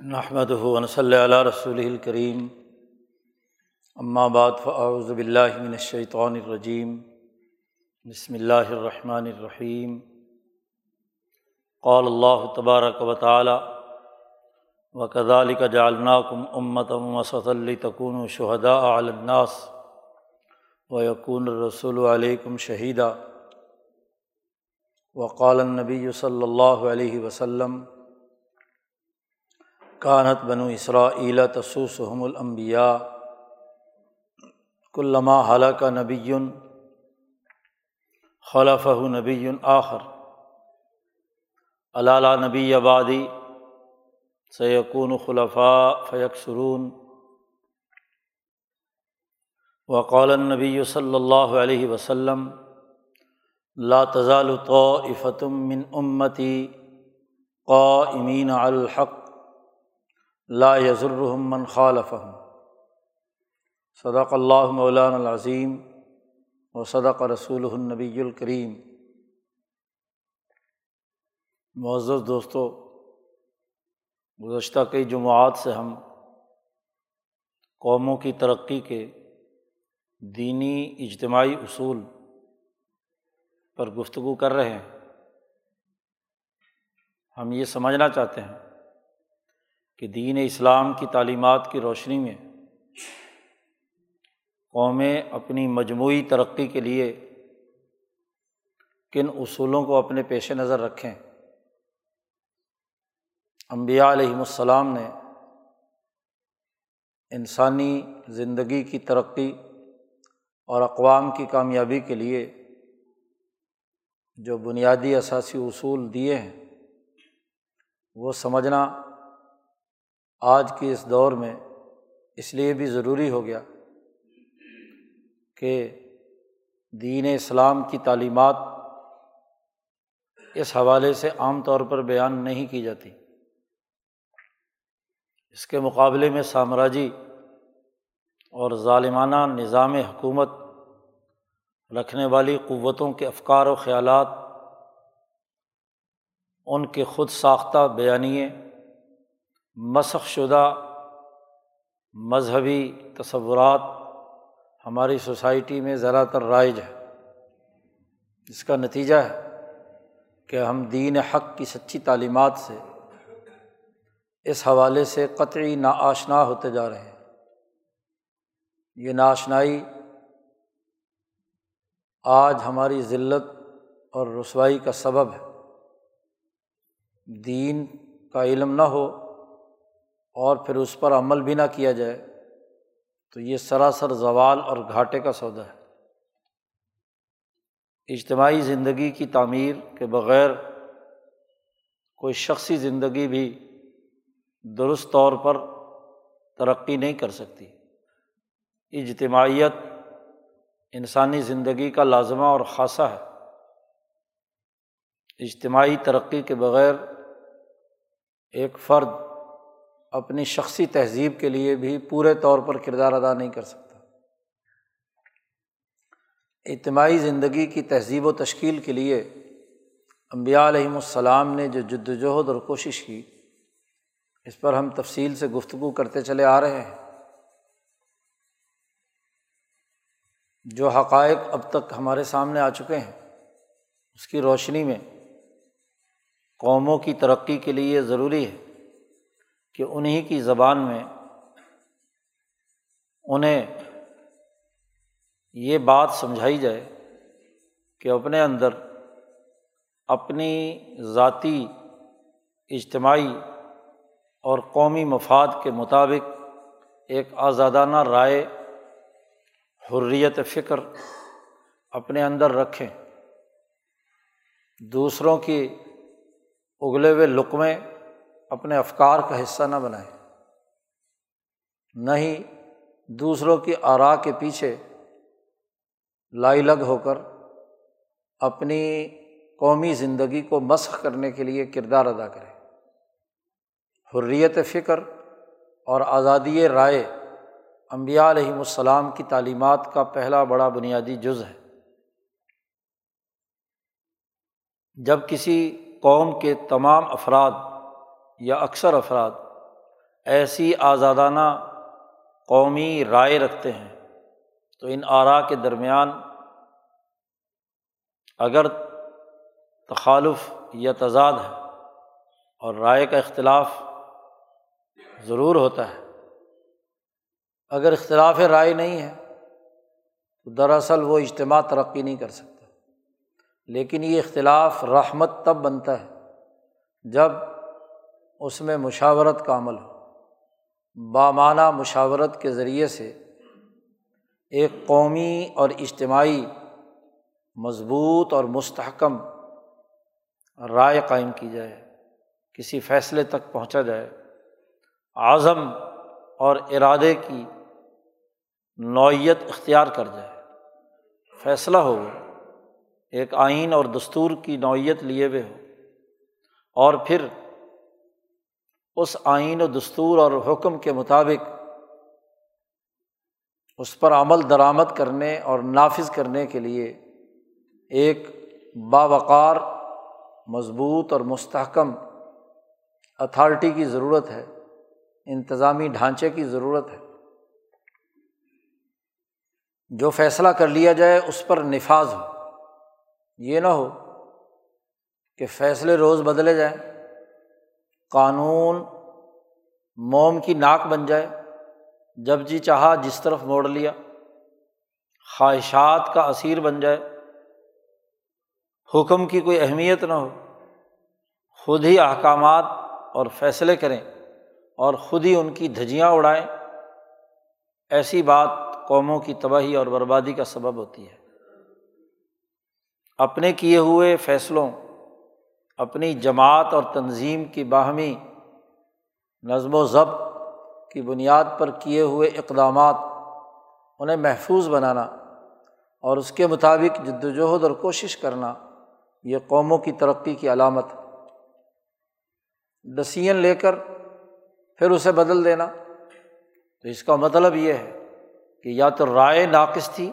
نحمد صلی علیہ رسول الکریم اما بعد فاعوذ باللہ من الشیطان الرجیم بسم اللہ الرحمن الرحیم قال اللہ تبارک و تعالی و کدالک جالناکم امتم وسط التکون شہدا الناس و یقون رسول علیکم شہیدہ وقال النبی صلی اللہ علیہ وسلم کانت بنو اسرا عیلا تسوسحم الانبیاء کلّہ حلقہ نبی خلف نبی آخر علالہ نبی آبادی سیقون خلفاء فیق سرون وقال نبی صلی اللہ علیہ وسلم لا تزال طائفتم من امتی قائمین الحق لا یضرحمن خالف صدق اللہ مولان العظیم و صدق رسول النبی الکریم۔ معزز دوستوں گزشتہ کئی جماعت سے ہم قوموں کی ترقی کے دینی اجتماعی اصول پر گفتگو کر رہے ہیں۔ ہم یہ سمجھنا چاہتے ہیں کہ دین اسلام کی تعلیمات کی روشنی میں قومیں اپنی مجموعی ترقی کے لیے کن اصولوں کو اپنے پیش نظر رکھیں۔ امبیا علیہم السلام نے انسانی زندگی کی ترقی اور اقوام کی کامیابی کے لیے جو بنیادی اثاثی اصول دیے ہیں، وہ سمجھنا آج کے اس دور میں اس لیے بھی ضروری ہو گیا کہ دین اسلام کی تعلیمات اس حوالے سے عام طور پر بیان نہیں کی جاتی۔ اس کے مقابلے میں سامراجی اور ظالمانہ نظام حکومت رکھنے والی قوتوں کے افکار و خیالات، ان کے خود ساختہ بیانیے مسخ شدہ مذہبی تصورات ہماری سوسائٹی میں ذرا تر رائج ہے۔ جس کا نتیجہ ہے کہ ہم دین حق کی سچی تعلیمات سے اس حوالے سے قطعی ناشنا ہوتے جا رہے ہیں۔ یہ ناشنائی آج ہماری ذلت اور رسوائی کا سبب ہے۔ دین کا علم نہ ہو اور پھر اس پر عمل بھی نہ کیا جائے، تو یہ سراسر زوال اور گھاٹے کا سودا ہے۔ اجتماعی زندگی کی تعمیر کے بغیر کوئی شخصی زندگی بھی درست طور پر ترقی نہیں کر سکتی۔ اجتماعیت انسانی زندگی کا لازمہ اور خاصہ ہے۔ اجتماعی ترقی کے بغیر ایک فرد اپنی شخصی تہذیب کے لیے بھی پورے طور پر کردار ادا نہیں کر سکتا۔ اجتماعی زندگی کی تہذیب و تشکیل کے لیے امبیا علیہم السلام نے جو جد وجہد اور کوشش کی، اس پر ہم تفصیل سے گفتگو کرتے چلے آ رہے ہیں۔ جو حقائق اب تک ہمارے سامنے آ چکے ہیں، اس کی روشنی میں قوموں کی ترقی کے لیے ضروری ہے۔ کہ انہیں کی زبان میں انہیں یہ بات سمجھائی جائے کہ اپنے اندر اپنی ذاتی، اجتماعی اور قومی مفاد کے مطابق ایک آزادانہ رائے، حریت فکر اپنے اندر رکھیں۔ دوسروں کی اگلے ہوئے لقمے اپنے افکار کا حصہ نہ بنائیں نہ ہی دوسروں کی آرا کے پیچھے لائی لگ ہو کر اپنی قومی زندگی کو مسخ کرنے کے لیے کردار ادا کرے۔ حریت فکر اور آزادی رائے امبیا علیہم السلام کی تعلیمات کا پہلا بڑا بنیادی جز ہے۔ جب کسی قوم کے تمام افراد یا اکثر افراد ایسی آزادانہ قومی رائے رکھتے ہیں، تو ان آرا کے درمیان اگر تخالف یا تضاد ہے اور رائے کا اختلاف ضرور ہوتا ہے۔ اگر اختلاف رائے نہیں ہے، تو دراصل وہ اجتماع ترقی نہیں کر سکتا۔ لیکن یہ اختلاف رحمت تب بنتا ہے جب اس میں مشاورت کا عمل ہو۔ بامانہ مشاورت کے ذریعے سے ایک قومی اور اجتماعی مضبوط اور مستحکم رائے قائم کی جائے، کسی فیصلے تک پہنچا جائے۔ اعظم اور ارادے کی نوعیت اختیار کر جائے۔ فیصلہ ہو، ایک آئین اور دستور کی نوعیت لیے ہوئے ہو۔ اور پھر اس آئین و دستور اور حکم کے مطابق اس پر عمل درآمد کرنے اور نافذ کرنے کے لیے ایک باوقار، مضبوط اور مستحکم اتھارٹی کی ضرورت ہے، انتظامی ڈھانچے کی ضرورت ہے۔ جو فیصلہ کر لیا جائے اس پر نفاذ ہو۔ یہ نہ ہو کہ فیصلے روز بدلے جائیں۔ قانون موم کی ناک بن جائے۔ جب جی چاہا جس طرف موڑ لیا، خواہشات کا اثیر بن جائے۔ حکم کی کوئی اہمیت نہ ہو۔ خود ہی احکامات اور فیصلے کریں اور خود ہی ان کی دھجیاں اڑائیں۔ ایسی بات قوموں کی تباہی اور بربادی کا سبب ہوتی ہے۔ اپنے کیے ہوئے فیصلوں اپنی جماعت اور تنظیم کی باہمی نظم و ضبط کی بنیاد پر کیے ہوئے اقدامات انہیں محفوظ بنانا اور اس کے مطابق جد وجہد اور کوشش کرنا یہ قوموں کی ترقی کی علامت ڈسیزن لے کر پھر اسے بدل دینا۔ تو اس کا مطلب یہ ہے کہ یا تو رائے ناقص تھی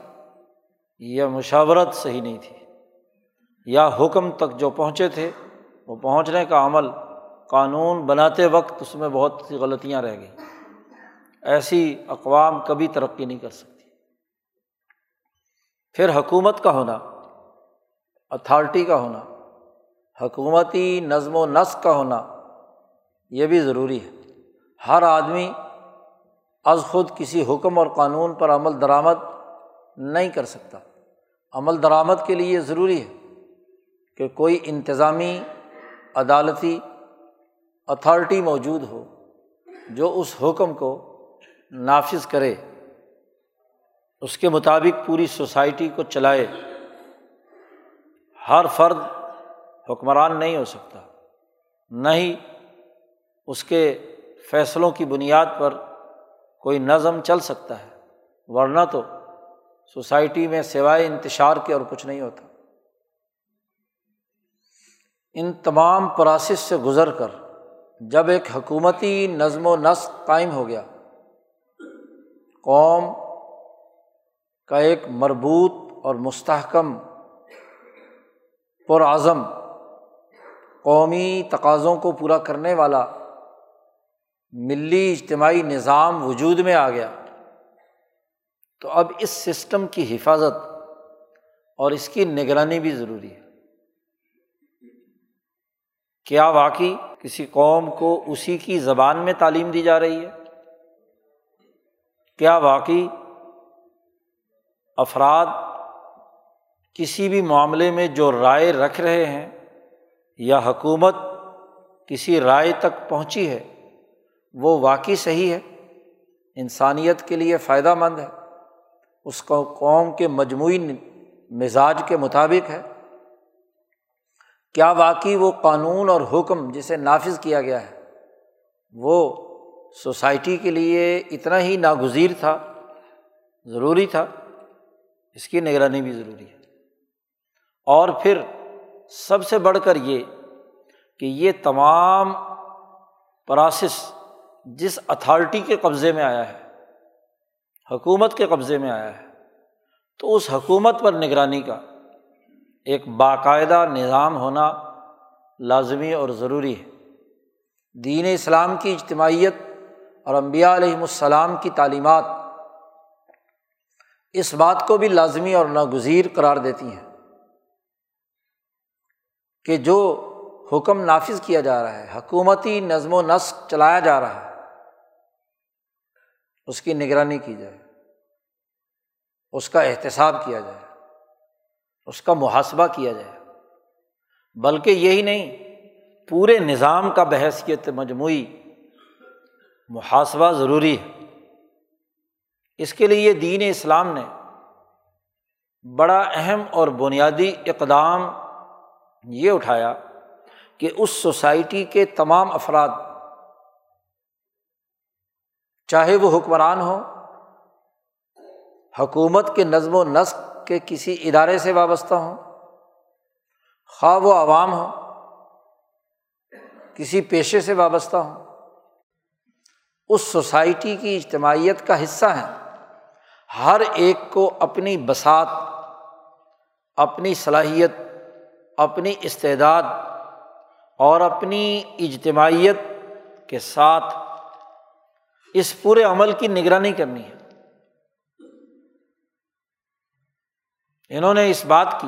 یا مشاورت صحیح نہیں تھی، یا حکم تک جو پہنچے تھے وہ پہنچنے کا عمل قانون بناتے وقت اس میں بہت سی غلطیاں رہ گئیں۔ ایسی اقوام کبھی ترقی نہیں کر سکتی۔ پھر حکومت کا ہونا اتھارٹی کا ہونا، حکومتی نظم و نسق کا ہونا، یہ بھی ضروری ہے۔ ہر آدمی از خود کسی حکم اور قانون پر عمل درآمد نہیں کر سکتا۔ عمل درآمد کے لیے یہ ضروری ہے کہ کوئی انتظامی عدالتی اتھارٹی موجود ہو، جو اس حکم کو نافذ کرے، اس کے مطابق پوری سوسائٹی کو چلائے، ہر فرد حکمران نہیں ہو سکتا، نہ ہی اس کے فیصلوں کی بنیاد پر کوئی نظم چل سکتا ہے، ورنہ تو سوسائٹی میں سوائے انتشار کے اور کچھ نہیں ہوتا۔ ان تمام پراسس سے گزر کر جب ایک حکومتی نظم و نسق قائم ہو گیا، قوم کا ایک مربوط اور مستحکم پرعزم قومی تقاضوں کو پورا کرنے والا ملی اجتماعی نظام وجود میں آ گیا۔ تو اب اس سسٹم کی حفاظت اور اس کی نگرانی بھی ضروری ہے۔ کیا واقعی کسی قوم کو اسی کی زبان میں تعلیم دی جا رہی ہے؟ کیا واقعی افراد کسی بھی معاملے میں جو رائے رکھ رہے ہیں یا حکومت کسی رائے تک پہنچی ہے، وہ واقعی صحیح ہے؟ انسانیت کے لیے فائدہ مند ہے؟ اس کو قوم کے مجموعی مزاج کے مطابق ہے؟ کیا واقعی وہ قانون اور حکم جسے نافذ کیا گیا ہے، وہ سوسائٹی کے لیے اتنا ہی ناگزیر تھا، ضروری تھا، اس کی نگرانی بھی ضروری ہے۔ اور پھر سب سے بڑھ کر یہ کہ یہ تمام پراسس جس اتھارٹی کے قبضے میں آیا ہے، حکومت کے قبضے میں آیا ہے، تو اس حکومت پر نگرانی کا ایک باقاعدہ نظام ہونا لازمی اور ضروری ہے۔ دین اسلام کی اجتماعیت اور امبیا علیہم السلام کی تعلیمات اس بات کو بھی لازمی اور ناگزیر قرار دیتی ہیں کہ جو حکم نافذ کیا جا رہا ہے، حکومتی نظم و نسق چلایا جا رہا ہے، اس کی نگرانی کی جائے، اس کا احتساب کیا جائے۔ اس کا محاسبہ کیا جائے۔ بلکہ یہی نہیں، پورے نظام کا بحثیت مجموعی محاسبہ ضروری ہے۔ اس کے لیے دین اسلام نے بڑا اہم اور بنیادی اقدام یہ اٹھایا کہ اس سوسائٹی کے تمام افراد، چاہے وہ حکمران ہوں، حکومت کے نظم و نسق کے کسی ادارے سے وابستہ ہوں، خواہ و عوام ہوں، کسی پیشے سے وابستہ ہوں۔ اس سوسائٹی کی اجتماعیت کا حصہ ہیں۔ ہر ایک کو اپنی بسات اپنی صلاحیت، اپنی استعداد اور اپنی اجتماعیت کے ساتھ اس پورے عمل کی نگرانی کرنی ہے۔ انہوں نے اس بات کی۔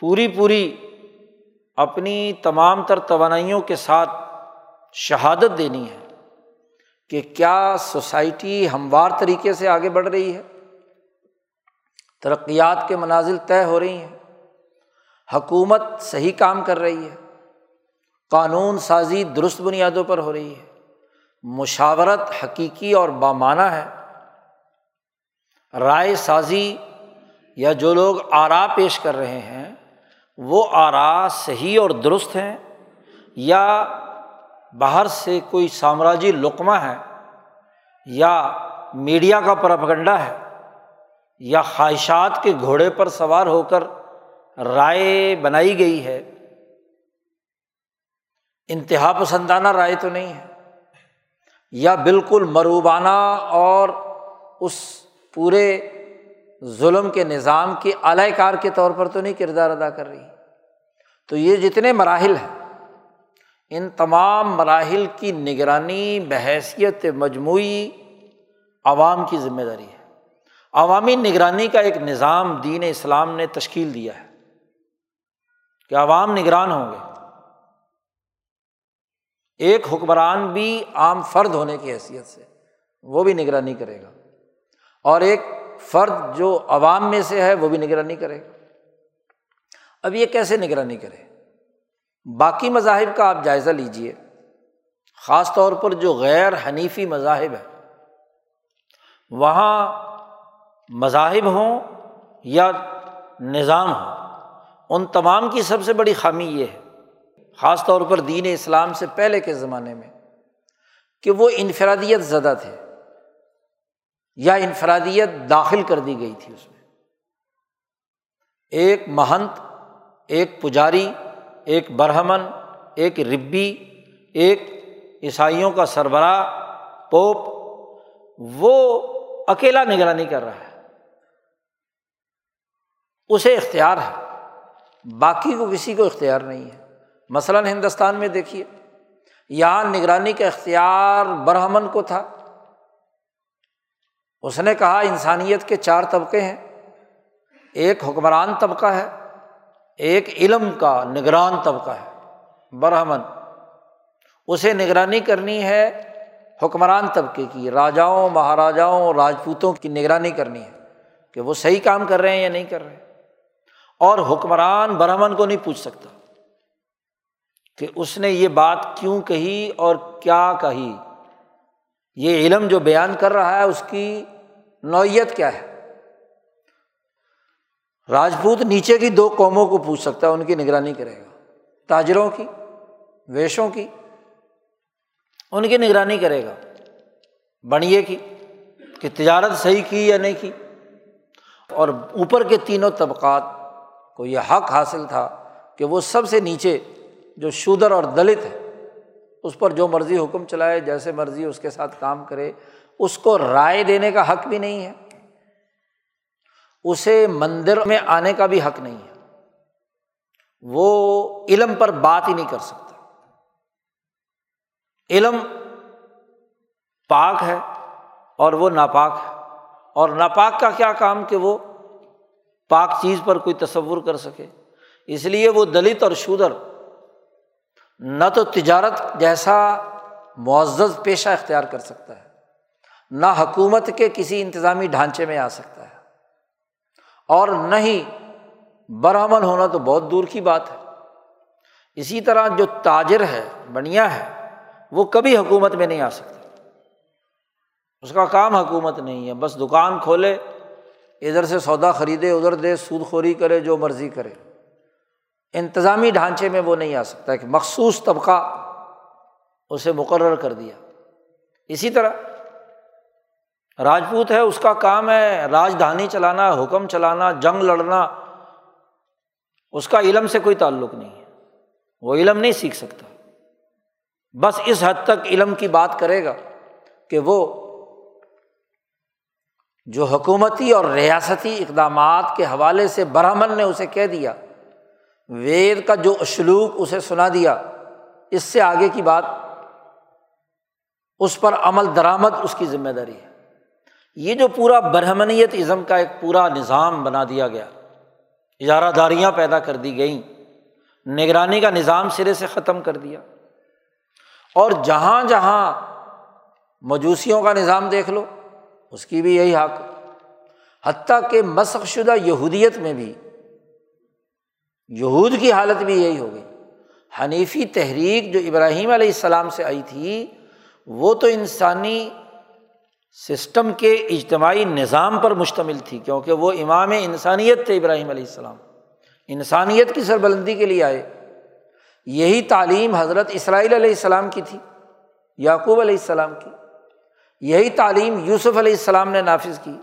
پوری پوری اپنی تمام تر توانائیوں کے ساتھ شہادت دینی ہے کہ کیا سوسائٹی ہموار طریقے سے آگے بڑھ رہی ہے۔ ترقیات کے منازل طے ہو رہی ہیں۔ حکومت صحیح کام کر رہی ہے۔ قانون سازی درست بنیادوں پر ہو رہی ہے۔ مشاورت حقیقی اور بامانہ ہے۔ رائے سازی یا جو لوگ آرا پیش کر رہے ہیں، وہ آرا صحیح اور درست ہیں، یا باہر سے کوئی سامراجی لقمہ ہے، یا میڈیا کا پرپگنڈا ہے، یا خواہشات کے گھوڑے پر سوار ہو کر رائے بنائی گئی ہے۔ انتہا پسندانہ رائے تو نہیں ہے۔ یا بالکل مروبانہ اور اس پورے ظلم کے نظام کے اعلی کار کے طور پر تو نہیں کردار ادا کر رہی۔ تو یہ جتنے مراحل ہیں، ان تمام مراحل کی نگرانی، بحیثیت، مجموعی عوام کی ذمہ داری ہے۔ عوامی نگرانی کا ایک نظام دین اسلام نے تشکیل دیا ہے کہ عوام نگران ہوں گے۔ ایک حکمران بھی عام فرد ہونے کی حیثیت سے وہ بھی نگرانی کرے گا۔ اور ایک فرد جو عوام میں سے ہے وہ بھی نگرانی کرے۔ اب یہ کیسے نگرانی کرے؟ باقی مذاہب کا آپ جائزہ لیجیے خاص طور پر جو غیر حنیفی مذاہب ہے وہاں مذاہب ہوں یا نظام ہو ان تمام کی سب سے بڑی خامی یہ ہے، خاص طور پر دین اسلام سے پہلے کے زمانے میں، کہ وہ انفرادیت زدہ تھے۔ یا انفرادیت داخل کر دی گئی تھی اس میں۔ ایک مہنت، ایک پجاری، ایک برہمن، ایک ربی، ایک عیسائیوں کا سربراہ، پوپ، وہ اکیلا نگرانی کر رہا ہے۔ اسے اختیار ہے۔ باقی کو کسی کو اختیار نہیں ہے۔ مثلاً ہندوستان میں دیکھیے، یہاں نگرانی کا اختیار برہمن کو تھا۔ اس نے کہا، انسانیت کے چار طبقے ہیں۔ ایک حکمران طبقہ ہے، ایک علم کا نگران طبقہ ہے۔ برہمن، اسے نگرانی کرنی ہے حکمران طبقے کی، راجاؤں، مہاراجاؤں، راجپوتوں کی نگرانی کرنی ہے کہ وہ صحیح کام کر رہے ہیں یا نہیں کر رہے اور حکمران برہمن کو نہیں پوچھ سکتا کہ اس نے یہ بات کیوں کہی اور کیا کہی۔ یہ علم جو بیان کر رہا ہے، اس کی نوعیت کیا ہے؟ راجپوت نیچے کی دو قوموں کو پوچھ سکتا ہے، ان کی نگرانی کرے گا۔ تاجروں کی، ویشوں کی، ان کی نگرانی کرے گا۔ بڑھئے کی، کہ تجارت صحیح کی یا نہیں کی۔ اور اوپر کے تینوں طبقات کو یہ حق حاصل تھا کہ وہ سب سے نیچے جو شودر اور دلت ہے، اس پر جو مرضی حکم چلائے، جیسے مرضی اس کے ساتھ کام کرے اس کو رائے دینے کا حق بھی نہیں ہے۔ اسے مندر میں آنے کا بھی حق نہیں ہے۔ وہ علم پر بات ہی نہیں کر سکتا۔ علم پاک ہے اور وہ ناپاک ہے۔ اور ناپاک کا کیا کام کہ وہ پاک چیز پر کوئی تصور کر سکے۔ اس لیے وہ دلت اور شودر نہ تو تجارت جیسا معزز پیشہ اختیار کر سکتا ہے۔ نہ حکومت کے کسی انتظامی ڈھانچے میں آ سکتا ہے۔ اور نہ ہی برہمن ہونا تو بہت دور کی بات ہے۔ اسی طرح جو تاجر ہے بنیا ہے، وہ کبھی حکومت میں نہیں آ سکتا۔ اس کا کام حکومت نہیں ہے، بس دکان کھولے، ادھر سے سودا خریدے، ادھر دے، سود خوری کرے، جو مرضی کرے۔ انتظامی ڈھانچے میں وہ نہیں آ سکتا، ایک مخصوص طبقہ اسے مقرر کر دیا۔ اسی طرح راجپوت ہے، اس کا کام ہے راجدھانی چلانا، حکم چلانا، جنگ لڑنا۔ اس کا علم سے کوئی تعلق نہیں ہے۔ وہ علم نہیں سیکھ سکتا۔ بس اس حد تک علم کی بات کرے گا کہ وہ جو حکومتی اور ریاستی اقدامات کے حوالے سے برہمن نے اسے کہہ دیا، وید کا جو اشلوک اسے سنا دیا، اس سے آگے کی بات، اس پر عمل درآمد اس کی ذمہ داری ہے۔ یہ جو پورا برہمنیت ازم کا ایک پورا نظام بنا دیا گیا اجارہ داریاں پیدا کر دی گئیں، نگرانی کا نظام سرے سے ختم کر دیا۔ اور جہاں جہاں مجوسیوں کا نظام دیکھ لو، اس کی بھی یہی حق۔ حتیٰ کہ مسق شدہ یہودیت میں بھی، یہود کی حالت بھی یہی ہو گئی حنیفی تحریک جو ابراہیم علیہ السلام سے آئی تھی، وہ تو انسانی سسٹم کے اجتماعی نظام پر مشتمل تھی، کیونکہ وہ امام انسانیت تھے ابراہیم علیہ السلام۔ انسانیت کی سربلندی کے لیے آئے۔ یہی تعلیم حضرت اسرائیل علیہ السلام کی تھی، یعقوب علیہ السلام کی۔ یہی تعلیم یوسف علیہ السلام نے نافذ کی۔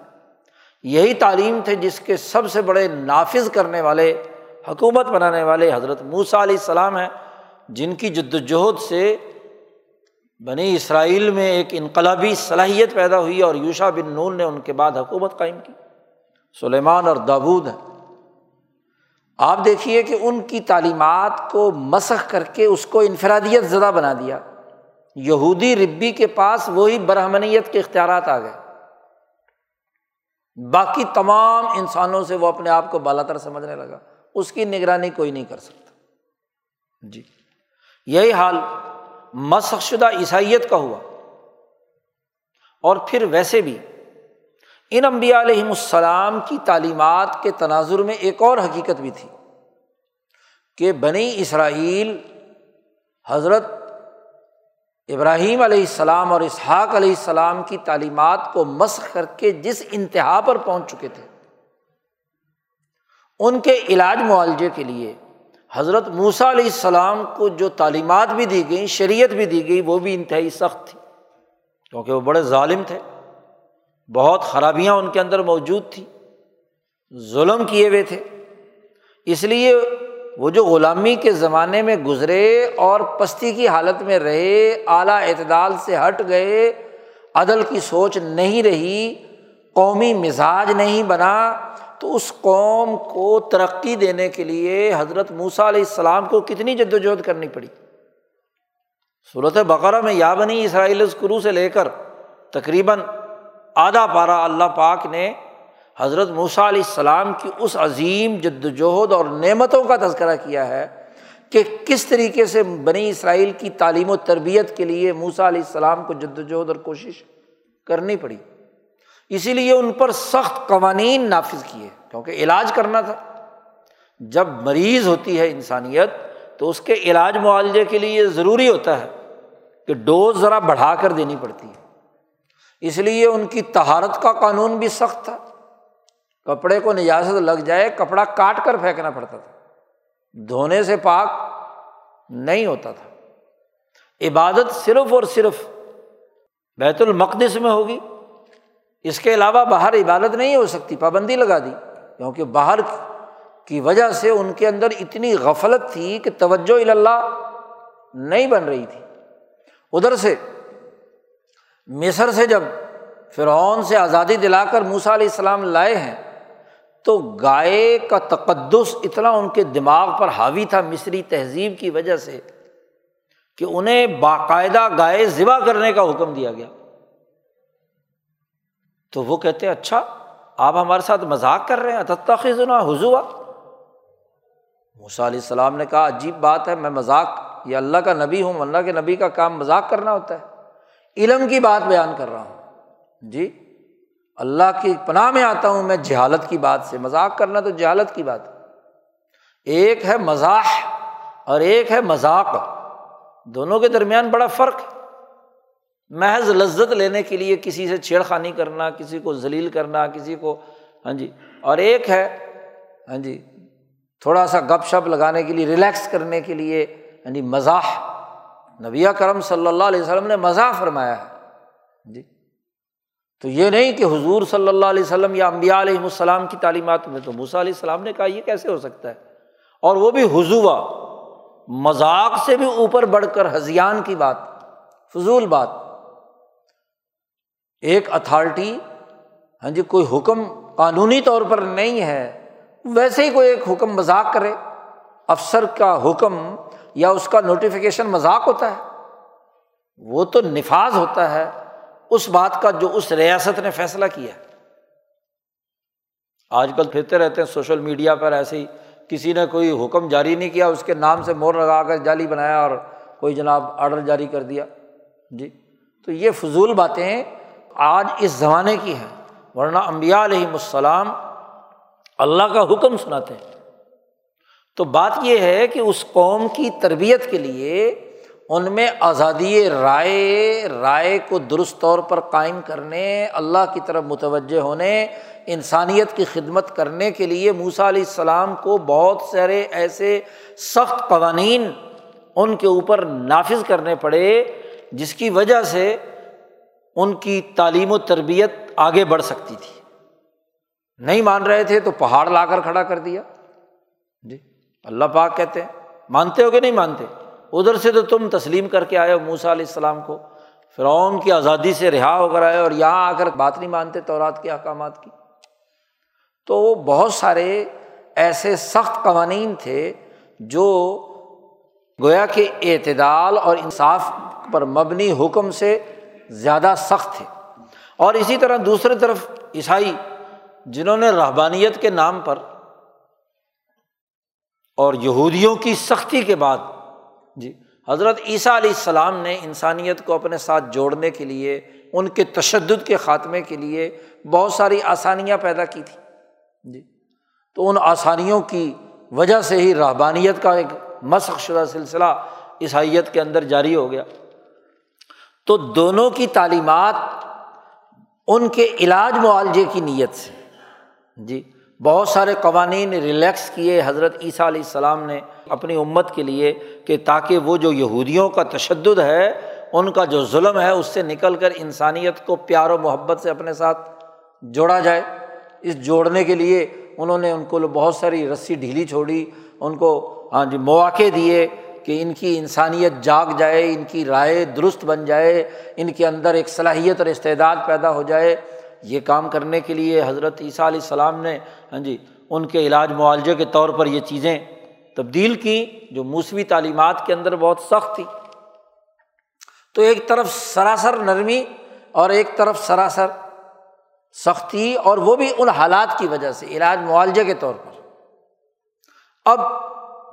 یہی تعلیم تھے جس کے سب سے بڑے نافذ کرنے والے، حکومت بنانے والے حضرت موسا علیہ السلام ہیں، جن کی جد وجہد سے بنی اسرائیل میں ایک انقلابی صلاحیت پیدا ہوئی اور یوشا بن نون نے ان کے بعد حکومت قائم کی۔ سلیمان اور دابود ہیں۔ آپ دیکھیے کہ ان کی تعلیمات کو مسخ کر کے اس کو انفرادیت زدہ بنا دیا۔ یہودی ربی کے پاس وہی برہمنیت کے اختیارات آ گئے۔ باقی تمام انسانوں سے وہ اپنے آپ کو بالا تر سمجھنے لگا۔ اس کی نگرانی کوئی نہیں کر سکتا۔ جی۔ یہی حال مسخ شدہ عیسائیت کا ہوا۔ اور پھر ویسے بھی ان امبیا علیہم السلام کی تعلیمات کے تناظر میں ایک اور حقیقت بھی تھی کہ بنی اسرائیل حضرت ابراہیم علیہ السلام اور اسحاق علیہ السلام کی تعلیمات کو مسخ کر کے جس انتہا پر پہنچ چکے تھے، ان کے علاج معالجے کے لیے حضرت موسا علیہ السلام کو جو تعلیمات بھی دی گئیں، شریعت بھی دی گئی، وہ بھی انتہائی سخت تھی۔ کیونکہ وہ بڑے ظالم تھے۔ بہت خرابیاں ان کے اندر موجود تھیں۔ ظلم کیے ہوئے تھے۔ اس لیے وہ جو غلامی کے زمانے میں گزرے اور پستی کی حالت میں رہے، اعلیٰ اعتدال سے ہٹ گئے، عدل کی سوچ نہیں رہی، قومی مزاج نہیں بنا تو اس قوم کو ترقی دینے کے لیے حضرت موسا علیہ السلام کو کتنی جد وجہد کرنی پڑی؟ صورت بقرہ میں یا بنی اسرائیل اسکرو سے لے کر تقریباً آدھا پارا اللہ پاک نے حضرت موسیٰ علیہ السلام کی اس عظیم جد وجہد اور نعمتوں کا تذکرہ کیا ہے کہ کس طریقے سے بنی اسرائیل کی تعلیم و تربیت کے لیے موسا علیہ السلام کو جد وجہد اور کوشش کرنی پڑی۔ اسی لیے ان پر سخت قوانین نافذ کیے کیونکہ علاج کرنا تھا۔ جب مریض ہوتی ہے انسانیت، تو اس کے علاج معالجے کے لیے ضروری ہوتا ہے کہ ڈوز ذرا بڑھا کر دینی پڑتی ہے۔ اس لیے ان کی تہارت کا قانون بھی سخت تھا۔ کپڑے کو نجازت لگ جائے، کپڑا کاٹ کر پھینکنا پڑتا تھا۔ دھونے سے پاک نہیں ہوتا تھا۔ عبادت صرف اور صرف بیت المقدس میں ہوگی۔ اس کے علاوہ باہر عبادت نہیں ہو سکتی، پابندی لگا دی۔ کیونکہ باہر کی وجہ سے ان کے اندر اتنی غفلت تھی کہ توجہ اللہ نہیں بن رہی تھی۔ ادھر سے مصر سے جب فرعون سے آزادی دلا کر موسا علیہ السلام لائے ہیں، تو گائے کا تقدس اتنا ان کے دماغ پر حاوی تھا مصری تہذیب کی وجہ سے کہ انہیں باقاعدہ گائے ذبح کرنے کا حکم دیا گیا۔ تو وہ کہتے ہیں اچھا آپ ہمارے ساتھ مذاق کر رہے ہیں اتنا حضو موسا علیہ السلام نے کہا، عجیب بات ہے، میں مذاق، یہ اللہ کا نبی ہوں، اللہ کے نبی کا کام مذاق کرنا ہوتا ہے۔ علم کی بات بیان کر رہا ہوں۔ جی اللہ کی پناہ میں آتا ہوں، میں جہالت کی بات سے۔ مذاق کرنا تو جہالت کی بات ایک ہے مزاح اور ایک ہے مذاق۔ دونوں کے درمیان بڑا فرق ہے۔ محض لذت لینے کے لیے کسی سے چھیڑ خانی کرنا، کسی کو ذلیل کرنا، کسی کو ہاں جی اور ایک ہے ہاں جی تھوڑا سا گپ شپ لگانے کے لیے، ریلیکس کرنے کے لیے یعنی مزاح۔ نبی کرم صلی اللہ علیہ وسلم نے مزاح فرمایا ہے ہاں جی تو یہ نہیں کہ حضور صلی اللہ علیہ وسلم یا امبیا علیہ السلام کی تعلیمات میں تو موسیٰ علیہ السلام نے کہا یہ کیسے ہو سکتا ہے؟ اور وہ بھی حضوا مذاق سے بھی اوپر بڑھ کر ہزیان کی بات، فضول بات۔ ایک اتھارٹی ہاں جی کوئی حکم قانونی طور پر نہیں ہے، ویسے ہی کوئی ایک حکم مذاق کرے۔ افسر کا حکم یا اس کا نوٹیفیکیشن مذاق ہوتا ہے۔ وہ تو نفاذ ہوتا ہے اس بات کا جو اس ریاست نے فیصلہ کیا۔ آج کل پھرتے رہتے ہیں سوشل میڈیا پر ایسے ہی، کسی نے کوئی حکم جاری نہیں کیا، اس کے نام سے مور لگا کر جالی بنایا اور کوئی جناب آڈر جاری کر دیا۔ جی تو یہ فضول باتیں آج اس زمانے کی ہیں ورنہ امبیا علیہم السلام اللہ کا حکم سناتے ہیں۔ تو بات یہ ہے کہ اس قوم کی تربیت کے لیے ان میں آزادی رائے رائے کو درست طور پر قائم کرنے، اللہ کی طرف متوجہ ہونے، انسانیت کی خدمت کرنے کے لیے موسا علیہ السلام کو بہت سارے ایسے سخت قوانین ان کے اوپر نافذ کرنے پڑے، جس کی وجہ سے ان کی تعلیم و تربیت آگے بڑھ سکتی تھی۔ نہیں مان رہے تھے تو پہاڑ لا کر کھڑا کر دیا۔ جی اللہ پاک کہتے ہیں۔ مانتے ہو کہ نہیں مانتے؟ ادھر سے تو تم تسلیم کر کے آئے ہو موسا علیہ السلام کو۔ فرعون کی آزادی سے رہا ہو کر آئے اور یہاں آ کر بات نہیں مانتے تو رات کے احکامات کی۔ تو بہت سارے ایسے سخت قوانین تھے جو گویا کہ اعتدال اور انصاف پر مبنی حکم سے زیادہ سخت تھے۔ اور اسی طرح دوسری طرف عیسائی، جنہوں نے رحبانیت کے نام پر اور یہودیوں کی سختی کے بعد جی حضرت عیسیٰ علیہ السلام نے انسانیت کو اپنے ساتھ جوڑنے کے لیے، ان کے تشدد کے خاتمے کے لیے بہت ساری آسانیاں پیدا کی تھیں۔ جی تو ان آسانیوں کی وجہ سے ہی رحبانیت کا ایک مسخ شدہ سلسلہ عیسائیت کے اندر جاری ہو گیا۔ تو دونوں کی تعلیمات ان کے علاج معالجے کی نیت سے۔ جی بہت سارے قوانین ریلیکس کیے حضرت عیسیٰ علیہ السلام نے اپنی امت کے لیے کہ تاکہ وہ جو یہودیوں کا تشدد ہے، ان کا جو ظلم ہے، اس سے نکل کر انسانیت کو پیار و محبت سے اپنے ساتھ جوڑا جائے۔ اس جوڑنے کے لیے انہوں نے ان کو بہت ساری رسی ڈھیلی چھوڑی، ان کو ہاں جی مواقع دیے۔ کہ ان کی انسانیت جاگ جائے، ان کی رائے درست بن جائے، ان کے اندر ایک صلاحیت اور استعداد پیدا ہو جائے۔ یہ کام کرنے کے لیے حضرت عیسیٰ علیہ السلام نے ہاں جی ان کے علاج معالجے کے طور پر یہ چیزیں تبدیل کی جو موسمی تعلیمات کے اندر بہت سخت تھی۔ تو ایک طرف سراسر نرمی اور ایک طرف سراسر سختی اور وہ بھی ان حالات کی وجہ سے، علاج معالجے کے طور پر۔ اب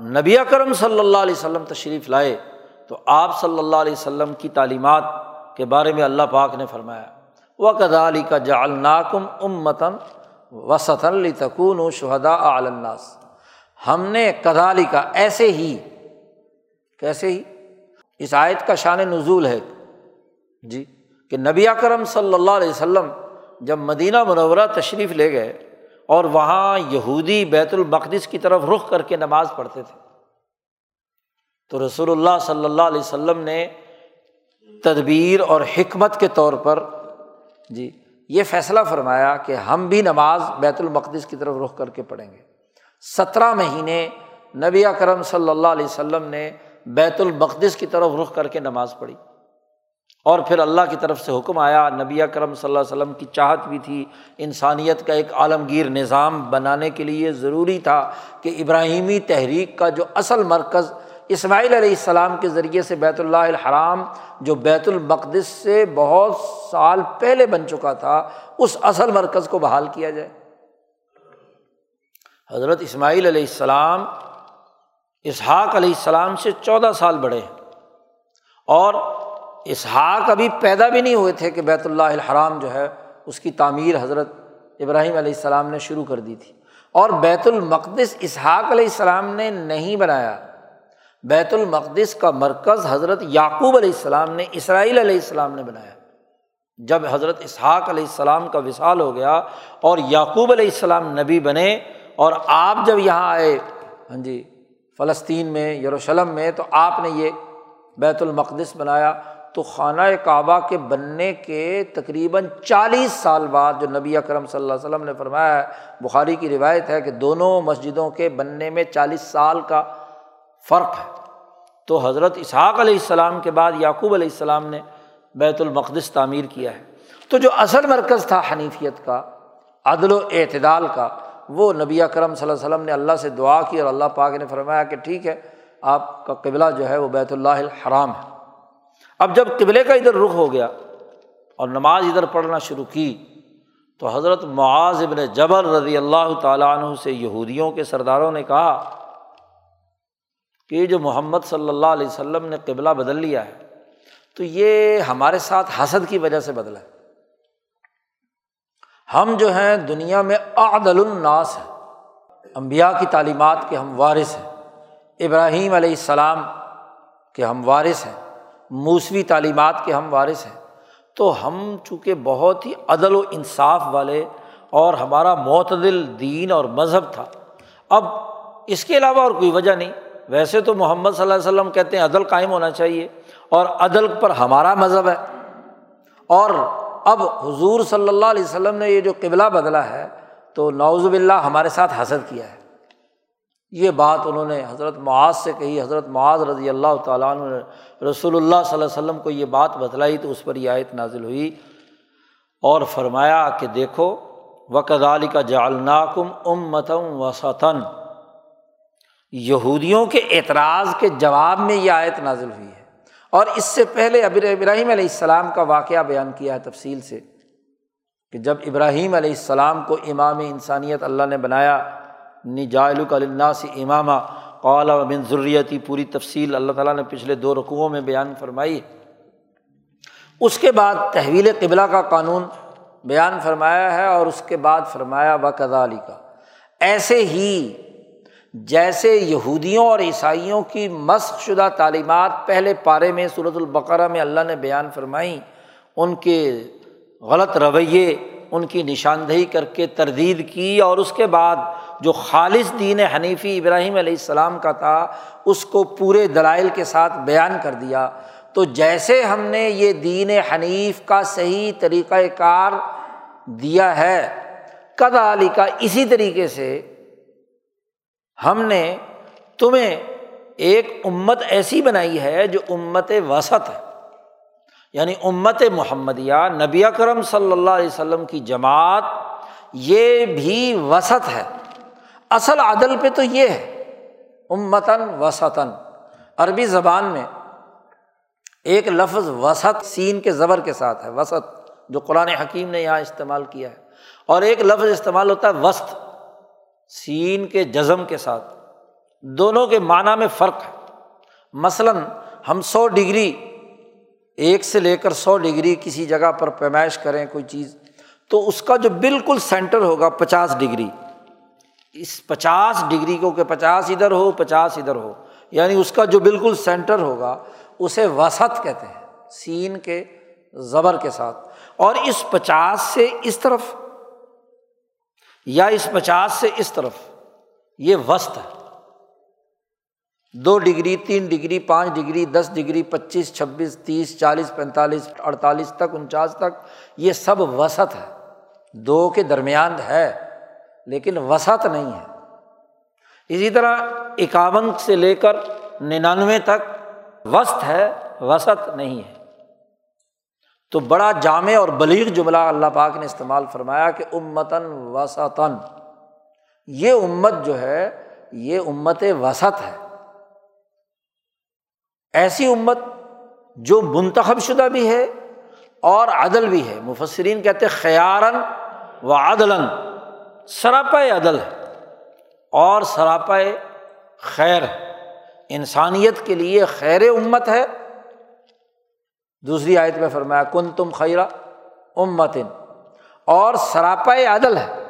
نبی کرم صلی اللہ علیہ وسلم تشریف لائے تو آپ صلی اللہ علیہ وسلم کی تعلیمات کے بارے میں اللہ پاک نے فرمایا وہ کدالی کا جالناکم امتن وسط تکون و شہدا الناس۔ ہم نے کدالی کا ایسے ہی، کیسے ہی؟ اس آیت کا شان نزول ہے۔ جی کہ نبی کرم صلی اللہ علیہ وسلم جب مدینہ منورہ تشریف لے گئے اور وہاں یہودی بیت المقدس کی طرف رخ کر کے نماز پڑھتے تھے۔ تو رسول اللہ صلی اللہ علیہ وسلم نے تدبیر اور حکمت کے طور پر جی یہ فیصلہ فرمایا کہ ہم بھی نماز بیت المقدس کی طرف رخ کر کے پڑھیں گے۔ سترہ مہینے نبی کرم صلی اللہ علیہ وسلم نے بیت المقدس کی طرف رخ کر کے نماز پڑھی۔ اور پھر اللہ کی طرف سے حکم آیا، نبی کرم صلی اللہ علیہ وسلم کی چاہت بھی تھی۔ انسانیت کا ایک عالمگیر نظام بنانے کے لیے ضروری تھا کہ ابراہیمی تحریک کا جو اصل مرکز اسماعیل علیہ السلام کے ذریعے سے بیت اللہ الحرام، جو بیت المقدس سے بہت سال پہلے بن چکا تھا، اس اصل مرکز کو بحال کیا جائے۔ حضرت اسماعیل علیہ السلام، اسحاق علیہ السلام سے چودہ سال بڑے۔ ہیں اور اسحاق ابھی پیدا بھی نہیں ہوئے تھے کہ بیت اللہ الحرام جو ہے اس کی تعمیر حضرت ابراہیم علیہ السلام نے شروع کر دی تھی۔ اور بیت المقدس اسحاق علیہ السلام نے نہیں بنایا۔ بیت المقدس کا مرکز حضرت یعقوب علیہ السلام نے، اسرائیل علیہ السلام نے بنایا۔ جب حضرت اسحاق علیہ السلام کا وصال ہو گیا اور یعقوب علیہ السلام نبی بنے اور آپ جب یہاں آئے ہاں جی فلسطین میں، یروشلم میں، تو آپ نے یہ بیت المقدس بنایا۔ تو خانہ کعبہ کے بننے کے تقریباً چالیس سال بعد جو نبی اکرم صلی اللہ علیہ وسلم نے فرمایا ہے، بخاری کی روایت ہے کہ دونوں مسجدوں کے بننے میں چالیس سال کا فرق ہے۔ تو حضرت اسحاق علیہ السلام کے بعد یعقوب علیہ السلام نے بیت المقدس تعمیر کیا ہے۔ تو جو اصل مرکز تھا حنیفیت کا، عدل و اعتدال کا، وہ نبی اکرم صلی اللہ علیہ وسلم نے اللہ سے دعا کی اور اللہ پاک نے فرمایا کہ ٹھیک ہے، آپ کا قبلہ جو ہے وہ بیت اللہ الحرام ہے۔ اب جب قبلے کا ادھر رخ ہو گیا اور نماز ادھر پڑھنا شروع کی تو حضرت معاذ ابن جبر رضی اللہ تعالیٰ عنہ سے یہودیوں کے سرداروں نے کہا کہ یہ جو محمد صلی اللہ علیہ وسلم نے قبلہ بدل لیا ہے، تو یہ ہمارے ساتھ حسد کی وجہ سے بدلا ہے۔ ہم جو ہیں دنیا میں عدل الناس ہیں امبیا کی تعلیمات کے ہم وارث ہیں، ابراہیم علیہ السلام کے ہم وارث ہیں۔ موسوی تعلیمات کے ہم وارث ہیں۔ تو ہم چونکہ بہت ہی عدل و انصاف والے اور ہمارا معتدل دین اور مذہب تھا، اب اس کے علاوہ اور کوئی وجہ نہیں۔ ویسے تو محمد صلی اللہ علیہ وسلم کہتے ہیں عدل قائم ہونا چاہیے اور عدل پر ہمارا مذہب ہے۔ اور اب حضور صلی اللہ علیہ وسلم نے یہ جو قبلہ بدلا ہے تو نوز باللہ ہمارے ساتھ حسد کیا ہے۔ یہ بات انہوں نے حضرت معاذ سے کہی، حضرت معاذ رضی اللہ تعالیٰ عنہ نے رسول اللہ صلی اللہ علیہ وسلم کو یہ بات بتلائی تو اس پر یہ آیت نازل ہوئی اور فرمایا کہ دیکھو وقد علی کا جالناکم ام متم وسطن یہودیوں کے اعتراض کے جواب میں یہ آیت نازل ہوئی ہے۔ اور اس سے پہلے ابر، ابراہیم علیہ السلام کا واقعہ بیان کیا ہے تفصیل سے کہ جب ابراہیم علیہ السلام کو امام انسانیت اللہ نے بنایا نی جائل سے امامہ قالا بن ضروریتی پوری تفصیل اللہ تعالیٰ نے پچھلے دو رقوؤں میں بیان فرمائی۔ اس کے بعد تحویل قبلہ کا قانون بیان فرمایا ہے اور اس کے بعد فرمایا و کدالی کا ایسے ہی جیسے یہودیوں اور عیسائیوں کی مشق شدہ تعلیمات پہلے پارے میں صورت البقرہ میں اللہ نے بیان فرمائی، ان کے غلط رویے، ان کی نشاندہی کر کے تردید کی اور اس کے بعد جو خالص دین حنیفی ابراہیم علیہ السلام کا تھا، اس کو پورے دلائل کے ساتھ بیان کر دیا۔ تو جیسے ہم نے یہ دین حنیف کا صحیح طریقۂ کار دیا ہے کد علی کا اسی طریقے سے ہم نے تمہیں ایک امت ایسی بنائی ہے جو امت وسط ہے۔ یعنی امت محمدیہ، نبی کرم صلی اللہ علیہ وسلم کی جماعت، یہ بھی وسط ہے۔ اصل عدل پہ تو یہ ہے۔ امتن وسطن عربی زبان میں ایک لفظ وسط سین کے زبر کے ساتھ ہے، وسط، جو قرآن حکیم نے یہاں استعمال کیا ہے۔ اور ایک لفظ استعمال ہوتا ہے وسط، سین کے جزم کے ساتھ۔ دونوں کے معنی میں فرق ہے۔ مثلاً ہم سو ڈگری، ایک سے لے کر سو ڈگری کسی جگہ پر پیمائش کریں کوئی چیز، تو اس کا جو بالکل سینٹر ہوگا پچاس ڈگری۔ اس پچاس ڈگری کو کہ پچاس ادھر ہو، پچاس ادھر ہو یعنی اس کا جو بالکل سینٹر ہوگا، اسے وسط کہتے ہیں، سین کے زبر کے ساتھ۔ اور اس پچاس سے اس طرف، یا اس پچاس سے اس طرف، یہ وسط ہے۔ دو ڈگری، تین ڈگری، پانچ ڈگری، دس ڈگری، پچیس، چھبیس، تیس، چالیس، پینتالیس، اڑتالیس تک، انچاس تک، یہ سب وسط ہے۔ دو کے درمیان ہے۔ لیکن وسعت نہیں ہے۔ اسی طرح اکاون سے لے کر ننانوے تک وسط ہے وسط نہیں ہے۔ تو بڑا جامع اور بلیغ جملہ اللہ پاک نے استعمال فرمایا کہ امتن وسطن یہ امت جو ہے، یہ امت وسط ہے۔ ایسی امت جو منتخب شدہ بھی ہے اور عدل بھی ہے۔ مفسرین کہتے خیارن و عدلاً۔ سراپا عدل ہے اور سراپا خیر ہے۔ انسانیت کے لیے خیر امت ہے۔ دوسری آیت میں فرمایا کن تم خیرہ امتن اور سراپا عدل ہے۔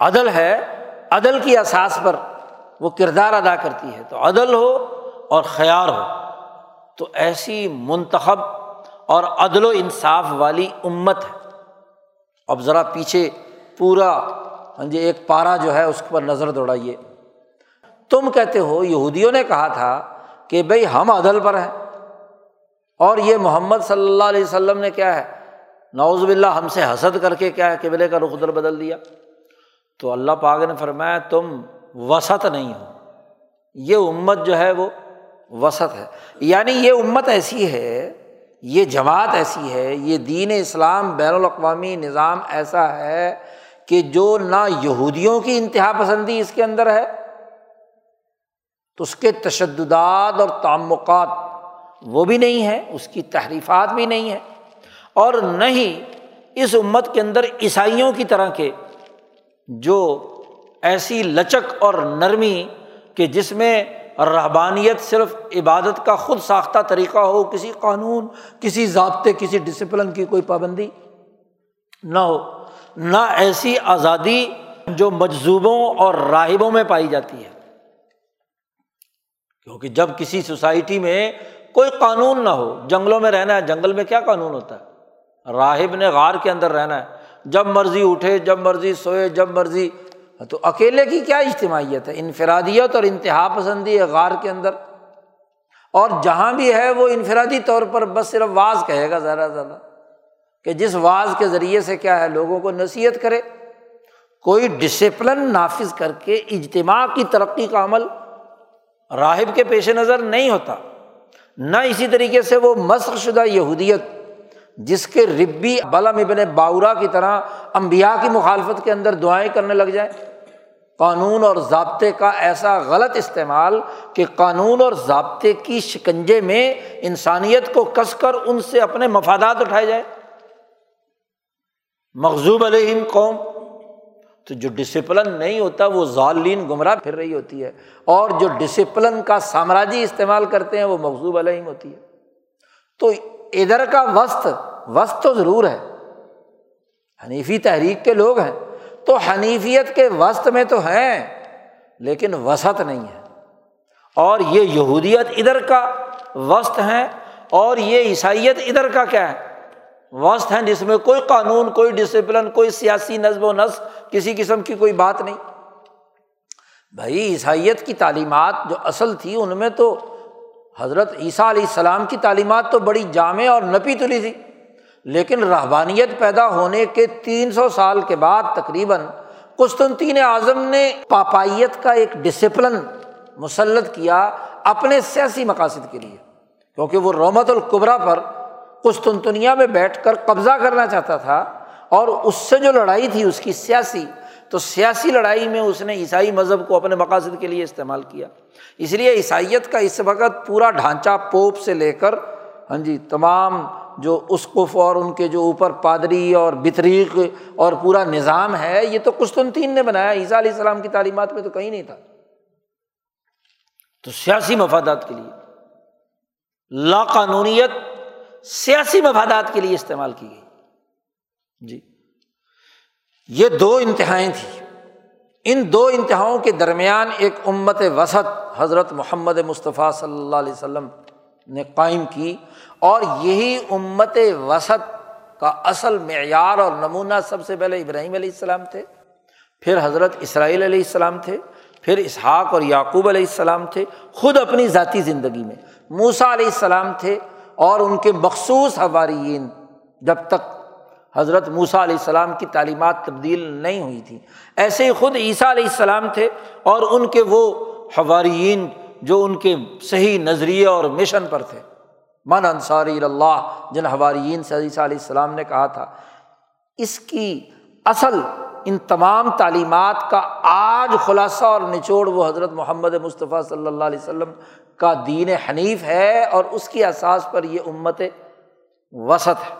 عدل ہے، عدل کی احساس پر وہ کردار ادا کرتی ہے۔ تو عدل ہو اور خیار ہو۔ تو ایسی منتخب اور عدل و انصاف والی امت ہے۔ اب ذرا پیچھے پورا ہاں جی ایک پارا جو ہے، اس پر نظر دوڑائیے۔ تم کہتے ہو، یہودیوں نے کہا تھا کہ بھائی ہم عدل پر ہیں۔ اور یہ محمد صلی اللہ علیہ وسلم نے کیا ہے؟ نوز باللہ، ہم سے حسد کر کے کیا ہے قبلے کا رخ در بدل دیا۔ تو اللہ پاک نے فرمایا، تم وسط نہیں ہو۔ یہ امت جو ہے، وہ وسط ہے۔ یعنی یہ امت ایسی ہے، یہ جماعت ایسی ہے، یہ دین اسلام، بین الاقوامی نظام ایسا ہے کہ جو نہ یہودیوں کی انتہا پسندی اس کے اندر ہے، تو اس کے تشددات اور تعمقات وہ بھی نہیں ہے اس کی تحریفات بھی نہیں ہے اور نہ ہی اس امت کے اندر عیسائیوں کی طرح کے جو ایسی لچک اور نرمی کہ جس میں رحبانیت صرف عبادت کا خود ساختہ طریقہ ہو، کسی قانون، کسی ضابطے، کسی ڈسپلن کی کوئی پابندی نہ ہو۔ نہ ایسی آزادی جو مجذوبوں اور راہبوں میں پائی جاتی ہے۔ کیونکہ جب کسی سوسائٹی میں کوئی قانون نہ ہو، جنگلوں میں رہنا ہے، جنگل میں کیا قانون ہوتا ہے؟ راہب نے غار کے اندر رہنا ہے۔ جب مرضی اٹھے، جب مرضی سوئے، جب مرضی۔ تو اکیلے کی کیا اجتماعیت ہے؟ انفرادیت اور انتہا پسندی ہے غار کے اندر۔ اور جہاں بھی ہے، وہ انفرادی طور پر بس صرف واز کہے گا، زیادہ زیادہ۔ کہ جس واز کے ذریعے سے کیا ہے، لوگوں کو نصیحت کرے۔ کوئی ڈسپلن نافذ کر کے اجتماع کی ترقی کا عمل راہب کے پیش نظر نہیں ہوتا۔ نہ اسی طریقے سے وہ مسق شدہ یہودیت، جس کے ربی بلم ابن باورا کی طرح امبیا کی مخالفت کے اندر دعائیں کرنے لگ جائیں۔ قانون اور ضابطے کا ایسا غلط استعمال کہ قانون اور ضابطے کی شکنجے میں انسانیت کو کس کر ان سے اپنے مفادات اٹھائے جائے مغزوب علیہم قوم۔ تو جو ڈسپلن نہیں ہوتا وہ ظالین گمراہ پھر رہی ہوتی ہے۔ اور جو ڈسپلن کا سامراجی استعمال کرتے ہیں وہ مغزوب علیہم ہوتی ہے۔ تو ادھر کا وسط وسط تو ضرور ہے۔ حنیفی تحریک کے لوگ ہیں۔ تو حنیفیت کے وسط میں تو ہیں، لیکن وسط نہیں ہے۔ اور یہ یہودیت ادھر کا وسط ہے اور یہ عیسائیت ادھر کا کیا ہے؟ وسط ہیں جس میں کوئی قانون، کوئی ڈسپلن کوئی سیاسی نظم و نسق، کسی قسم کی کوئی بات نہیں۔ بھائی، عیسائیت کی تعلیمات جو اصل تھی، ان میں تو حضرت عیسیٰ علیہ السلام کی تعلیمات تو بڑی جامع اور نپی تلی تھی۔ لیکن رحبانیت پیدا ہونے کے تین سو سال کے بعد تقریباً قسطنطین اعظم نے پاپائیت کا ایک ڈسپلن مسلط کیا اپنے سیاسی مقاصد کے لیے، کیونکہ وہ رومت القبرا پر قسطنطنیہ میں بیٹھ کر قبضہ کرنا چاہتا تھا اور اس سے جو لڑائی تھی اس کی سیاسی، تو سیاسی لڑائی میں اس نے عیسائی مذہب کو اپنے مقاصد کے لیے استعمال کیا۔ اس لیے عیسائیت کا اس وقت پورا ڈھانچہ پوپ سے لے کر ہاں جی تمام جو اسقف اور ان کے جو اوپر پادری اور بطریق اور پورا نظام ہے، یہ تو قسطنطین نے بنایا۔ عیسیٰ علیہ السلام کی تعلیمات میں تو کہیں نہیں تھا۔ تو سیاسی مفادات کے لیے لا قانونیت سیاسی مفادات کے لیے استعمال کی گئی۔ جی۔ یہ دو انتہائیں تھیں۔ ان دو انتہاؤں کے درمیان ایک امت وسط حضرت محمد مصطفیٰ صلی اللہ علیہ وسلم نے قائم کی اور یہی امت وسط کا اصل معیار اور نمونہ سب سے پہلے ابراہیم علیہ السلام تھے، پھر حضرت اسرائیل علیہ السلام تھے، پھر اسحاق اور یعقوب علیہ السلام تھے، خود اپنی ذاتی زندگی میں۔ موسا علیہ السلام تھے اور ان کے مخصوص حوارئین جب تک حضرت موسا علیہ السلام کی تعلیمات تبدیل نہیں ہوئی تھیں۔ ایسے ہی خود عیسیٰ علیہ السلام تھے اور ان کے وہ حوارئین جو ان کے صحیح نظریے اور مشن پر تھے۔ من انصاری اللہ، جن حوارئین سے عیسیٰ علیہ السلام نے کہا تھا۔ اس کی اصل ان تمام تعلیمات کا آج خلاصہ اور نچوڑ وہ حضرت محمد مصطفیٰ صلی اللہ علیہ وسلم کا دین حنیف ہے اور اس کی احساس پر یہ امت وسط ہے۔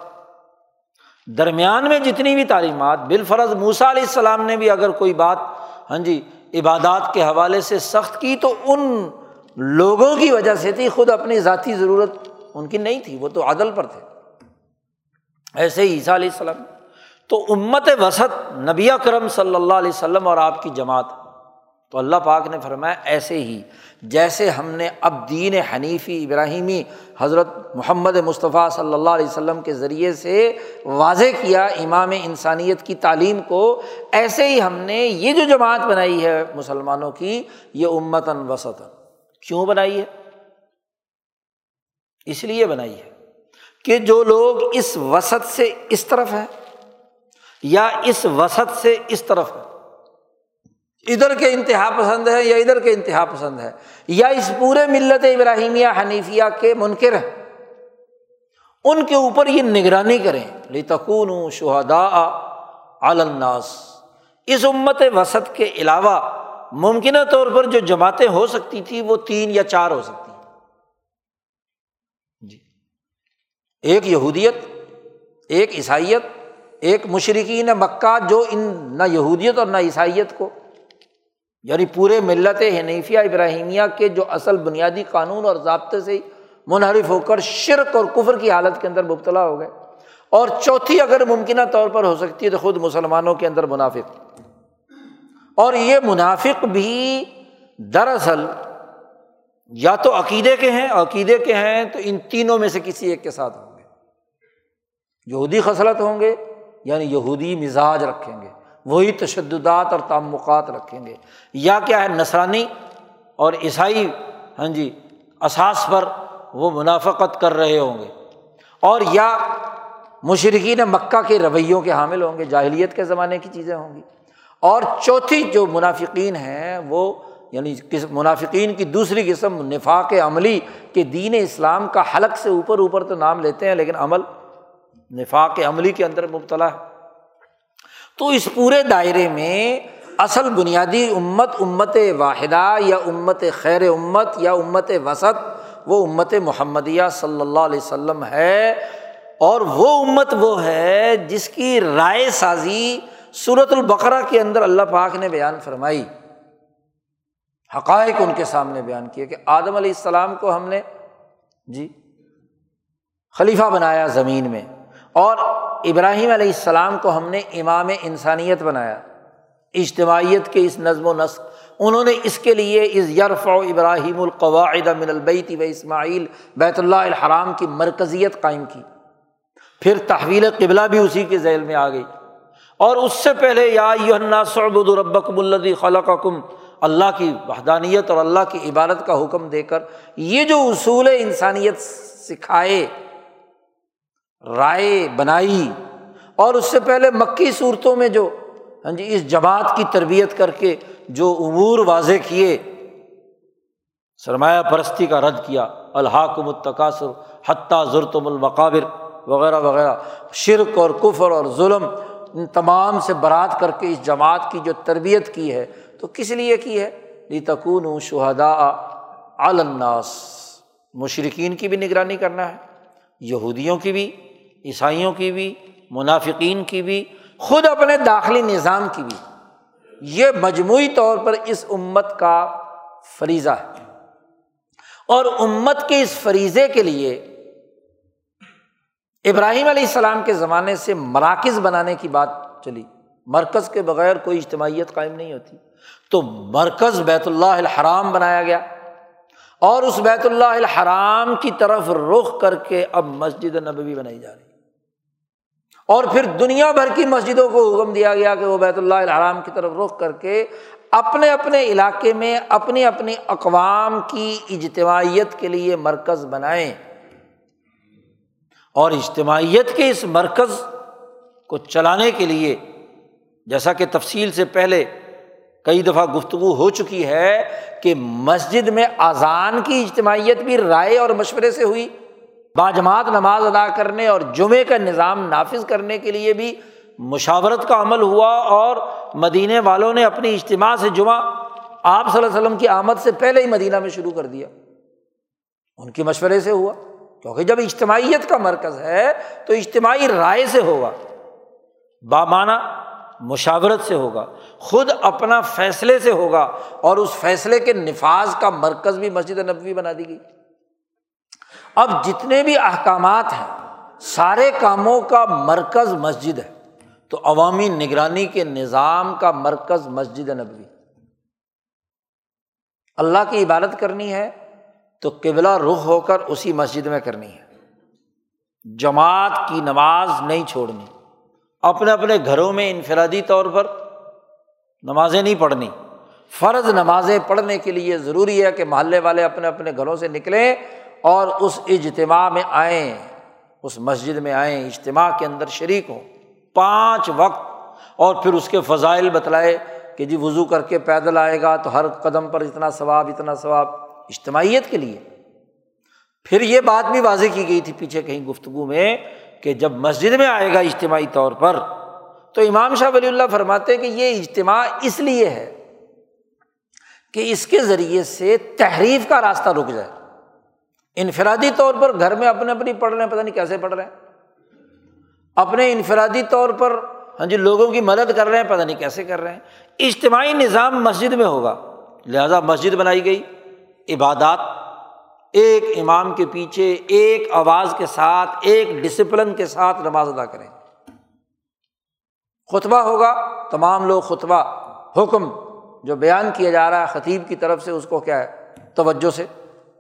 درمیان میں جتنی بھی تعلیمات، بالفرض موسا علیہ السلام نے بھی اگر کوئی بات ہاں جی عبادات کے حوالے سے سخت کی تو ان لوگوں کی وجہ سے تھی، خود اپنی ذاتی ضرورت ان کی نہیں تھی، وہ تو عدل پر تھے۔ ایسے ہی عیسیٰ علیہ السلام۔ تو امت وسط، نبی کرم صلی اللہ علیہ وسلم اور آپ کی جماعت۔ تو اللہ پاک نے فرمایا، ایسے ہی جیسے ہم نے اب دین حنیفی ابراہیمی حضرت محمد مصطفیٰ صلی اللہ علیہ وسلم کے ذریعے سے واضح کیا امام انسانیت کی تعلیم کو، ایسے ہی ہم نے یہ جو جماعت بنائی ہے مسلمانوں کی، یہ امتاً وسطاً۔ کیوں بنائی ہے؟ اس لیے بنائی ہے کہ جو لوگ اس وسط سے اس طرف ہیں یا اس وسط سے اس طرف ہے ادھر کے انتہا پسند ہے یا ادھر کے انتہا پسند ہے؟ یا اس پورے ملت ابراہیمیہ حنیفیہ کے منکر ہیں؟ ان کے اوپر یہ نگرانی کریں۔ لتکون شہدا الناس۔ اس امت وسط کے علاوہ ممکنہ طور پر جو جماعتیں ہو سکتی تھیں، وہ تین یا چار ہو سکتی جی۔ ایک یہودیت، ایک عیسائیت، ایک مشرقین مکہ جو ان، نہ یہودیت اور نہ عیسائیت کو یعنی پورے ملت حنیفیہ ابراہیمیہ کے جو اصل بنیادی قانون اور ضابطے سے منحرف ہو کر شرک اور کفر کی حالت کے اندر مبتلا ہو گئے۔ اور چوتھی اگر ممکنہ طور پر ہو سکتی ہے تو خود مسلمانوں کے اندر منافق۔ اور یہ منافق بھی دراصل یا تو عقیدے کے ہیں، عقیدے کے ہیں تو ان تینوں میں سے کسی ایک کے ساتھ ہوں گے۔ یہودی خصلت ہوں گے یعنی یہودی مزاج رکھیں گے۔ وہی تشددات اور تعمقات رکھیں گے۔ یا کیا ہے نسرانی اور عیسائی ہاں جی اساس پر وہ منافقت کر رہے ہوں گے۔ اور یا مشرقین مکہ کے رویوں کے حامل ہوں گے، جاہلیت کے زمانے کی چیزیں ہوں گی۔ اور چوتھی جو منافقین ہیں، وہ یعنی منافقین کی دوسری قسم نفاق عملی کہ دین اسلام کا حلق سے اوپر اوپر تو نام لیتے ہیں، لیکن عمل نفاق عملی کے اندر مبتلا ہے۔ تو اس پورے دائرے میں اصل بنیادی امت امت واحدہ یا امت خیر امت یا امت وسط، وہ امت محمدیہ صلی اللہ علیہ وسلم ہے اور وہ امت وہ ہے جس کی رائے سازی صورت البقرا کے اندر اللہ پاک نے بیان فرمائی۔ حقائق ان کے سامنے بیان کیے کہ آدم علیہ السلام کو ہم نے جی خلیفہ بنایا زمین میں اور ابراہیم علیہ السلام کو ہم نے امام انسانیت بنایا، اجتماعیت کے اس نظم و نسق۔ انہوں نے اس کے لیے اس یرف و ابراہیم القواعد من البیت و اسماعیل بیت اللہ الحرام کی مرکزیت قائم کی۔ پھر تحویل قبلہ بھی اسی کے ذیل میں آ گئی۔ اور اس سے پہلے یا صعبد الربکم الدی خلقکم۔ اللہ کی وحدانیت اور اللہ کی عبادت کا حکم دے کر یہ جو اصول انسانیت سکھائے رائے بنائی۔ اور اس سے پہلے مکی صورتوں میں جو ہاں جی اس جماعت کی تربیت کر کے جو امور واضح کیے، سرمایہ پرستی کا رد کیا، الحاکم التقاصر حتیٰ ضرتم المقابر وغیرہ وغیرہ۔ شرک اور کفر اور ظلم، ان تمام سے برات کر کے اس جماعت کی جو تربیت کی ہے، تو کس لیے کی ہے؟ لی تکون شہدا الناس۔ مشرقین کی بھی نگرانی کرنا ہے، یہودیوں کی بھی۔ عیسائیوں کی بھی، منافقین کی بھی، خود اپنے داخلی نظام کی بھی۔ یہ مجموعی طور پر اس امت کا فریضہ ہے۔ اور امت کے اس فریضے کے لیے ابراہیم علیہ السلام کے زمانے سے مراکز بنانے کی بات چلی۔ مرکز کے بغیر کوئی اجتماعیت قائم نہیں ہوتی۔ تو مرکز بیت اللہ الحرام بنایا گیا۔ اور اس بیت اللہ الحرام کی طرف رخ کر کے اب مسجد نبوی بنائی جا رہی۔ اور پھر دنیا بھر کی مسجدوں کو حکم دیا گیا کہ وہ بیت اللہ الحرام کی طرف رخ کر کے اپنے اپنے علاقے میں اپنی اپنی اقوام کی اجتماعیت کے لیے مرکز بنائیں۔ اور اجتماعیت کے اس مرکز کو چلانے کے لیے جیسا کہ تفصیل سے پہلے کئی دفعہ گفتگو ہو چکی ہے کہ مسجد میں اذان کی اجتماعیت بھی رائے اور مشورے سے ہوئی۔ باجماعت نماز ادا کرنے اور جمعے کا نظام نافذ کرنے کے لیے بھی مشاورت کا عمل ہوا اور مدینے والوں نے اپنی اجتماع سے جمعہ آپ صلی اللہ علیہ وسلم کی آمد سے پہلے ہی مدینہ میں شروع کر دیا۔ ان کے مشورے سے ہوا۔ کیونکہ جب اجتماعیت کا مرکز ہے تو اجتماعی رائے سے ہوگا۔ بامانہ مشاورت سے ہوگا۔ خود اپنا فیصلے سے ہوگا اور اس فیصلے کے نفاذ کا مرکز بھی مسجد نبوی بنا دی گئی۔ اب جتنے بھی احکامات ہیں، سارے کاموں کا مرکز مسجد ہے۔ تو عوامی نگرانی کے نظام کا مرکز مسجد نبوی۔ اللہ کی عبادت کرنی ہے تو قبلہ رخ ہو کر اسی مسجد میں کرنی ہے۔ جماعت کی نماز نہیں چھوڑنی۔ اپنے اپنے گھروں میں انفرادی طور پر نمازیں نہیں پڑھنی۔ فرض نمازیں پڑھنے کے لیے ضروری ہے کہ محلے والے اپنے اپنے گھروں سے نکلیں۔ اور اس اجتماع میں آئیں، اس مسجد میں آئیں، اجتماع کے اندر شریک ہوں۔ پانچ وقت اور پھر اس کے فضائل بتلائے کہ جی وضو کر کے پیدل آئے گا تو ہر قدم پر اتنا ثواب اتنا ثواب۔ اجتماعیت کے لیے۔ پھر یہ بات بھی واضح کی گئی تھی پیچھے کہیں گفتگو میں کہ جب مسجد میں آئے گا اجتماعی طور پر، تو امام شاہ ولی اللہ فرماتے کہ یہ اجتماع اس لیے ہے کہ اس کے ذریعے سے تحریف کا راستہ رک جائے۔ انفرادی طور پر گھر میں اپنے اپنی پڑھ رہے ہیں، پتہ نہیں کیسے پڑھ رہے ہیں۔ اپنے انفرادی طور پر ہاں جی لوگوں کی مدد کر رہے ہیں، پتہ نہیں کیسے کر رہے ہیں۔ اجتماعی نظام مسجد میں ہوگا، لہٰذا مسجد بنائی گئی، عبادات، ایک امام کے پیچھے، ایک آواز کے ساتھ، ایک ڈسپلن کے ساتھ نماز ادا کریں۔ خطبہ ہوگا، تمام لوگ خطبہ، حکم جو بیان کیا جا رہا ہے خطیب کی طرف سے، اس کو کیا ہے؟ توجہ سے۔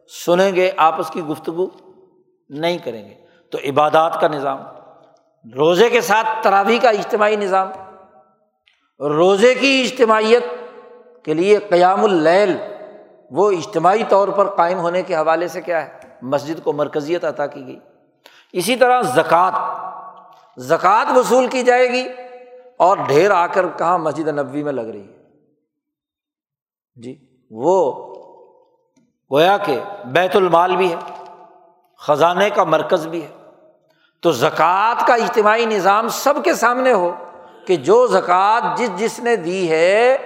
سنیں گے، آپس کی گفتگو نہیں کریں گے۔ تو عبادات کا نظام، روزے کے ساتھ تراوی کا اجتماعی نظام، روزے کی اجتماعیت کے لیے قیام اللیل، وہ اجتماعی طور پر قائم ہونے کے حوالے سے کیا ہے؟ مسجد کو مرکزیت عطا کی گئی۔ اسی طرح زکوٰۃ زکوٰۃ وصول کی جائے گی اور ڈھیر آ کر کہاں مسجد نبوی میں لگ رہی ہے۔ جی وہ گویا کہ بیت المال بھی ہے، خزانے کا مرکز بھی ہے۔ تو زکوٰۃ کا اجتماعی نظام سب کے سامنے ہو کہ جو زکوٰۃ جس جس نے دی ہے،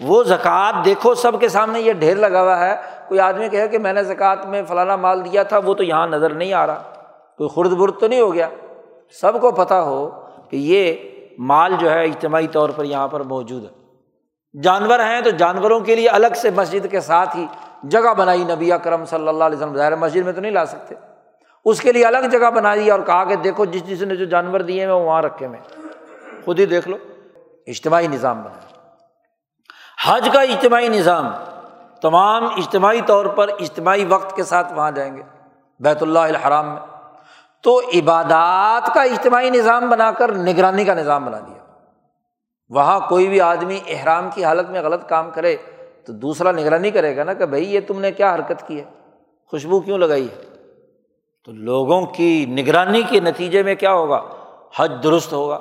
وہ زکوٰۃ دیکھو سب کے سامنے یہ ڈھیر لگا ہوا ہے۔ کوئی آدمی کہے کہ میں نے زکوٰۃ میں فلانا مال دیا تھا، وہ تو یہاں نظر نہیں آ رہا۔ کوئی خرد برد تو نہیں ہو گیا۔ سب کو پتہ ہو کہ یہ مال جو ہے اجتماعی طور پر یہاں پر موجود ہے۔ جانور ہیں تو جانوروں کے لیے الگ سے مسجد کے ساتھ ہی جگہ بنائی نبی کرم صلی اللہ علیہ وسلم، ظاہر مسجد میں تو نہیں لا سکتے۔ اس کے لیے الگ جگہ بنائی اور کہا کہ دیکھو جس جس نے جو جانور دیے ہیں، وہ وہاں رکھے میں خود ہی دیکھ لو۔ اجتماعی نظام بنا۔ حج کا اجتماعی نظام، تمام اجتماعی طور پر اجتماعی وقت کے ساتھ وہاں جائیں گے، بیت اللہ الحرام میں۔ تو عبادات کا اجتماعی نظام بنا کر نگرانی کا نظام بنا دیا۔ وہاں کوئی بھی آدمی احرام کی حالت میں غلط کام کرے تو دوسرا نگرانی کرے گا نا کہ بھائی یہ تم نے کیا حرکت کی ہے؟ خوشبو کیوں لگائی ہے؟ تو لوگوں کی نگرانی کے نتیجے میں کیا ہوگا؟ حج درست ہوگا۔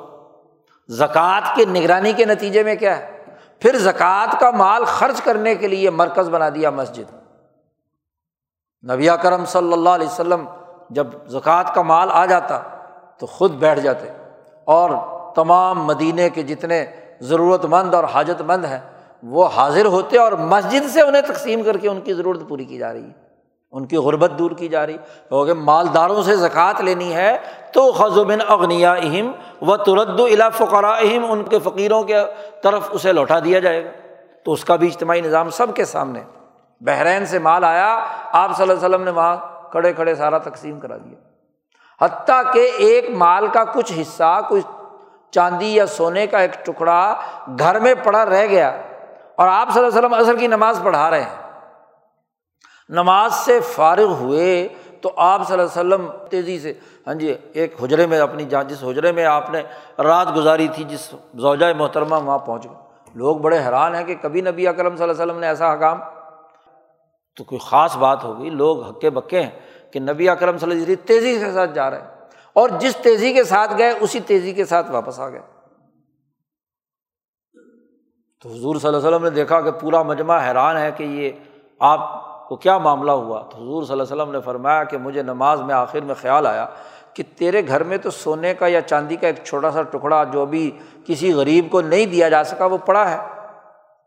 زکوٰۃ کے نگرانی کے نتیجے میں کیا ہے؟ پھر زکوٰۃ کا مال خرچ کرنے کے لیے مرکز بنا دیا مسجد۔ نبی کرم صلی اللہ علیہ وسلم جب زکوٰۃ کا مال آ جاتا تو خود بیٹھ جاتے۔ اور تمام مدینے کے جتنے ضرورت مند اور حاجت مند ہیں وہ حاضر ہوتے اور مسجد سے انہیں تقسیم کر کے ان کی ضرورت پوری کی جا رہی ہے۔ ان کی غربت دور کی جا رہی کیونکہ مالداروں سے زکوٰۃ لینی ہے، تو خزبن اغنیا اہم و ترد الا فقرا اہم ان کے فقیروں کے طرف اسے لوٹا دیا جائے گا۔ تو اس کا بھی اجتماعی نظام سب کے سامنے۔ بحرین سے مال آیا، آپ صلی اللہ علیہ وسلم نے وہاں کھڑے کھڑے سارا تقسیم کرا دیا۔ حتیٰ کہ ایک مال کا کچھ حصہ کچھ چاندی یا سونے کا ایک ٹکڑا گھر میں پڑا رہ گیا۔ اور آپ صلی اللہ علیہ وسلم اصل کی نماز پڑھا رہے ہیں۔ نماز سے فارغ ہوئے تو آپ صلی اللہ علیہ وسلم تیزی سے ہاں جی ایک حجرے میں اپنی جہاں جس حجرے میں آپ نے رات گزاری تھی، جس زوجۂ محترمہ وہاں پہنچ گئے۔ لوگ بڑے حیران ہیں کہ کبھی نبی اکرم صلی اللہ علیہ وسلم نے ایسا حکام۔ تو کوئی خاص بات ہوگی لوگ ہکے بکے ہیں کہ نبی اکرم صلی اللہ علیہ وسلم تیزی کے ساتھ جا رہے ہیں۔ اور جس تیزی کے ساتھ گئے، اسی تیزی کے ساتھ واپس آ گئے۔ تو حضور صلی اللہ علیہ وسلم نے دیکھا کہ پورا مجمع حیران ہے کہ یہ آپ کو کیا معاملہ ہوا؟ تو حضور صلی اللہ علیہ وسلم نے فرمایا کہ مجھے نماز میں آخر میں خیال آیا کہ تیرے گھر میں تو سونے کا یا چاندی کا ایک چھوٹا سا ٹکڑا جو بھی کسی غریب کو نہیں دیا جا سکا وہ پڑا ہے۔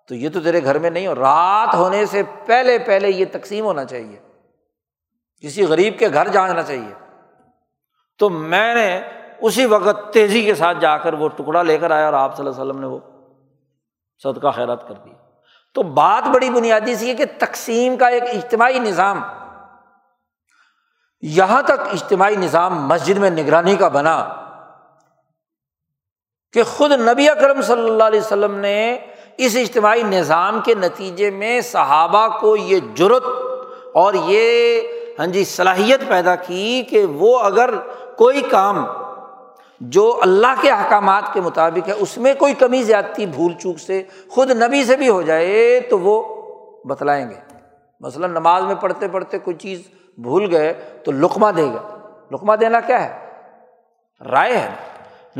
تو یہ تو تیرے گھر میں نہیں ہو۔ رات ہونے سے پہلے پہلے یہ تقسیم ہونا چاہیے۔ کسی غریب کے گھر جانا چاہیے۔ تو میں نے اسی وقت تیزی کے ساتھ جا کر وہ ٹکڑا لے کر آیا اور آپ صلی اللہ علیہ وسلم نے وہ صدقہ خیرات کر دیا۔ تو بات بڑی بنیادی سی ہے کہ تقسیم کا ایک اجتماعی نظام، یہاں تک اجتماعی نظام مسجد میں نگرانی کا بنا کہ خود نبی اکرم صلی اللہ علیہ وسلم نے اس اجتماعی نظام کے نتیجے میں صحابہ کو یہ جرت اور یہ ہاں جی صلاحیت پیدا کی کہ وہ اگر کوئی کام جو اللہ کے احکامات کے مطابق ہے، اس میں کوئی کمی زیادتی، بھول چوک سے خود نبی سے بھی ہو جائے تو وہ بتلائیں گے۔ مثلاً نماز میں پڑھتے پڑھتے کوئی چیز بھول گئے تو لقمہ دے گا۔ لقمہ دینا کیا ہے؟ رائے ہے۔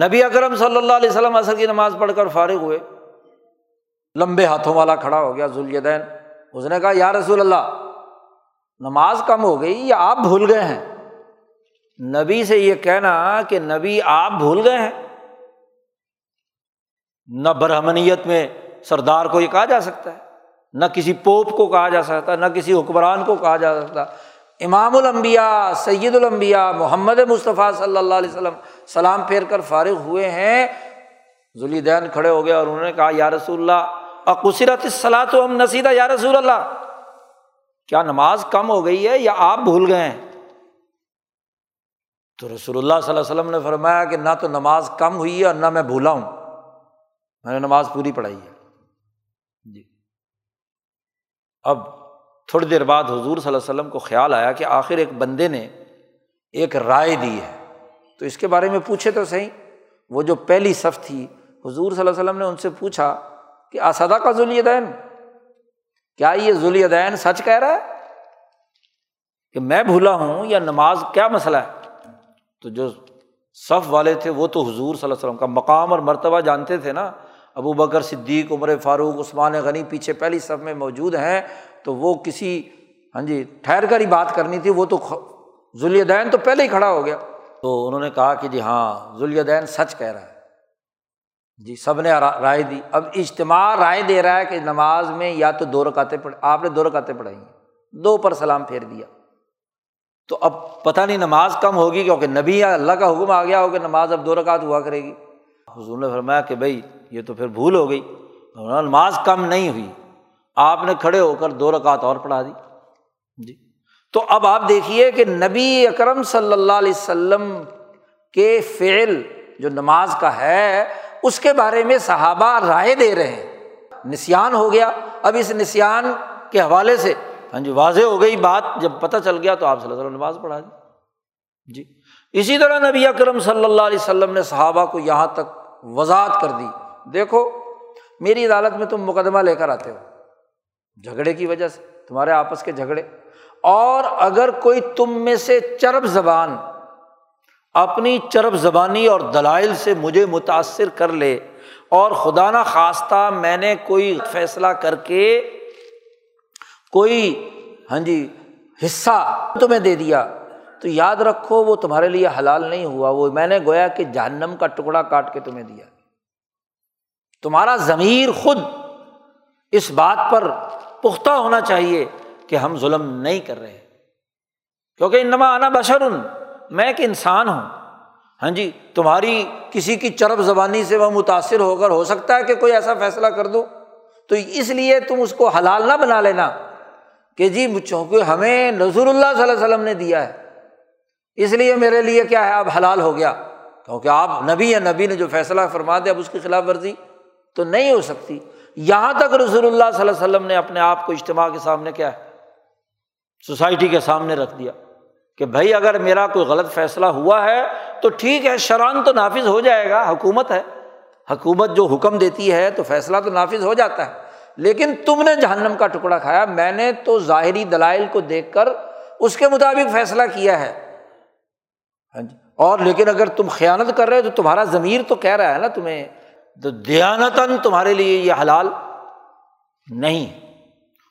نبی اکرم صلی اللہ علیہ وسلم اثر کی نماز پڑھ کر فارغ ہوئے۔ لمبے ہاتھوں والا کھڑا ہو گیا ذوالدین اس نے کہا، یا رسول اللہ، نماز کم ہو گئی یا آپ بھول گئے ہیں؟ نبی سے یہ کہنا کہ نبی آپ بھول گئے ہیں۔ نہ برہمنیت میں سردار کو یہ کہا جا سکتا ہے، نہ کسی پوپ کو کہا جا سکتا، نہ کسی حکمران کو کہا جا سکتا۔ امام الانبیاء، سید الانبیاء، محمد مصطفیٰ صلی اللہ علیہ وسلم سلام پھیر کر فارغ ہوئے ہیں۔ ذلی دین کھڑے ہو گئے اور انہوں نے کہا، یا رسول اللہ، اقصرت صلاح تو ہم نصیدہ یا رسول اللہ، کیا نماز کم ہو گئی ہے یا آپ بھول گئے ہیں؟ تو رسول اللہ صلی اللہ علیہ وسلم نے فرمایا کہ نہ تو نماز کم ہوئی ہے اور نہ میں بھولا ہوں۔ میں نے نماز پوری پڑھائی ہے۔ جی۔ اب تھوڑی دیر بعد حضور صلی اللہ علیہ وسلم کو خیال آیا کہ آخر ایک بندے نے ایک رائے دی ہے۔ تو اس کے بارے میں پوچھے تو صحیح۔ وہ جو پہلی صف تھی، حضور صلی اللہ علیہ وسلم نے ان سے پوچھا کہ اسدا کا ذولی دین کیا یہ ذولی دین سچ کہہ رہا ہے؟ کہ میں بھولا ہوں یا نماز کیا مسئلہ ہے؟ تو جو صف والے تھے وہ تو حضور صلی اللہ علیہ وسلم کا مقام اور مرتبہ جانتے تھے نا۔ ابو بکر صدیق، عمر فاروق، عثمان غنی پیچھے پہلی صف میں موجود ہیں، تو وہ کسی ہاں جی ٹھہر کر ہی بات کرنی تھی، وہ تو ذولیدین تو پہلے ہی کھڑا ہو گیا۔ تو انہوں نے کہا کہ جی ہاں ذولیدین سچ کہہ رہا ہے۔ جی سب نے رائے دی۔ اب اجتماع رائے دے رہا ہے کہ نماز میں یا تو دو رکاتے پڑھ، آپ نے دو رکاتے پڑھائی دو پر سلام پھیر دیا۔ تو اب پتہ نہیں نماز کم ہوگی کیونکہ نبی یا اللہ کا حکم آ گیا ہو کہ نماز اب دو رکعت ہوا کرے گی۔ حضور نے فرمایا کہ بھائی یہ تو پھر بھول ہو گئی۔ نماز کم نہیں ہوئی۔ آپ نے کھڑے ہو کر دو رکعت اور پڑھا دی۔ جی۔ تو اب آپ دیکھیے کہ نبی اکرم صلی اللہ علیہ وسلم کے فعل جو نماز کا ہے، اس کے بارے میں صحابہ رائے دے رہے ہیں۔ نسان ہو گیا۔ اب اس نسان کے حوالے سے ہاں جی واضح ہو گئی بات، جب پتہ چل گیا تو آپ صلی اللہ علیہ وسلم نماز پڑھا دی جی۔ اسی طرح نبی اکرم صلی اللہ علیہ وسلم نے صحابہ کو یہاں تک وضاحت کر دی۔ دیکھو، میری عدالت میں تم مقدمہ لے کر آتے ہو۔ جھگڑے کی وجہ سے، تمہارے آپس کے جھگڑے۔ اور اگر کوئی تم میں سے چرب زبان، اپنی چرب زبانی اور دلائل سے مجھے متاثر کر لے اور خدا نہ خواستہ میں نے کوئی فیصلہ کر کے کوئی ہاں جی حصہ تمہیں دے دیا، تو یاد رکھو وہ تمہارے لیے حلال نہیں ہوا، وہ میں نے گویا کہ جہنم کا ٹکڑا کاٹ کے تمہیں دیا۔ تمہارا ضمیر خود اس بات پر پختہ ہونا چاہیے کہ ہم ظلم نہیں کر رہے۔ کیونکہ انما آنا بشرن، میں ایک انسان ہوں۔ ہاں جی تمہاری کسی کی چرب زبانی سے وہ متاثر ہو کر ہو سکتا ہے کہ کوئی ایسا فیصلہ کر دو۔ تو اس لیے تم اس کو حلال نہ بنا لینا۔ کہ جی چونکہ ہمیں نظر اللہ صلی اللہ علیہ وسلم نے دیا ہے، اس لیے میرے لیے کیا ہے؟ اب حلال ہو گیا۔ کیونکہ آپ نبی یا نبی نے جو فیصلہ فرما دیا، اب اس کی خلاف ورزی تو نہیں ہو سکتی۔ یہاں تک رسول اللہ صلی اللہ علیہ وسلم نے اپنے آپ کو اجتماع کے سامنے کیا ہے، سوسائٹی کے سامنے رکھ دیا کہ بھائی اگر میرا کوئی غلط فیصلہ ہوا ہے تو ٹھیک ہے شران تو نافذ ہو جائے گا، حکومت ہے۔ حکومت جو حکم دیتی ہے تو فیصلہ تو نافذ ہو جاتا ہے۔ لیکن تم نے جہنم کا ٹکڑا کھایا، میں نے تو ظاہری دلائل کو دیکھ کر اس کے مطابق فیصلہ کیا ہے۔ ہاں جی۔ اور لیکن اگر تم خیانت کر رہے ہو تو تمہارا ضمیر تو کہہ رہا ہے نا تمہیں، تو دیانتاً تمہارے لیے یہ حلال نہیں۔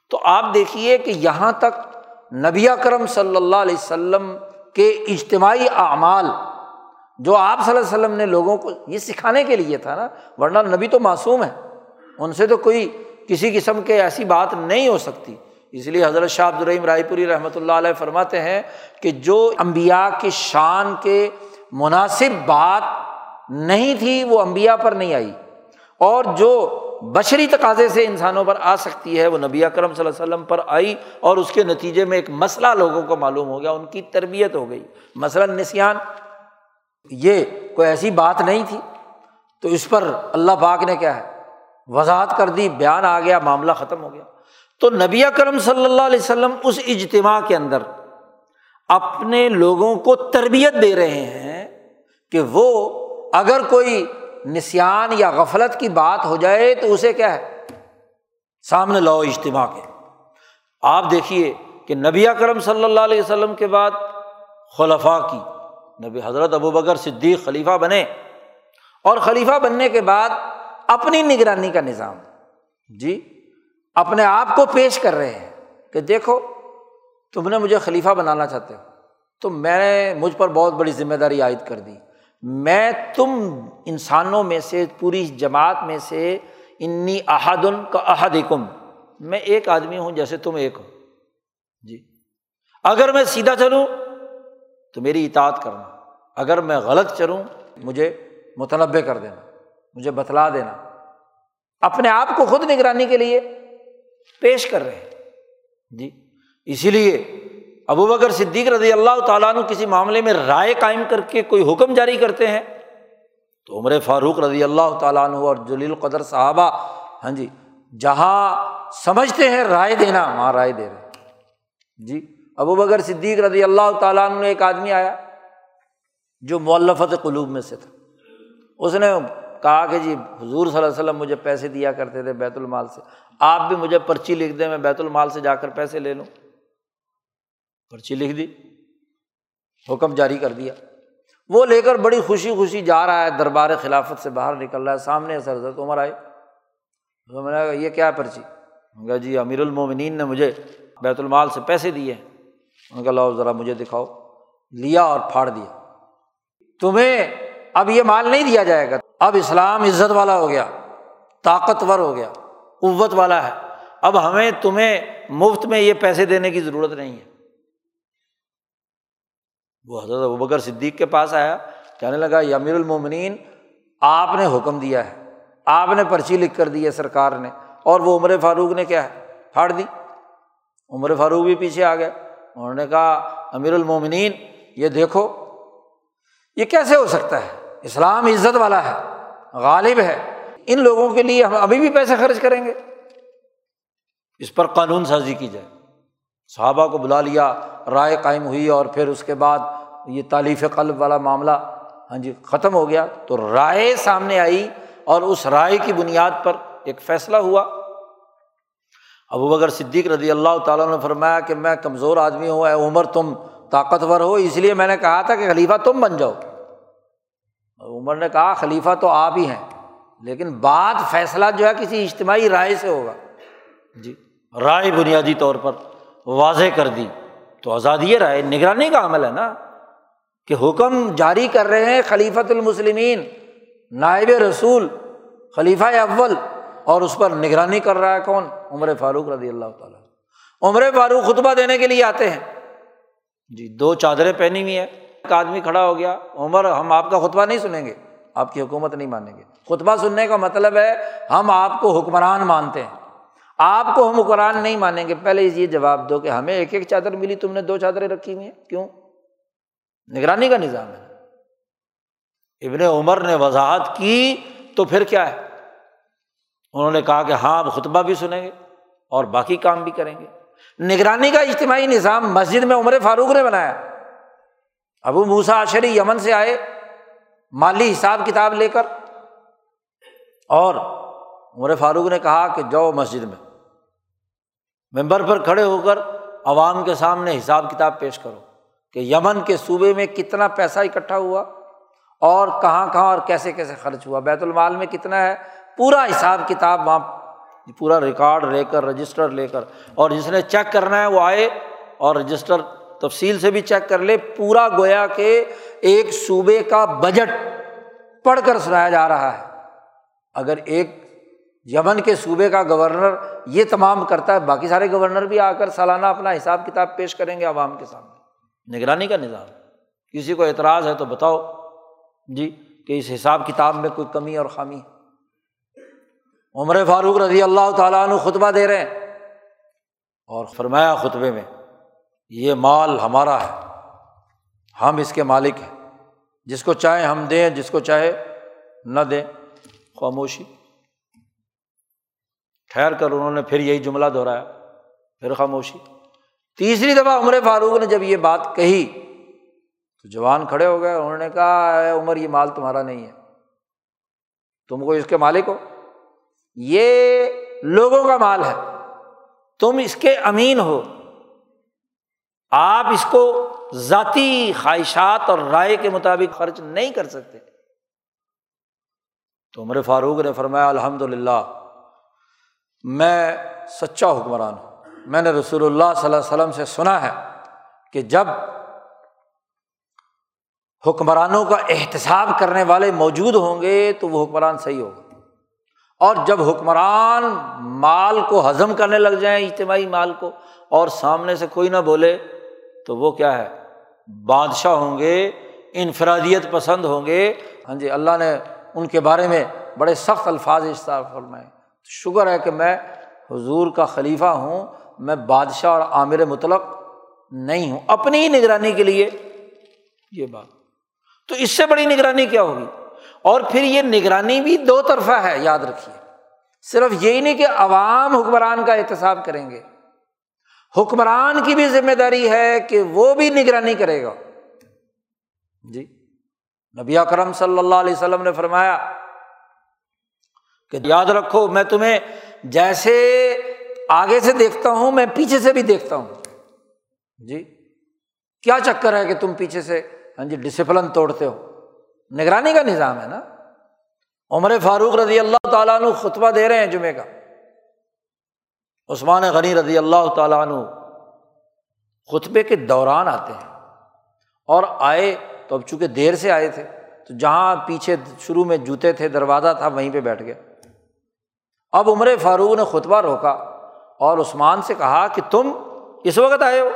تو آپ دیکھیے کہ یہاں تک نبی کرم صلی اللہ علیہ وسلم کے اجتماعی اعمال جو آپ صلی اللہ علیہ وسلم نے لوگوں کو یہ سکھانے کے لیے تھا نا، ورنہ نبی تو معصوم ہے ان سے تو کوئی کسی قسم کے ایسی بات نہیں ہو سکتی۔ اس لیے حضرت شاہ عبد الرحیم رائے پوری رحمۃ اللہ علیہ فرماتے ہیں کہ جو امبیا کی شان کے مناسب بات نہیں تھی، وہ امبیا پر نہیں آئی۔ اور جو بشری تقاضے سے انسانوں پر آ سکتی ہے، وہ نبی اکرم صلی اللہ علیہ وسلم پر آئی اور اس کے نتیجے میں ایک مسئلہ لوگوں کو معلوم ہو گیا، ان کی تربیت ہو گئی۔ مثلاً نسیان، یہ کوئی ایسی بات نہیں تھی۔ تو اس پر اللہ پاک نے کیا ہے؟ وضاحت کر دی، بیان آ گیا، معاملہ ختم ہو گیا۔ تو نبی کرم صلی اللہ علیہ وسلم اس اجتماع کے اندر اپنے لوگوں کو تربیت دے رہے ہیں کہ وہ اگر کوئی نسان یا غفلت کی بات ہو جائے تو اسے کیا ہے؟ سامنے لاؤ اجتماع کے۔ آپ دیکھیے کہ نبی کرم صلی اللہ علیہ وسلم کے بعد خلفاء کی، نبی حضرت ابو بکر صدیق خلیفہ بنے۔ اور خلیفہ بننے کے بعد اپنی نگرانی کا نظام۔ جی اپنے آپ کو پیش کر رہے ہیں کہ دیکھو، تم نے مجھے خلیفہ بنانا چاہتے ہو، تو میں نے مجھ پر بہت بڑی ذمہ داری عائد کر دی۔ میں تم انسانوں میں سے، پوری جماعت میں سے، انی احدن کا احد کم میں ایک آدمی ہوں جیسے تم ایک ہو۔ جی اگر میں سیدھا چلوں تو میری اطاعت کرنا، اگر میں غلط چلوں مجھے متنوع کر دینا۔ مجھے بتلا دینا۔ اپنے آپ کو خود نگرانی کے لیے پیش کر رہے ہیں۔ جی اسی لیے ابو بکر صدیق رضی اللہ تعالیٰ نے کسی معاملے میں رائے قائم کر کے کوئی حکم جاری کرتے ہیں؟ تو عمر فاروق رضی اللہ تعالیٰ عنہ اور جلیل قدر صحابہ ہاں جی جہاں سمجھتے ہیں رائے دینا، وہاں رائے دے رہے جی ابو بکر صدیق رضی اللہ تعالیٰ عنہ ایک آدمی آیا جو مولفت قلوب میں سے تھا۔ اس نے کہا کہ جی حضور صلی اللہ علیہ وسلم مجھے پیسے دیا کرتے تھے بیت المال سے، آپ بھی مجھے پرچی لکھ دیں، میں بیت المال سے جا کر پیسے لے لوں۔ پرچی لکھ دی، حکم جاری کر دیا۔ وہ لے کر بڑی خوشی خوشی جا رہا ہے، دربار خلافت سے باہر نکل رہا ہے، سامنے سرزت عمر آئے۔ تو میں نے کہا، یہ کیا پرچی؟ کہا جی امیر المومنین نے مجھے بیت المال سے پیسے دیے۔ ان کا لاؤ ذرا مجھے دکھاؤ۔ لیا اور پھاڑ دیا۔ تمہیں اب یہ مال نہیں دیا جائے گا اب اسلام عزت والا ہو گیا، طاقتور ہو گیا، قوت والا ہے۔ اب ہمیں تمہیں مفت میں یہ پیسے دینے کی ضرورت نہیں ہے۔ وہ حضرت ابکر صدیق کے پاس آیا، کہنے لگا امیر المومنین، آپ نے حکم دیا ہے۔ آپ نے پرچی لکھ کر دی ہے سرکار نے۔ اور وہ عمر فاروق نے کیا ہے؟ پھاڑ دی۔ عمر فاروق بھی پیچھے آ گئے۔ انہوں نے کہا، امیر المومنین، یہ دیکھو، یہ کیسے ہو سکتا ہے؟ اسلام عزت والا ہے، غالب ہے۔ ان لوگوں کے لیے ہم ابھی بھی پیسے خرچ کریں گے۔ اس پر قانون سازی کی جائے۔ صحابہ کو بلا لیا، رائے قائم ہوئی اور پھر اس کے بعد یہ تالیف قلب والا معاملہ ہاں جی ختم ہو گیا۔ تو رائے سامنے آئی اور اس رائے کی بنیاد پر ایک فیصلہ ہوا۔ ابو بکر صدیق رضی اللہ تعالیٰ نے فرمایا کہ میں کمزور آدمی ہوں، اے عمر تم طاقتور ہو، اس لیے میں نے کہا تھا کہ خلیفہ تم بن جاؤ۔ عمر نے کہا، خلیفہ تو آپ ہی ہیں، لیکن بات فیصلہ جو ہے کسی اجتماعی رائے سے ہوگا۔ جی رائے بنیادی طور پر واضح کر دی۔ تو آزادی رائے، نگرانی کا عمل ہے نا، کہ حکم جاری کر رہے ہیں خلیفۃ المسلمین، نائب رسول، خلیفہ اول، اور اس پر نگرانی کر رہا ہے کون؟ عمر فاروق رضی اللہ تعالیٰ۔ عمر فاروق خطبہ دینے کے لیے آتے ہیں۔ جی دو چادریں پہنی ہوئی ہیں۔ ایک آدمی کھڑا ہو گیا، عمر، ہم آپ کا خطبہ نہیں سنیں گے۔ آپ کی حکومت نہیں مانیں گے۔ خطبہ سننے کا مطلب ہے، ہم آپ کو حکمران مانتے ہیں۔ آپ کو ہم حکمران نہیں مانیں گے۔ پہلے یہ جواب دو کہ ہمیں ایک ایک چادر ملی، تم نے دو چادریں رکھی ہوئی ہیں۔ کیوں؟ نگرانی کا نظام ہے۔ ابن عمر نے وضاحت کی تو پھر کیا ہے؟ انہوں نے کہا کہ ہاں اب خطبہ بھی سنیں گے اور باقی کام بھی کریں گے۔ نگرانی کا اجتماعی نظام مسجد میں عمر فاروق نے بنایا۔ ابو موسا اشری یمن سے آئے، مالی حساب کتاب لے کر۔ اور عمر فاروق نے کہا کہ جاؤ مسجد میں۔ ممبر پر کھڑے ہو کر عوام کے سامنے حساب کتاب پیش کرو کہ یمن کے صوبے میں کتنا پیسہ اکٹھا ہوا اور کہاں کہاں اور کیسے کیسے خرچ ہوا۔ بیت المال میں کتنا ہے؟ پورا حساب کتاب وہاں، پورا ریکارڈ لے کر، رجسٹر لے کر۔ اور جس نے چیک کرنا ہے وہ آئے اور رجسٹر تفصیل سے بھی چیک کر لے، پورا گویا کہ ایک صوبے کا بجٹ پڑھ کر سنایا جا رہا ہے۔ اگر ایک یمن کے صوبے کا گورنر یہ تمام کرتا ہے، باقی سارے گورنر بھی آ کر سالانہ اپنا حساب کتاب پیش کریں گے عوام کے سامنے۔ نگرانی کا نظام۔ کسی کو اعتراض ہے تو بتاؤ۔ جی کہ اس حساب کتاب میں کوئی کمی اور خامی ہے۔ عمر فاروق رضی اللہ تعالیٰ عنہ خطبہ دے رہے ہیں اور فرمایا خطبے میں یہ مال ہمارا ہے۔ ہم اس کے مالک ہیں۔ جس کو چاہے ہم دیں، جس کو چاہے نہ دیں۔ خاموشی۔ ٹھہر کر انہوں نے پھر یہی جملہ دہرایا۔ پھر خاموشی۔ تیسری دفعہ عمر فاروق نے جب یہ بات کہی، تو جوان کھڑے ہو گئے۔ انہوں نے کہا، اے عمر، یہ مال تمہارا نہیں ہے۔ تم کو اس کے مالک ہو؟ یہ لوگوں کا مال ہے۔ تم اس کے امین ہو۔ آپ اس کو ذاتی خواہشات اور رائے کے مطابق خرچ نہیں کر سکتے۔ تو عمر فاروق نے فرمایا الحمد للہ میں سچا حکمران ہوں۔ میں نے رسول اللہ صلی اللہ علیہ وسلم سے سنا ہے کہ جب حکمرانوں کا احتساب کرنے والے موجود ہوں گے تو وہ حکمران صحیح ہوگا۔ اور جب حکمران مال کو ہضم کرنے لگ جائیں، اجتماعی مال کو، اور سامنے سے کوئی نہ بولے تو وہ کیا ہے؟ بادشاہ ہوں گے، انفرادیت پسند ہوں گے۔ ہاں جی اللہ نے ان کے بارے میں بڑے سخت الفاظ اشتار فرمائے۔ شکر ہے کہ میں حضور کا خلیفہ ہوں، میں بادشاہ اور عامر مطلق نہیں ہوں۔ اپنی ہی نگرانی کے لیے یہ بات۔ تو اس سے بڑی نگرانی کیا ہوگی؟ اور پھر یہ نگرانی بھی دو طرفہ ہے، یاد رکھیے۔ صرف یہی نہیں کہ عوام حکمران کا احتساب کریں گے۔ حکمران کی بھی ذمہ داری ہے کہ وہ بھی نگرانی کرے گا۔ جی نبی کرم صلی اللہ علیہ وسلم نے فرمایا کہ یاد رکھو، میں تمہیں جیسے آگے سے دیکھتا ہوں، میں پیچھے سے بھی دیکھتا ہوں۔ جی کیا چکر ہے کہ تم پیچھے سے ہاں جی ڈسپلن توڑتے ہو۔ نگرانی کا نظام ہے نا۔ عمر فاروق رضی اللہ تعالیٰ عنہ خطبہ دے رہے ہیں جمعے کا۔ عثمان غنی رضی اللہ تعالیٰ عنہ خطبے کے دوران آتے ہیں اور آئے تو اب چونکہ دیر سے آئے تھے تو جہاں پیچھے شروع میں جوتے تھے، دروازہ تھا، وہیں پہ بیٹھ گئے۔ اب عمر فاروق نے خطبہ روکا اور عثمان سے کہا کہ تم اس وقت آئے ہو،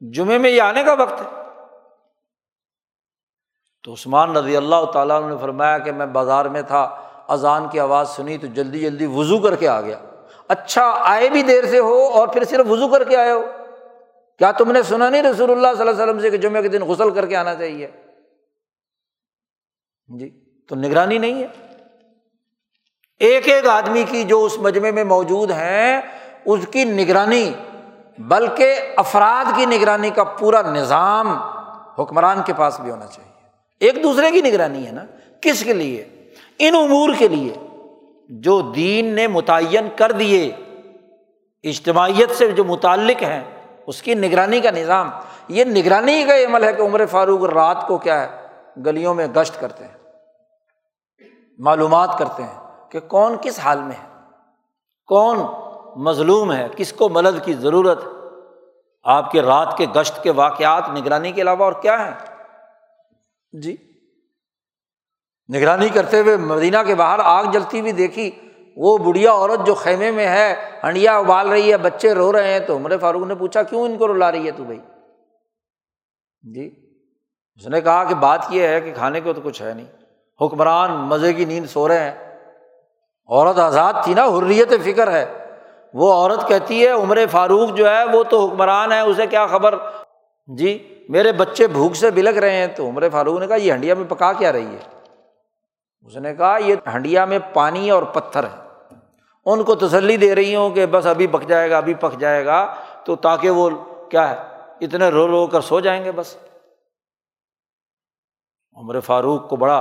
جمعے میں یہ آنے کا وقت ہے۔ تو عثمان رضی اللہ تعالیٰ نے فرمایا کہ میں بازار میں تھا، اذان کی آواز سنی تو جلدی جلدی وضو کر کے آ گیا۔ اچھا آئے بھی دیر سے ہو اور پھر صرف وضو کر کے آئے ہو۔ کیا تم نے سنا نہیں رسول اللہ صلی اللہ علیہ وسلم سے کہ جمعے کے دن غسل کر کے آنا چاہیے؟ جی تو نگرانی نہیں ہے۔ ایک ایک آدمی کی جو اس مجمے میں موجود ہیں، اس کی نگرانی، بلکہ افراد کی نگرانی کا پورا نظام حکمران کے پاس بھی ہونا چاہیے۔ ایک دوسرے کی نگرانی ہے نا؟ کس کے لیے؟ ان امور کے لیے۔ جو دین نے متعین کر دیے، اجتماعیت سے جو متعلق ہیں، اس کی نگرانی کا نظام۔ یہ نگرانی کا عمل ہے کہ عمر فاروق رات کو کیا ہے، گلیوں میں گشت کرتے ہیں، معلومات کرتے ہیں کہ کون کس حال میں ہے، کون مظلوم ہے، کس کو مدد کی ضرورت ہے۔ آپ کے رات کے گشت کے واقعات نگرانی کے علاوہ اور کیا ہے جی۔ نگرانی کرتے ہوئے مدینہ کے باہر آگ جلتی ہوئی دیکھی۔ وہ بڑھیا عورت جو خیمے میں ہے، ہنڈیا ابال رہی ہے، بچے رو رہے ہیں۔ تو عمر فاروق نے پوچھا، کیوں ان کو رلا رہی ہے تو بھائی؟ جی اس نے کہا کہ بات یہ ہے کہ کھانے کو تو کچھ ہے نہیں۔ حکمران مزے کی نیند سو رہے ہیں۔ عورت آزاد تھی نا، حریت فکر ہے۔ وہ عورت کہتی ہے، عمر فاروق جو ہے، وہ تو حکمران ہے، اسے کیا خبر؟ جی میرے بچے بھوک سے بلک رہے ہیں۔ تو عمر فاروق نے کہا، یہ ہنڈیا میں پکا کیا رہی ہے؟ اس نے کہا، یہ ہنڈیا میں پانی اور پتھر ہے ان کو تسلی دے رہی ہوں کہ بس ابھی پک جائے گا، ابھی پک جائے گا، تو تاکہ وہ کیا ہے، اتنے رو رو کر سو جائیں گے بس۔ عمر فاروق کو بڑا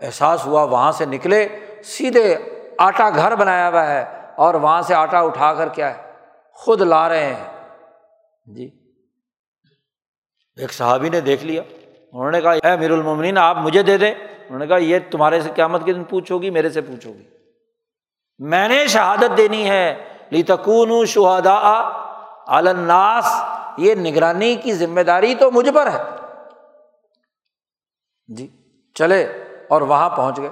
احساس ہوا، وہاں سے نکلے، سیدھے آٹا گھر بنایا ہوا ہے اور وہاں سے آٹا اٹھا کر کیا ہے، خود لا رہے ہیں۔ جی۔ ایک صحابی نے دیکھ لیا، انہوں نے کہا، اے امیر المومنین آپ مجھے دے دیں۔ انہوں نے کہا، یہ تمہارے سے قیامت کے دن پوچھو گی میرے سے پوچھو گی میں نے شہادت دینی ہے لی تکون شہدا الناس۔ یہ نگرانی کی ذمہ داری تو مجھ پر ہے۔ جی چلے اور وہاں پہنچ گئے۔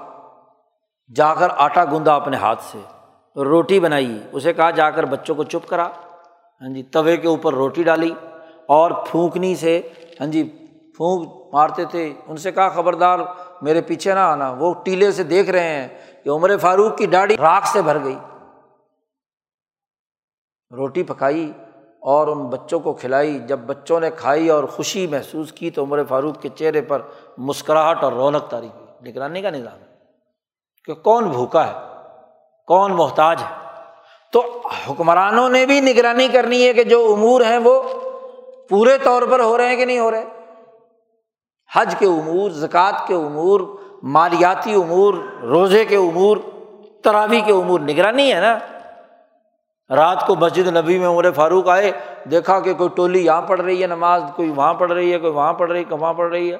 جا کر آٹا گوندا اپنے ہاتھ سے، روٹی بنائی۔ اسے کہا، جا کر بچوں کو چپ کرا۔ ہاں جی توے کے اوپر روٹی ڈالی اور پھونکنی سے ہاں جی پھونک مارتے تھے۔ ان سے کہا، خبردار میرے پیچھے نہ آنا۔ وہ ٹیلے سے دیکھ رہے ہیں کہ عمر فاروق کی ڈاڑی راکھ سے بھر گئی۔ روٹی پکائی اور ان بچوں کو کھلائی۔ جب بچوں نے کھائی اور خوشی محسوس کی تو عمر فاروق کے چہرے پر مسکراہٹ اور رونق تاری کی نگرانی کا نظام ہے کہ کون بھوکا ہے، کون محتاج ہے۔ تو حکمرانوں نے بھی نگرانی کرنی ہے کہ جو امور ہیں وہ پورے طور پر ہو رہے ہیں کہ نہیں ہو رہے۔ حج کے امور، زکوٰۃ کے امور، مالیاتی امور، روزے کے امور تراوی کے امور، نگرانی ہے نا؟ رات کو مسجد نبی میں عمر فاروق آئے، دیکھا کہ کوئی ٹولی یہاں پڑھ رہی ہے نماز، کوئی وہاں پڑھ رہی ہے، کوئی وہاں پڑھ رہی ہے وہاں پڑھ رہی ہے۔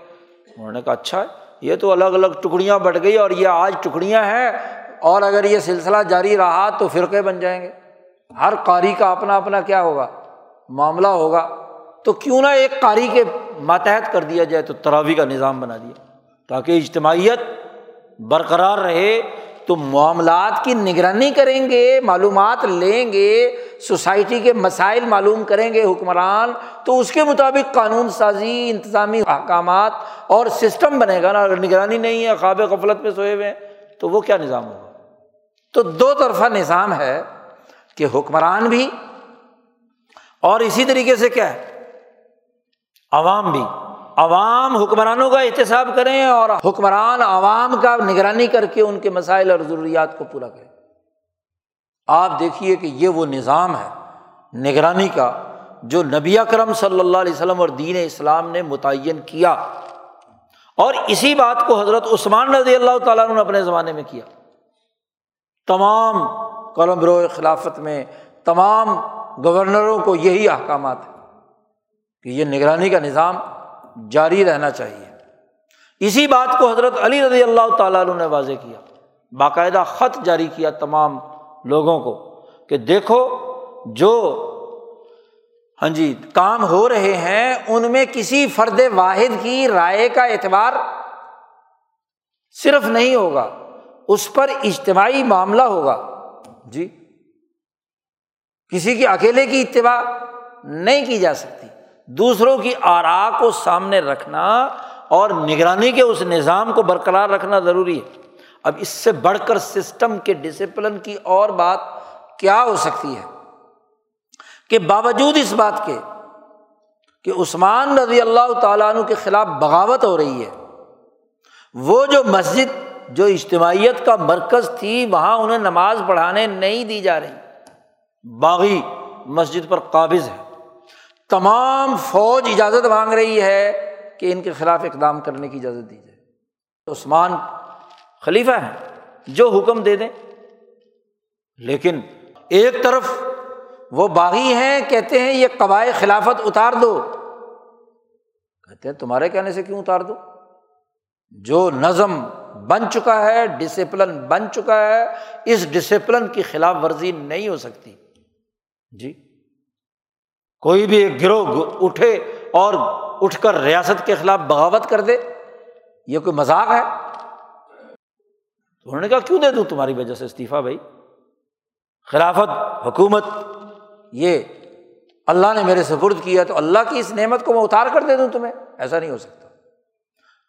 انہوں نے کہا اچھا ہے یہ تو الگ الگ ٹکڑیاں بٹ گئی اور یہ آج ٹکڑیاں ہیں اور اگر یہ سلسلہ جاری رہا تو فرقے بن جائیں گے۔ ہر قاری کا اپنا اپنا کیا ہوگا؟ معاملہ ہوگا۔ تو کیوں نہ ایک قاری کے ماتحت کر دیا جائے تو تراوی کا نظام بنا دیا۔ تاکہ اجتماعیت برقرار رہے، تو معاملات کی نگرانی کریں گے، معلومات لیں گے، سوسائٹی کے مسائل معلوم کریں گے، حکمران، تو اس کے مطابق قانون سازی، انتظامی احکامات اور سسٹم بنے گا نا۔ اگر نگرانی نہیں ہے، خواب غفلت میں سوئے ہوئے ہیں، تو وہ کیا نظام ہوگا؟ تو دو طرفہ نظام ہے کہ حکمران بھی اور اسی طریقے سے کیا ہے؟ عوام بھی۔ عوام حکمرانوں کا احتساب کریں اور حکمران عوام کا نگرانی کر کے ان کے مسائل اور ضروریات کو پورا کریں۔ آپ دیکھیے کہ یہ وہ نظام ہے، نگرانی کا، جو نبی کرم صلی اللہ علیہ وسلم اور دین اسلام نے متعین کیا۔ اور اسی بات کو حضرت عثمان رضی اللہ تعالیٰ نے اپنے زمانے میں کیا۔ تمام قلم رو خلافت میں تمام گورنروں کو یہی احکامات ہیں۔ کہ یہ نگرانی کا نظام جاری رہنا چاہیے۔ اسی بات کو حضرت علی رضی اللہ تعالیٰ عنہ نے واضح کیا۔ باقاعدہ خط جاری کیا تمام لوگوں کو کہ دیکھو جو ہاں جی کام ہو رہے ہیں، ان میں کسی فرد واحد کی رائے کا اعتبار صرف نہیں ہوگا، اس پر اجتماعی معاملہ ہوگا۔ جی کسی کی اکیلے کی اتباع نہیں کی جا سکتی۔ دوسروں کی آرا کو سامنے رکھنا اور نگرانی کے اس نظام کو برقرار رکھنا ضروری ہے۔ اب اس سے بڑھ کر سسٹم کے ڈسپلن کی اور بات کیا ہو سکتی ہے؟ کہ باوجود اس بات کے کہ عثمان رضی اللہ تعالیٰ عنہ کے خلاف بغاوت ہو رہی ہے، وہ جو مسجد، جو اجتماعیت کا مرکز تھی، وہاں انہیں نماز پڑھانے نہیں دی جا رہی۔ باغی مسجد پر قابض ہے۔ تمام فوج اجازت مانگ رہی ہے کہ ان کے خلاف اقدام کرنے کی اجازت دی جائے۔ عثمان خلیفہ ہیں، جو حکم دے دیں۔ لیکن ایک طرف وہ باغی ہیں، کہتے ہیں یہ قبائے خلافت اتار دو۔ کہتے ہیں تمہارے کہنے سے کیوں اتار دو؟ جو نظم بن چکا ہے ڈسپلن بن چکا ہے، اس ڈسپلن کی خلاف ورزی نہیں ہو سکتی۔ جی۔ کوئی بھی ایک گروہ اٹھے اور اٹھ کر ریاست کے خلاف بغاوت کر دے، یہ کوئی مذاق ہے؟ انہوں نے کہا، کیوں دے دوں تمہاری وجہ سے استعفیٰ بھائی؟ خلافت، حکومت، یہ اللہ نے میرے سپرد کیا، تو اللہ کی اس نعمت کو میں اتار کر دے دوں تمہیں؟ ایسا نہیں ہو سکتا۔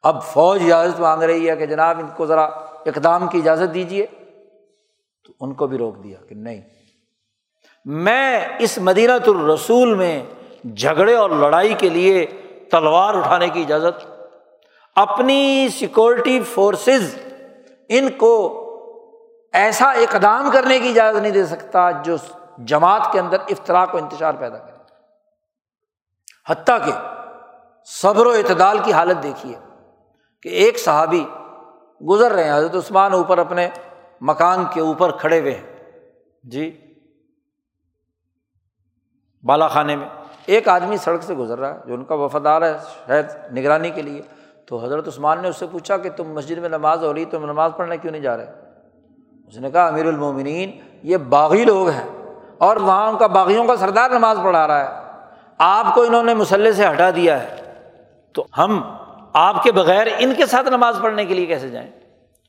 اب فوج اجازت مانگ رہی ہے کہ جناب ان کو ذرا اقدام کی اجازت دیجیے تو ان کو بھی روک دیا کہ نہیں۔ میں اس مدینہ الرسول میں جھگڑے اور لڑائی کے لیے تلوار اٹھانے کی اجازت، اپنی سیکورٹی فورسز ان کو ایسا اقدام کرنے کی اجازت نہیں دے سکتا جو جماعت کے اندر افطرا کو انتشار پیدا کرے۔ حتیٰ کہ صبر و اعتدال کی حالت دیکھیے کہ ایک صحابی گزر رہے ہیں، حضرت عثمان اوپر اپنے مکان کے اوپر کھڑے ہوئے ہیں۔ جی۔ بالا خانے میں۔ ایک آدمی سڑک سے گزر رہا ہے، جو ان کا وفادار ہے شاید نگرانی کے لیے۔ تو حضرت عثمان نے اس سے پوچھا کہ تم مسجد میں نماز ہو رہی، تم نماز پڑھنے کیوں نہیں جا رہے؟ اس نے کہا، امیر المومنین، یہ باغی لوگ ہیں اور وہاں ان کا باغیوں کا سردار نماز پڑھا رہا ہے۔ آپ کو انہوں نے مسلح سے ہٹا دیا ہے۔ تو ہم آپ کے بغیر ان کے ساتھ نماز پڑھنے کے لیے کیسے جائیں؟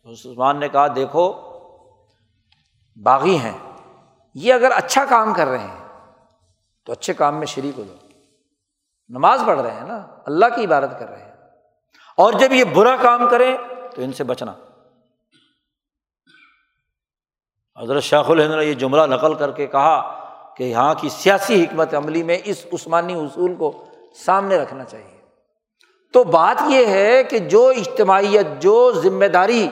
عثمان نے کہا، دیکھو، باغی ہیں، یہ اگر اچھا کام کر رہے ہیں تو اچھے کام میں شریک ہو جاؤ۔ نماز پڑھ رہے ہیں نا، اللہ کی عبادت کر رہے ہیں۔ اور جب یہ برا کام کریں تو ان سے بچنا۔ حضرت شاخ الحمد نے یہ جملہ نقل کر کے کہا کہ یہاں کی سیاسی حکمت عملی میں اس عثمانی اصول کو سامنے رکھنا چاہیے۔ تو بات یہ ہے کہ جو اجتماعیت، جو ذمہ داری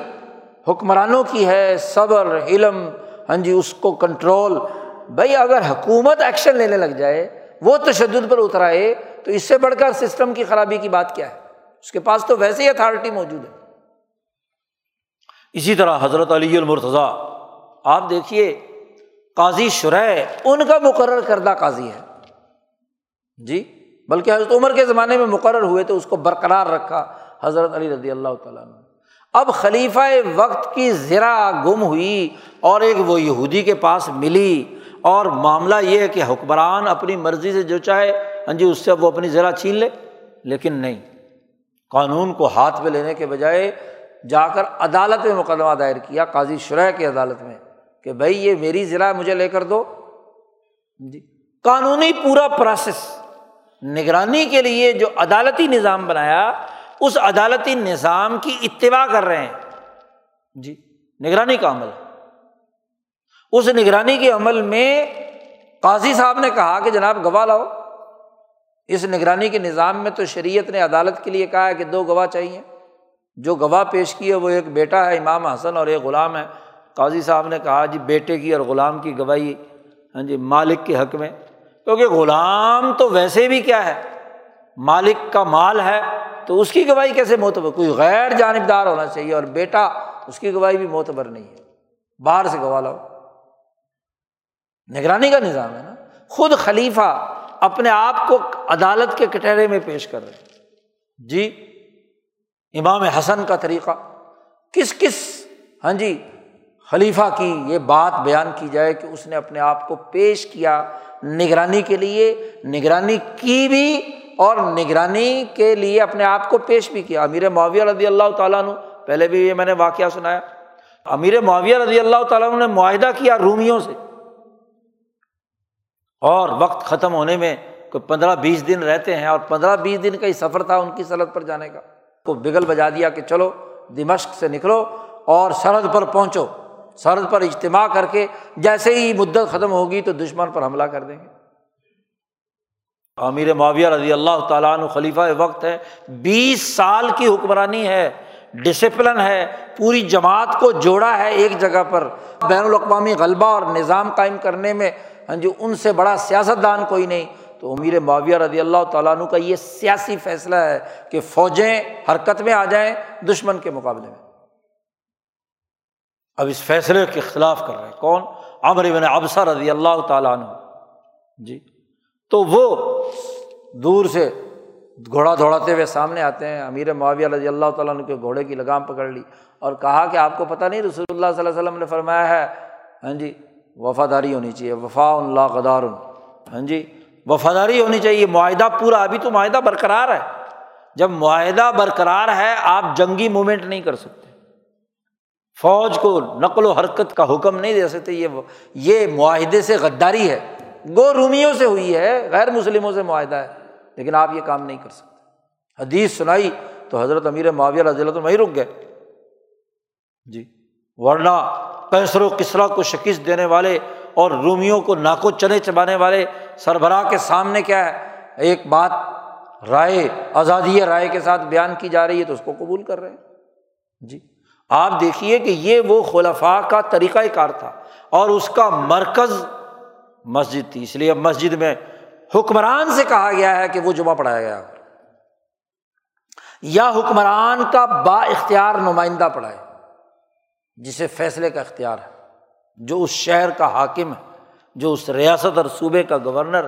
حکمرانوں کی ہے، صبر، علم ہاں جی اس کو کنٹرول بھائی اگر حکومت ایکشن لینے لگ جائے وہ تشدد پر اترائے تو اس سے بڑھ کر سسٹم کی خرابی کی بات کیا ہے؟ اس کے پاس تو ویسے ہی اتھارٹی موجود ہے۔ اسی طرح حضرت علی المرتضیٰ آپ دیکھیے قاضی شرح ان کا مقرر کردہ قاضی ہے۔ جی بلکہ حضرت عمر کے زمانے میں مقرر ہوئے تو اس کو برقرار رکھا حضرت علی رضی اللہ تعالیٰ نے اب خلیفہ وقت کی زرا گم ہوئی اور ایک وہ یہودی کے پاس ملی۔ اور معاملہ یہ ہے کہ حکمران اپنی مرضی سے جو چاہے ہاں جی اس سے وہ اپنی ذرا چھین لے، لیکن نہیں۔ قانون کو ہاتھ میں لینے کے بجائے جا کر عدالت میں مقدمہ دائر کیا، قاضی شرح کی عدالت میں، کہ بھائی، یہ میری ضلع مجھے لے کر دو۔ جی۔ قانونی پورا پروسیس، نگرانی کے لیے جو عدالتی نظام بنایا، اس عدالتی نظام کی اتباع کر رہے ہیں۔ جی نگرانی کا عمل۔ اس نگرانی کے عمل میں قاضی صاحب نے کہا کہ جناب گواہ لاؤ۔ اس نگرانی کے نظام میں تو شریعت نے عدالت کے لیے کہا ہے کہ دو گواہ چاہیے۔ جو گواہ پیش کیے وہ ایک بیٹا ہے، امام حسن، اور ایک غلام ہے۔ قاضی صاحب نے کہا جی بیٹے کی اور غلام کی گواہی ہاں جی مالک کے حق میں۔ کیونکہ غلام تو ویسے بھی کیا ہے، مالک کا مال ہے، تو اس کی گواہی کیسے معتبر؟ کوئی غیر جانبدار ہونا چاہیے اور بیٹا اس کی گواہی بھی معتبر نہیں ہے۔ باہر سے گواہ لاؤ۔ نگرانی کا نظام ہے نا۔ خود خلیفہ اپنے آپ کو عدالت کے کٹہرے میں پیش کر رہے جی امام حسن کا طریقہ۔ کس کس ہاں جی خلیفہ کی یہ بات بیان کی جائے کہ اس نے اپنے آپ کو پیش کیا نگرانی کے لیے، نگرانی کی بھی اور نگرانی کے لیے اپنے آپ کو پیش بھی کیا۔ امیر معاویہ رضی اللہ تعالیٰ عنہ، پہلے بھی یہ میں نے واقعہ سنایا۔ امیر معاویہ رضی اللہ تعالیٰ عنہ نے معاہدہ کیا رومیوں سے۔ اور وقت ختم ہونے میں کوئی پندرہ بیس دن رہتے ہیں اور پندرہ بیس دن کا ہی سفر تھا ان کی سرحد پر جانے کا۔ کو بگل بجا دیا کہ چلو دمشق سے نکلو اور سرحد پر پہنچو۔ سرحد پر اجتماع کر کے جیسے ہی مدت ختم ہوگی تو دشمن پر حملہ کر دیں گے۔ امیر معاویہ رضی اللہ تعالیٰ عنہ خلیفہ وقت ہے۔ بیس سال کی حکمرانی ہے۔ ڈسپلن ہے، پوری جماعت کو جوڑا ہے ایک جگہ پر۔ بین الاقوامی غلبہ اور نظام قائم کرنے میں ہاں جی ان سے بڑا سیاست دان کوئی نہیں۔ تو امیر معاویہ رضی اللہ تعالیٰ عنہ کا یہ سیاسی فیصلہ ہے کہ فوجیں حرکت میں آ جائیں دشمن کے مقابلے میں۔ اب اس فیصلے کے خلاف کر رہے ہیں۔ کون؟ عمر بن ابسہ رضی اللہ تعالیٰ عنہ۔ جی۔ تو وہ دور سے گھوڑا دوڑاتے ہوئے سامنے آتے ہیں، امیر معاویہ رضی اللہ تعالیٰ عنہ کے گھوڑے کی لگام پکڑ لی اور کہا کہ آپ کو پتہ نہیں رسول اللہ صلی اللہ علیہ وسلم نے فرمایا ہے۔ ہاں جی وفاداری ہونی چاہیے وفا اللہ قدار ہاں جی وفاداری ہونی چاہیے معاہدہ پورا، ابھی تو معاہدہ برقرار ہے۔ جب معاہدہ برقرار ہے، آپ جنگی مومنٹ نہیں کر سکتے۔ فوج کو نقل و حرکت کا حکم نہیں دے سکتے، یہ یہ معاہدے سے غداری ہے۔ گو رومیوں سے ہوئی ہے، غیر مسلموں سے معاہدہ ہے۔ لیکن آپ یہ کام نہیں کر سکتے۔ حدیث سنائی تو حضرت امیر معاویہ رضی اللہ وہیں رک گئے۔ جی۔ ورنہ کیسر و کسرا کو شکست دینے والے اور رومیوں کو ناکو چنے چبانے والے سربراہ کے سامنے کیا ہے؟ ایک بات رائے، آزادی رائے کے ساتھ بیان کی جا رہی ہے تو اس کو قبول کر رہے ہیں۔ جی۔ آپ دیکھیے کہ یہ وہ خلفاء کا طریقۂ کار تھا اور اس کا مرکز مسجد تھی۔ اس لیے اب مسجد میں حکمران سے کہا گیا ہے کہ وہ جمعہ پڑھایا گیا۔ یا حکمران کا با اختیار نمائندہ پڑھائے، جسے فیصلے کا اختیار ہے، جو اس شہر کا حاکم ہے، جو اس ریاست اور صوبے کا گورنر،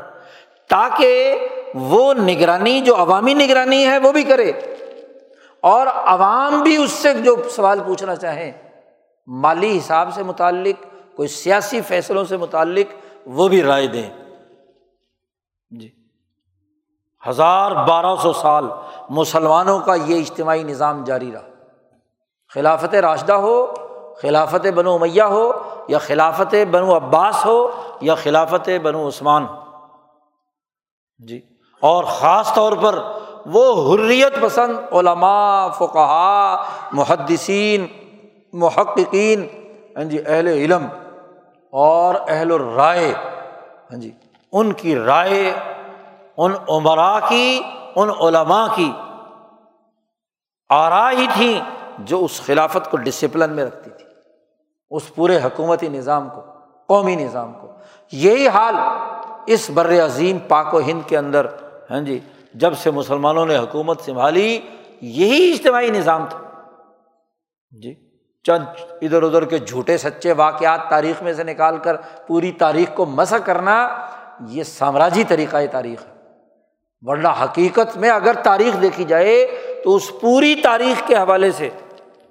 تاکہ وہ نگرانی، جو عوامی نگرانی ہے، وہ بھی کرے۔ اور عوام بھی اس سے جو سوال پوچھنا چاہیں، مالی حساب سے متعلق، کوئی سیاسی فیصلوں سے متعلق، وہ بھی رائے دیں۔ جی۔ ہزار بارہ سو سال مسلمانوں کا یہ اجتماعی نظام جاری رہا۔ خلافت راشدہ ہو، خلافت بنو میاں ہو، یا خلافت بنو عباس ہو، یا خلافت بنو عثمان۔ جی۔ اور خاص طور پر وہ حریت پسند علماء فقہ محدثین، محققین ہاں جی اہل علم اور اہل الرائے۔ ہاں جی۔ ان کی رائے، ان عمرا کی، ان علماء کی۔ آرا ہی تھیں جو اس خلافت کو ڈسپلن میں رکھتی تھی اس پورے حکومتی نظام کو، قومی نظام کو۔ یہی حال اس بر عظیم پاک و ہند کے اندر۔ ہاں جی جب سے مسلمانوں نے حکومت سنبھالی، یہی اجتماعی نظام تھا۔ جی چند ادھر ادھر کے جھوٹے سچے واقعات تاریخ میں سے نکال کر پوری تاریخ کو مسق کرنا یہ سامراجی طریقۂ تاریخ ہے۔ ورنہ حقیقت میں اگر تاریخ دیکھی جائے تو اس پوری تاریخ کے حوالے سے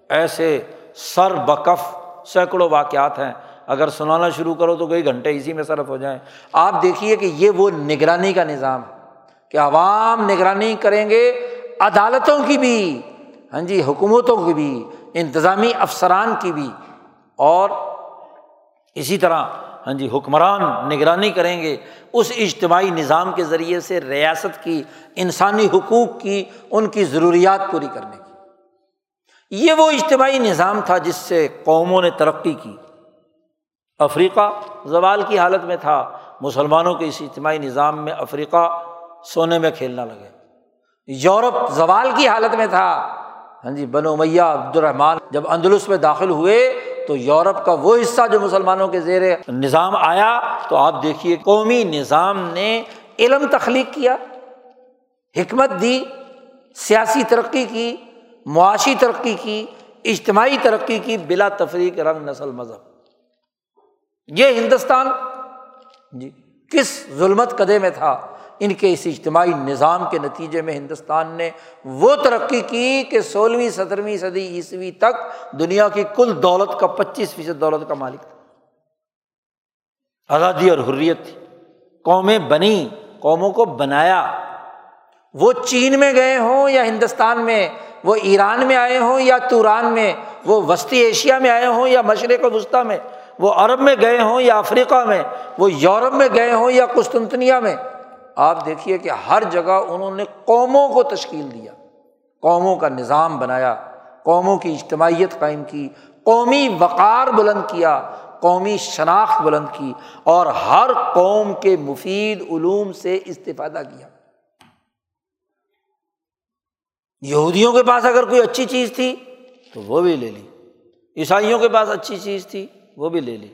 ایسے سر بکف سینکڑوں واقعات ہیں۔ اگر سنانا شروع کرو تو کئی گھنٹے اسی میں صرف ہو جائیں۔ آپ دیکھیے کہ یہ وہ نگرانی کا نظام ہے کہ عوام نگرانی کریں گے عدالتوں کی بھی ہاں جی حکومتوں کی بھی، انتظامی افسران کی بھی۔ اور اسی طرح ہاں جی حکمران نگرانی کریں گے۔ اس اجتماعی نظام کے ذریعے سے ریاست کی، انسانی حقوق کی، ان کی ضروریات پوری کرنے کی۔ یہ وہ اجتماعی نظام تھا جس سے قوموں نے ترقی کی۔ افریقہ زوال کی حالت میں تھا۔ مسلمانوں کے اس اجتماعی نظام میں افریقہ سونے میں کھیلنا لگے۔ یورپ زوال کی حالت میں تھا۔ ہاں جی بنو میاں عبد الرحمان جب اندلس میں داخل ہوئے تو یورپ کا وہ حصہ جو مسلمانوں کے زیر نظام آیا، تو آپ دیکھیے قومی نظام نے علم تخلیق کیا، حکمت دی، سیاسی ترقی کی، معاشی ترقی کی، اجتماعی ترقی کی بلا تفریق رنگ نسل مذہب۔ یہ ہندوستان جی کس ظلمت قدے میں تھا؟ ان کے اس اجتماعی نظام کے نتیجے میں ہندوستان نے وہ ترقی کی کہ سولہویں سترہویں صدی عیسوی تک دنیا کی کل دولت کا پچیس فیصد دولت کا مالک تھا۔ آزادی اور حریت تھی۔ قومیں بنی قوموں کو بنایا۔ وہ چین میں گئے ہوں یا ہندوستان میں؟ وہ ایران میں آئے ہوں یا توران میں؟ وہ وسطی ایشیا میں آئے ہوں یا مشرق وسطیٰ میں؟ وہ عرب میں گئے ہوں یا افریقہ میں؟ وہ یورپ میں گئے ہوں یا قسطنطنیہ میں؟ آپ دیکھیے کہ ہر جگہ انہوں نے قوموں کو تشکیل دیا، قوموں کا نظام بنایا، قوموں کی اجتماعیت قائم کی، قومی وقار بلند کیا، قومی شناخت بلند کی اور ہر قوم کے مفید علوم سے استفادہ کیا۔ یہودیوں کے پاس اگر کوئی اچھی چیز تھی تو وہ بھی لے لی، عیسائیوں کے پاس اچھی چیز تھی وہ بھی لے لی۔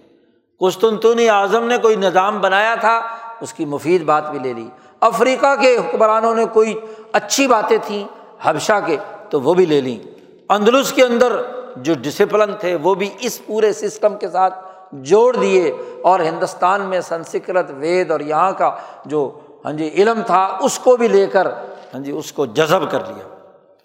قسطنطنی اعظم نے کوئی نظام بنایا تھا اس کی مفید بات بھی لے لی۔ افریقہ کے حکمرانوں نے کوئی اچھی باتیں تھیں، حبشہ کے، تو وہ بھی لے لیں۔ اندلس کے اندر جو ڈسپلن تھے، وہ بھی اس پورے سسٹم کے ساتھ جوڑ دیے۔ اور ہندوستان میں سنسکرت وید اور یہاں کا جو ہاں جی علم تھا، اس کو بھی لے کر ہاں جی اس کو جذب کر لیا۔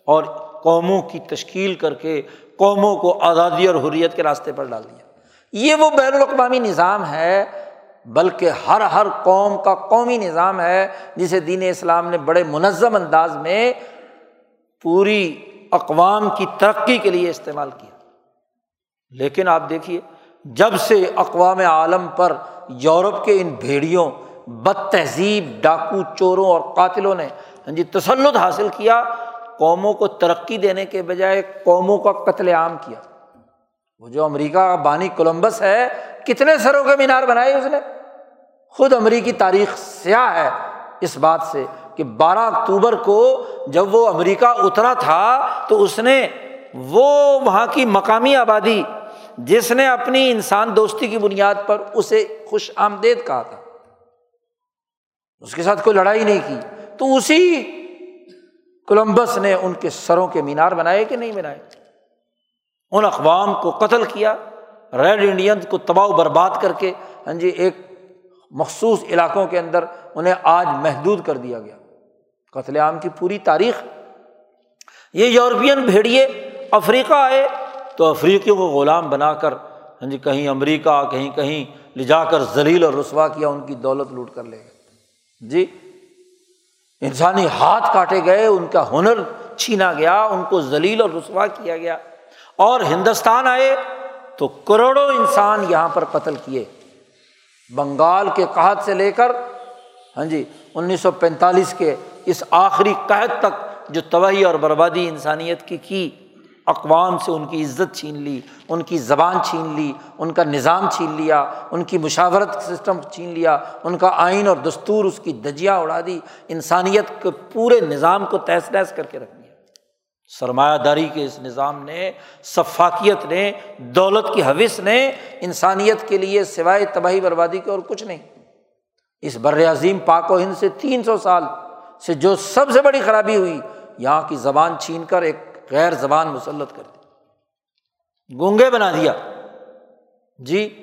اور قوموں کی تشکیل کر کے قوموں کو آزادی اور حریت کے راستے پر ڈال دیا۔ یہ وہ بین الاقوامی نظام ہے بلکہ ہر ہر قوم کا قومی نظام ہے جسے دین اسلام نے بڑے منظم انداز میں پوری اقوام کی ترقی کے لیے استعمال کیا۔ لیکن آپ دیکھیے، جب سے اقوام عالم پر یورپ کے ان بھیڑیوں بد تہذیب ڈاکو چوروں اور قاتلوں نے ہاں جی تسلط حاصل کیا، قوموں کو ترقی دینے کے بجائے قوموں کا قتل عام کیا۔ وہ جو امریکہ کا بانی کولمبس ہے، کتنے سروں کے مینار بنائے اس نے؟ خود امریکی تاریخ سیاہ ہے اس بات سے کہ بارہ اکتوبر کو جب وہ امریکہ اترا تھا تو اس نے وہ وہاں کی مقامی آبادی جس نے اپنی انسان دوستی کی بنیاد پر اسے خوش آمدید کہا تھا۔ اس کے ساتھ کوئی لڑائی نہیں کی۔ تو اسی کولمبس نے ان کے سروں کے مینار بنائے کہ نہیں بنائے؟ ان اقوام کو قتل کیا، ریڈ انڈین کو تباہ و برباد کر کے۔ ہاں جی ایک مخصوص علاقوں کے اندر انہیں آج محدود کر دیا گیا۔ قتل عام کی پوری تاریخ۔ یہ یورپین بھیڑیے افریقہ آئے تو افریقیوں کو غلام بنا کر ہاں جی کہیں امریکہ، کہیں کہیں لے جا کر زلیل اور رسوا کیا، ان کی دولت لوٹ کر لے گئے۔ جی انسانی ہاتھ کاٹے گئے، ان کا ہنر چھینا گیا، ان کو ذلیل اور رسوا کیا گیا۔ اور ہندوستان آئے تو کروڑوں انسان یہاں پر قتل کیے۔ بنگال کے قحط سے لے کر ہاں جی انیس سو پینتالیس کے اس آخری قحط تک جو تباہی اور بربادی انسانیت کی کی، اقوام سے ان کی عزت چھین لی، ان کی زبان چھین لی، ان کا نظام چھین لیا، ان کی مشاورت سسٹم چھین لیا، ان کا آئین اور دستور اس کی دجیاں اڑا دی، انسانیت کے پورے نظام کو تہس نہس کر کے رکھ سرمایہ داری کے اس نظام نے، شفاقیت نے، دولت کی حوث نے انسانیت کے لیے سوائے تباہی بربادی کے اور کچھ نہیں۔ اس بر عظیم پاک و ہند سے تین سو سال سے جو سب سے بڑی خرابی ہوئی، یہاں کی زبان چھین کر ایک غیر زبان مسلط کر دی۔ گونگے بنا دیا۔ جی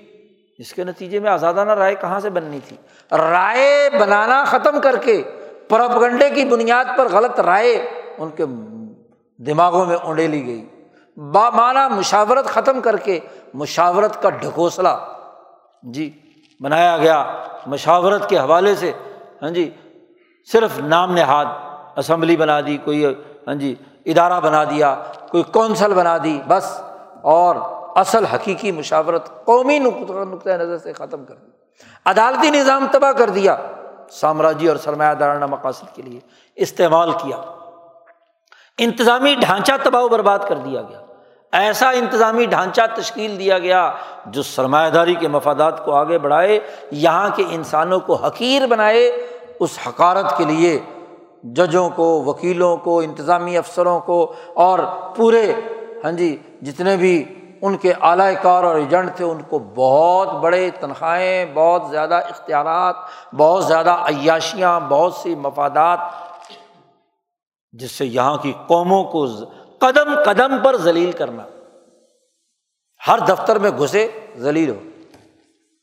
اس کے نتیجے میں آزادانہ رائے کہاں سے بننی تھی؟ رائے بنانا ختم کر کے پرپگنڈے کی بنیاد پر غلط رائے ان کے دماغوں میں اونڈیلی گئی۔ با مانا مشاورت ختم کر کے مشاورت کا ڈھکوسلا۔ جی بنایا گیا۔ مشاورت کے حوالے سے ہاں جی صرف نام نہاد، اسمبلی بنا دی، کوئی ہاں جی ادارہ بنا دیا، کوئی کونسل بنا دی، بس۔ اور اصل حقیقی مشاورت قومی نقطۂ نظر سے ختم کر دی۔ عدالتی نظام تباہ کر دیا۔ سامراجی اور سرمایہ دارانہ مقاصد کے لیے استعمال کیا۔ انتظامی ڈھانچہ تباہ و برباد کر دیا گیا۔ ایسا انتظامی ڈھانچہ تشکیل دیا گیا جو سرمایہ داری کے مفادات کو آگے بڑھائے، یہاں کے انسانوں کو حقیر بنائے، اس حکارت کے لیے ججوں کو، وکیلوں کو، انتظامی افسروں کو اور پورے ہاں جی جتنے بھی ان کے اعلی کار اور ایجنٹ تھے، ان کو بہت بڑے تنخواہیں، بہت زیادہ اختیارات، بہت زیادہ عیاشیاں، بہت سی مفادات جس سے یہاں کی قوموں کو قدم قدم پر ذلیل کرنا، ہر دفتر میں گھسے ذلیل ہو۔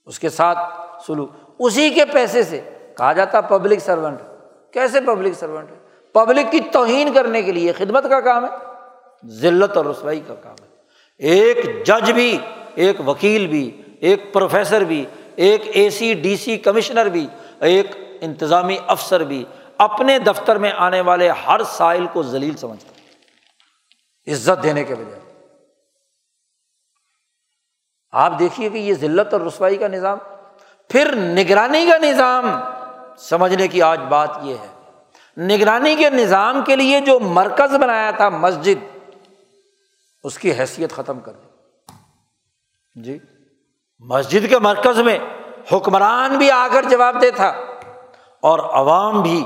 اس کے ساتھ سلو اسی کے پیسے سے کہا جاتا پبلک سرونٹ کیسے پبلک سرونٹ پبلک کی توہین کرنے کے لیے خدمت کا کام ہے، ذلت اور رسوائی کا کام ہے۔ ایک جج بھی، ایک وکیل بھی، ایک پروفیسر بھی، ایک اے سی ڈی سی کمشنر بھی، ایک انتظامی افسر بھی اپنے دفتر میں آنے والے ہر سائل کو ذلیل سمجھتا عزت دینے کے بجائے۔ آپ دیکھیے کہ یہ ذلت اور رسوائی کا نظام، پھر نگرانی کا نظام۔ سمجھنے کی آج بات یہ ہے۔ نگرانی کے نظام کے لیے جو مرکز بنایا تھا مسجد، اس کی حیثیت ختم کر دی۔ جی مسجد کے مرکز میں حکمران بھی آ کر جواب دے تھا اور عوام بھی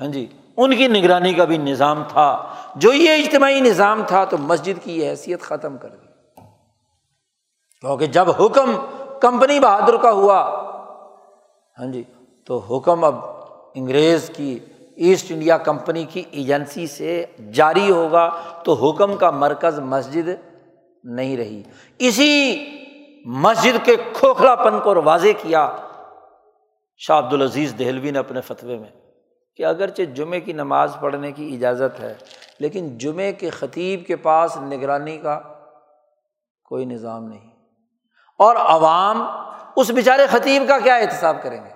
ہاں جی ان کی نگرانی کا بھی نظام تھا۔ جو یہ اجتماعی نظام تھا تو مسجد کی یہ حیثیت ختم کر دی۔ کیونکہ جب حکم کمپنی بہادر کا ہوا ہاں جی تو حکم اب انگریز کی ایسٹ انڈیا کمپنی کی ایجنسی سے جاری ہوگا تو حکم کا مرکز مسجد نہیں رہی۔ اسی مسجد کے کھوکھلا پن کو واضح کیا شاہ عبد العزیز دہلوی نے اپنے فتوے میں۔ کہ اگرچہ جمعے کی نماز پڑھنے کی اجازت ہے، لیکن جمعے کے خطیب کے پاس نگرانی کا کوئی نظام نہیں۔ اور عوام اس بیچارے خطیب کا کیا احتساب کریں گے؟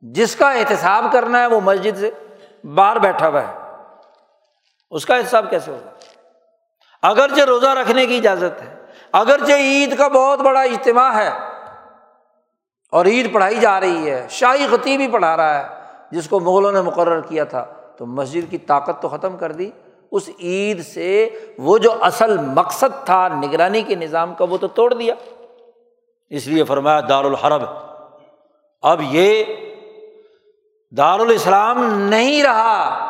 جس کا احتساب کرنا ہے وہ مسجد سے باہر بیٹھا ہوا ہے۔ اس کا احتساب کیسے ہوگا؟ اگرچہ روزہ رکھنے کی اجازت ہے، اگرچہ عید کا بہت بڑا اجتماع ہے اور عید پڑھائی جا رہی ہے، شاہی خطیب ہی پڑھا رہا ہے۔ جس کو مغلوں نے مقرر کیا تھا، تو مسجد کی طاقت تو ختم کر دی۔ اس عید سے وہ جو اصل مقصد تھا نگرانی کے نظام کا، وہ تو توڑ دیا۔ اس لیے فرمایا، دارالحرب، اب یہ دارالاسلام نہیں رہا۔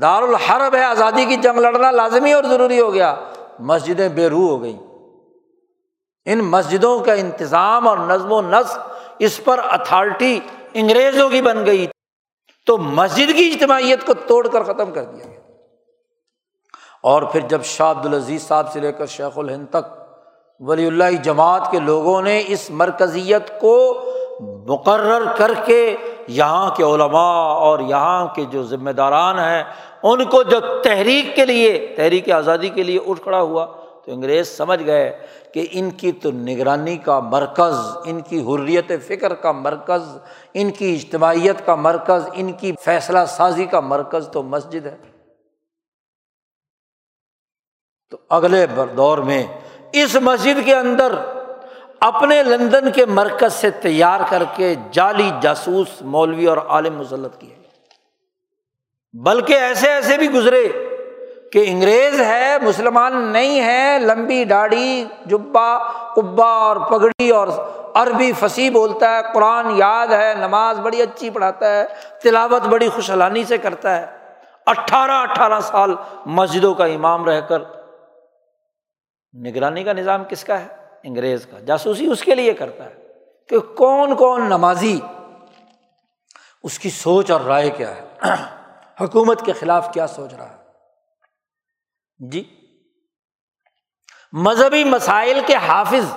دارالحرب ہے، آزادی کی جنگ لڑنا لازمی اور ضروری ہو گیا۔ مسجدیں بے روح ہو گئیں۔ ان مسجدوں کا انتظام اور نظم و نسق اس پر اتھارٹی انگریزوں کی بن گئی تو مسجد کی اجتماعیت کو توڑ کر ختم کر دیا گیا۔ اور پھر جب شاہ عبد العزیز صاحب سے لے کر شیخ الہند تک ولی اللہ جماعت کے لوگوں نے اس مرکزیت کو مقرر کر کے یہاں کے علماء اور یہاں کے جو ذمہ داران ہیں، ان کو جو تحریک کے لیے، تحریک آزادی کے لیے اٹھ کھڑا ہوا تو انگریز سمجھ گئے کہ ان کی تو نگرانی کا مرکز، ان کی حریت فکر کا مرکز، ان کی اجتماعیت کا مرکز، ان کی فیصلہ سازی کا مرکز تو مسجد ہے۔ تو اگلے دور میں اس مسجد کے اندر اپنے لندن کے مرکز سے تیار کر کے جعلی جاسوس مولوی اور عالم مسلط کیے بلکہ ایسے ایسے بھی گزرے کہ انگریز ہے، مسلمان نہیں ہے، لمبی ڈاڑی جبا کبا اور پگڑی اور عربی فصیح بولتا ہے، قرآن یاد ہے، نماز بڑی اچھی پڑھاتا ہے، تلاوت بڑی خوشحالانی سے کرتا ہے۔ اٹھارہ اٹھارہ سال مسجدوں کا امام رہ کر۔ نگرانی کا نظام کس کا ہے؟ انگریز کا۔ جاسوسی اس کے لیے کرتا ہے کہ کون کون نمازی، اس کی سوچ اور رائے کیا ہے۔ حکومت کے خلاف کیا سوچ رہا ہے؟ جی مذہبی مسائل کے حافظ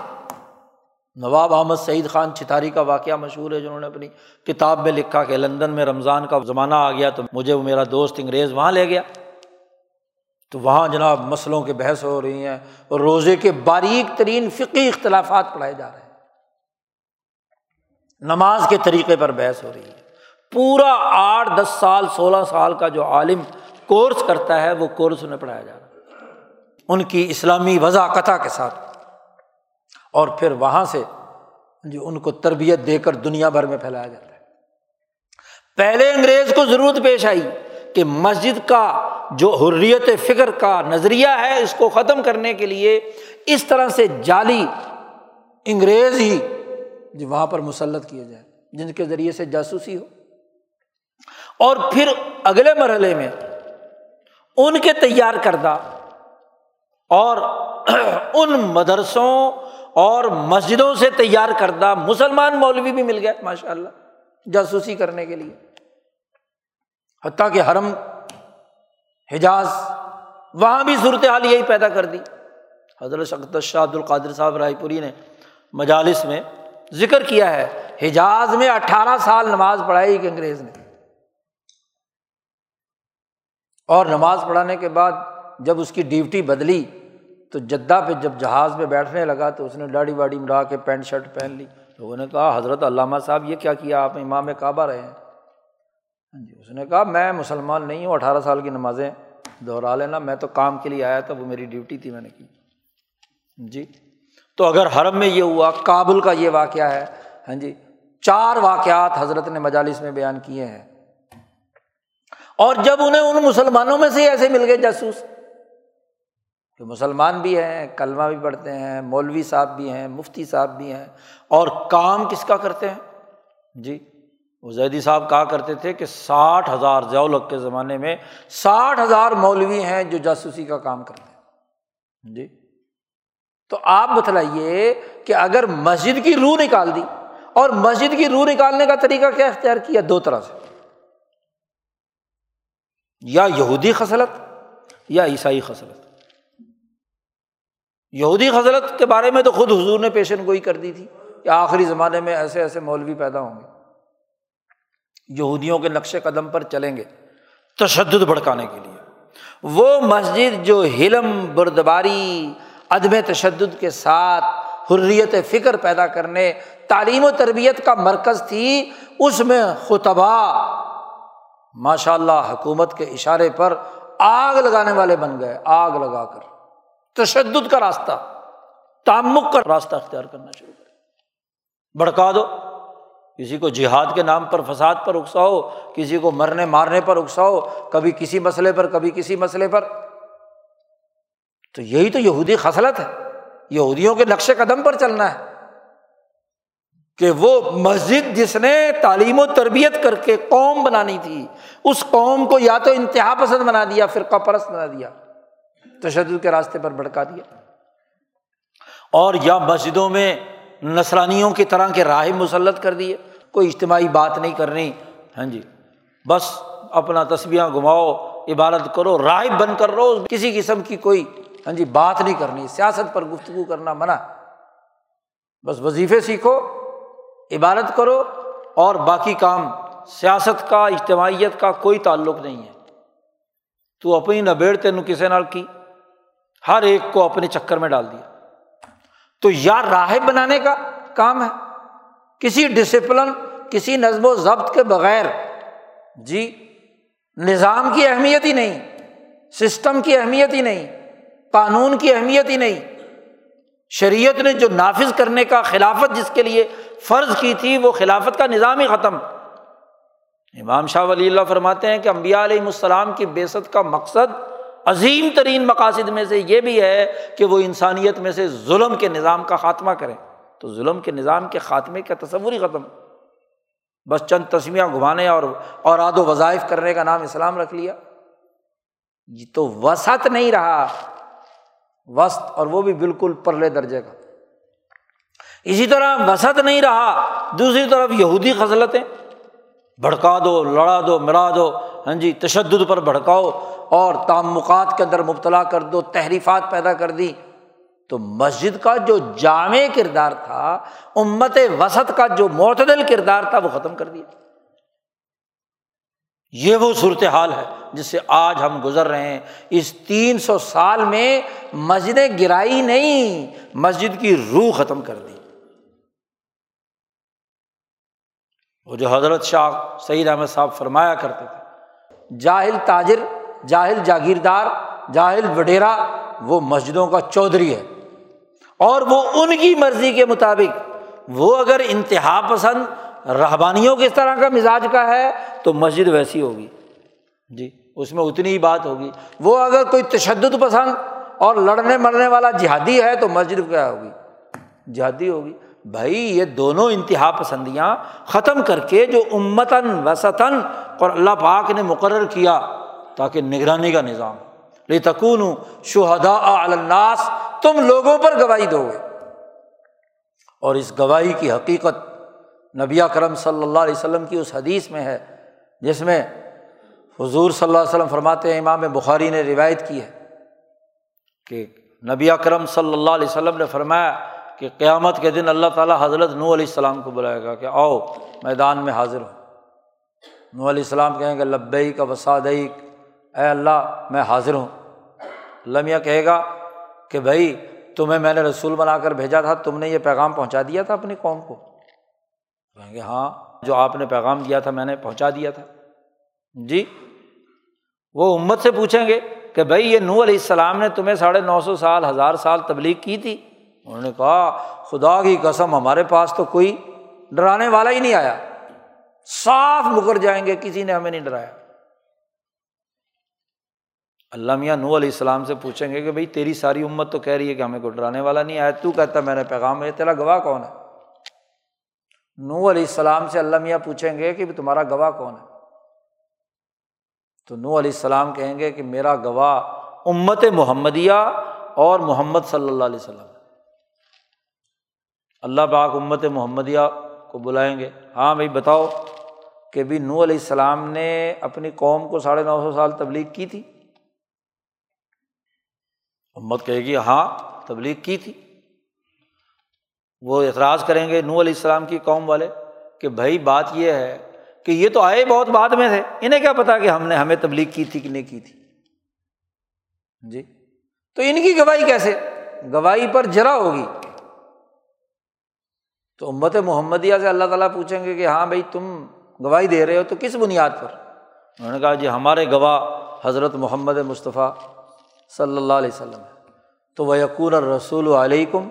نواب احمد سعید خان چتاری کا واقعہ مشہور ہے جنہوں نے اپنی کتاب میں لکھا کہ لندن میں رمضان کا زمانہ آ گیا تو مجھے وہ میرا دوست انگریز وہاں لے گیا۔ تو وہاں جناب مسلوں کی بحث ہو رہی ہیں اور روزے کے باریک ترین فقی اختلافات پڑھائے جا رہے ہیں۔ نماز کے طریقے پر بحث ہو رہی ہے۔ پورا آٹھ دس سال، سولہ سال کا جو عالم کورس کرتا ہے وہ کورس انہیں پڑھایا جا رہا ہے۔ ان کی اسلامی وضاقت کے ساتھ۔ اور پھر وہاں سے جی ان کو تربیت دے کر دنیا بھر میں پھیلایا جاتا ہے۔ پہلے انگریز کو ضرورت پیش آئی کہ مسجد کا جو حریت فکر کا نظریہ ہے، اس کو ختم کرنے کے لیے اس طرح سے جعلی انگریز ہی جو وہاں پر مسلط کیے جائے جن کے ذریعے سے جاسوسی ہو۔ اور پھر اگلے مرحلے میں ان کے تیار کردہ اور ان مدرسوں اور مسجدوں سے تیار کردہ مسلمان مولوی بھی مل گئے ماشاء اللہ جاسوسی کرنے کے لیے۔ حتیٰ کہ حرم، حجاز، وہاں بھی صورت حال یہی پیدا کر دی۔ حضرت شخت شاہ عبد القادر صاحب رائے پوری نے مجالس میں ذکر کیا ہے، حجاز میں اٹھارہ سال نماز پڑھائی کہ انگریز نے۔ اور نماز پڑھانے کے بعد جب اس کی ڈیوٹی بدلی تو جدہ پہ جب جہاز پہ بیٹھنے لگا تو اس نے ڈاڑی واڑی مڑا کے پینٹ شرٹ پہن لی۔ لوگوں نے کہا، حضرت علامہ صاحب، یہ کیا کیا آپ امام کعبہ رہے ہیں؟ ہاں جی اس نے کہا، میں مسلمان نہیں ہوں، اٹھارہ سال کی نمازیں دہرا لینا، میں تو کام کے لیے آیا تھا، وہ میری ڈیوٹی تھی، میں نے کی۔ جی تو اگر حرم میں یہ ہوا، کابل کا یہ واقعہ ہے ہاں جی چار واقعات حضرت نے مجالس میں بیان کیے ہیں۔ اور جب انہیں ان مسلمانوں میں سے ایسے مل گئے جاسوس کہ مسلمان بھی ہیں، کلمہ بھی پڑھتے ہیں، مولوی صاحب بھی ہیں، مفتی صاحب بھی ہیں، اور کام کس کا کرتے ہیں؟ جی وہ زیدی صاحب کہا کرتے تھے کہ ساٹھ ہزار ضیولق کے زمانے میں ساٹھ ہزار مولوی ہیں جو جاسوسی کا کام کرتے ہیں۔ جی تو آپ بتلائیے کہ اگر مسجد کی روح نکال دی اور مسجد کی روح نکالنے کا طریقہ کیا اختیار کیا دو طرح سے؟ یا یہودی خصلت یا عیسائی خصلت۔ یہودی خصلت کے بارے میں تو خود حضور نے پیشن گوئی کر دی تھی کہ آخری زمانے میں ایسے ایسے مولوی پیدا ہوں گے۔ یہودیوں کے نقش قدم پر چلیں گے تشدد بھڑکانے کے لیے۔ وہ مسجد جو ہلم، بردباری، عدم تشدد کے ساتھ حریت فکر پیدا کرنے، تعلیم و تربیت کا مرکز تھی، اس میں خطبہ ماشاء اللہ حکومت کے اشارے پر آگ لگانے والے بن گئے، آگ لگا کر۔ تشدد کا راستہ تعمک کا راستہ اختیار کرنا شروع کر بھڑکا دو، کسی کو جہاد کے نام پر، فساد پر اکساؤ، کسی کو مرنے مارنے پر اکساؤ، کبھی کسی مسئلے پر، کبھی کسی مسئلے پر۔ تو یہی تو یہودی خصلت ہے۔ یہودیوں کے نقش قدم پر چلنا ہے۔ کہ وہ مسجد جس نے تعلیم و تربیت کر کے قوم بنانی تھی، اس قوم کو یا تو انتہا پسند بنا دیا، فرقہ پرست بنا دیا۔ تشدد کے راستے پر بھڑکا دیا۔ اور یا مسجدوں میں نسرانیوں کی طرح کے راہ مسلط کر دیے۔ کوئی اجتماعی بات نہیں کرنی۔ ہاں جی۔ بس اپنا تصویریں گھماؤ، عبادت کرو رائے بن کر رہو کسی قسم کی کوئی ہاں جی بات نہیں کرنی۔ سیاست پر گفتگو کرنا منع۔ بس وظیفے سیکھو، عبادت کرو اور باقی کام۔ سیاست کا، اجتماعیت کا کوئی تعلق نہیں ہے۔ تو اپنی نبیڑ تین کسی نال کی؟ ہر ایک کو اپنے چکر میں ڈال دیا۔ تو یا راہ بنانے کا کام ہے۔ کسی ڈسپلن کسی نظم و ضبط کے بغیر جی نظام کی اہمیت ہی نہیں سسٹم کی اہمیت ہی نہیں، قانون کی اہمیت ہی نہیں۔ شریعت نے جو نافذ کرنے کا خلافت جس کے لیے فرض کی تھی، وہ خلافت کا نظام ہی ختم۔ امام شاہ ولی اللہ فرماتے ہیں کہ امبیا علیہ السلام کی بیست کا مقصد عظیم ترین مقاصد میں سے یہ بھی ہے کہ وہ انسانیت میں سے ظلم کے نظام کا خاتمہ کریں تو ظلم کے نظام کے خاتمے کا تصور ہی ختم۔ بس چند تسمیاں گھمانے اور اور آد و وظائف کرنے کا نام اسلام رکھ لیا۔ یہ تو وسعت نہیں رہا۔ وسط، اور وہ بھی بالکل پرلے درجے کا۔ اسی طرح وسط نہیں رہا۔ دوسری طرف یہودی خصلتیں بھڑکا دو، لڑا دو، مرا دو۔ ہاں جی تشدد پر بھڑکاؤ۔ اور تعمقات کے اندر مبتلا کر دو، تحریفات پیدا کر دی۔ تو مسجد کا جو جامع کردار تھا، امت وسط کا جو معتدل کردار تھا، وہ ختم کر دیا۔ یہ وہ صورت حال ہے جس سے آج ہم گزر رہے ہیں۔ اس تین سو سال میں مسجدیں گرائی نہیں، مسجد کی روح ختم کر دی۔ وہ جو حضرت شاہ سعید احمد صاحب فرمایا کرتے تھے، جاہل تاجر جاہل جاگیردار، جاہل وڈیرا، وہ مسجدوں کا چودھری ہے۔ اور وہ ان کی مرضی کے مطابق، وہ اگر انتہا پسند رہبانیوں کس طرح کا مزاج کا ہے، تو مسجد ویسی ہوگی۔ جی اس میں اتنی ہی بات ہوگی۔ وہ اگر کوئی تشدد پسند اور لڑنے مرنے والا جہادی ہے، تو مسجد کیا ہوگی؟ جہادی ہوگی۔ بھائی، یہ دونوں انتہا پسندیاں ختم کر کے جو امتاً وسطن اور اللہ پاک نے مقرر کیا تاکہ نگرانی کا نظام لے تکون شہدا الناس، تم لوگوں پر گواہی دو گے۔ اور اس گواہی کی حقیقت نبی کرم صلی اللہ علیہ وسلم کی اس حدیث میں ہے، جس میں حضور صلی اللہ علیہ وسلم فرماتے ہیں، امام بخاری نے روایت کی ہے کہ نبی اکرم صلی اللہ علیہ وسلم نے فرمایا کہ قیامت کے دن اللہ تعالیٰ حضرت نو علیہ السلام کو بلائے گا کہ آؤ، میدان میں حاضر ہو۔ نو علیہ السلام کہیں گے لبئی کا اے اللہ، میں حاضر ہوں۔ لمیا کہے گا کہ بھائی، تمہیں میں نے رسول بنا کر بھیجا تھا، تم نے یہ پیغام پہنچا دیا تھا اپنی قوم کو۔ کہیں گے ہاں جو آپ نے پیغام دیا تھا، میں نے پہنچا دیا تھا۔ جی وہ امت سے پوچھیں گے کہ بھائی، یہ نو علیہ السلام نے تمہیں ساڑھے نو سو سال، ہزار سال تبلیغ کی تھی؟ انہوں نے کہا، خدا کی قسم، ہمارے پاس تو کوئی ڈرانے والا ہی نہیں آیا۔ صاف مکر جائیں گے، کسی نے ہمیں نہیں ڈرایا۔ اللہ میاں نو علیہ السلام سے پوچھیں گے کہ بھائی تیری ساری امت تو کہہ رہی ہے کہ ہمیں کوئی ڈرانے والا نہیں آیا تو کہتا میں نے پیغام ہے تیرا گواہ کون ہے؟ نو علیہ السلام سے اللہ میاں پوچھیں گے کہ تمہارا گواہ کون ہے؟ تو نو علیہ السلام کہیں گے کہ میرا گواہ امت محمدیہ اور محمد صلی اللہ علیہ وسلم اللہ پاک امت محمدیہ کو بلائیں گے۔ ہاں بھائی بتاؤ کہ بھی نو علیہ السلام نے اپنی قوم کو ساڑھے نو سو سال تبلیغ کی تھی؟ امت کہے گی ہاں تبلیغ کی تھی۔ وہ اعتراض کریں گے نو علیہ السلام کی قوم والے کہ بھائی بات یہ ہے کہ یہ تو آئے بہت بعد میں تھے، انہیں کیا پتا کہ ہم نے ہمیں تبلیغ کی تھی کہ نہیں کی تھی۔ جی تو ان کی گواہی کیسے؟ گواہی پر جرا ہوگی۔ تو امت محمدیہ سے اللہ تعالیٰ پوچھیں گے کہ ہاں بھائی تم گواہی دے رہے ہو تو کس بنیاد پر؟ انہوں نے کہا جی ہمارے گواہ حضرت محمد مصطفیٰ صلی اللہ علیہ وسلم۔ تو وہ یقور الرسول علیکم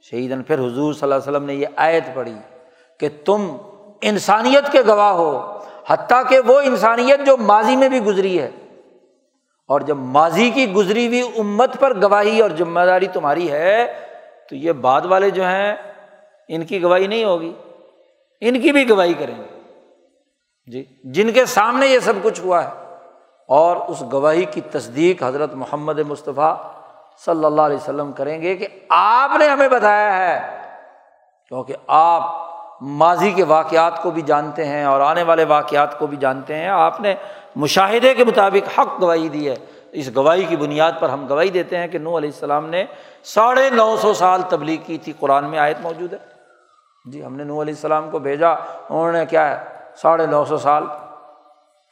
شہیدن پھر حضور صلی اللہ علیہ وسلم نے یہ آیت پڑھی کہ تم انسانیت کے گواہ ہو، حتیٰ کہ وہ انسانیت جو ماضی میں بھی گزری ہے۔ اور جب ماضی کی گزری ہوئی امت پر گواہی اور ذمہ داری تمہاری ہے، تو یہ بعد والے جو ہیں، ان کی گواہی نہیں ہوگی۔ ان کی بھی گواہی کریں گے۔ جی جن کے سامنے یہ سب کچھ ہوا ہے۔ اور اس گواہی کی تصدیق حضرت محمد مصطفیٰ صلی اللہ علیہ وسلم کریں گے کہ آپ نے ہمیں بتایا ہے۔ کیونکہ آپ ماضی کے واقعات کو بھی جانتے ہیں اور آنے والے واقعات کو بھی جانتے ہیں۔ آپ نے مشاہدے کے مطابق حق گواہی دی ہے۔ اس گواہی کی بنیاد پر ہم گواہی دیتے ہیں کہ نو علیہ السلام نے ساڑھے نو سو سال تبلیغ کی تھی۔ قرآن میں آیت موجود ہے۔ جی ہم نے نو علیہ السلام کو بھیجا۔ انہوں نے کیا ہے؟ ساڑھے نو سو سال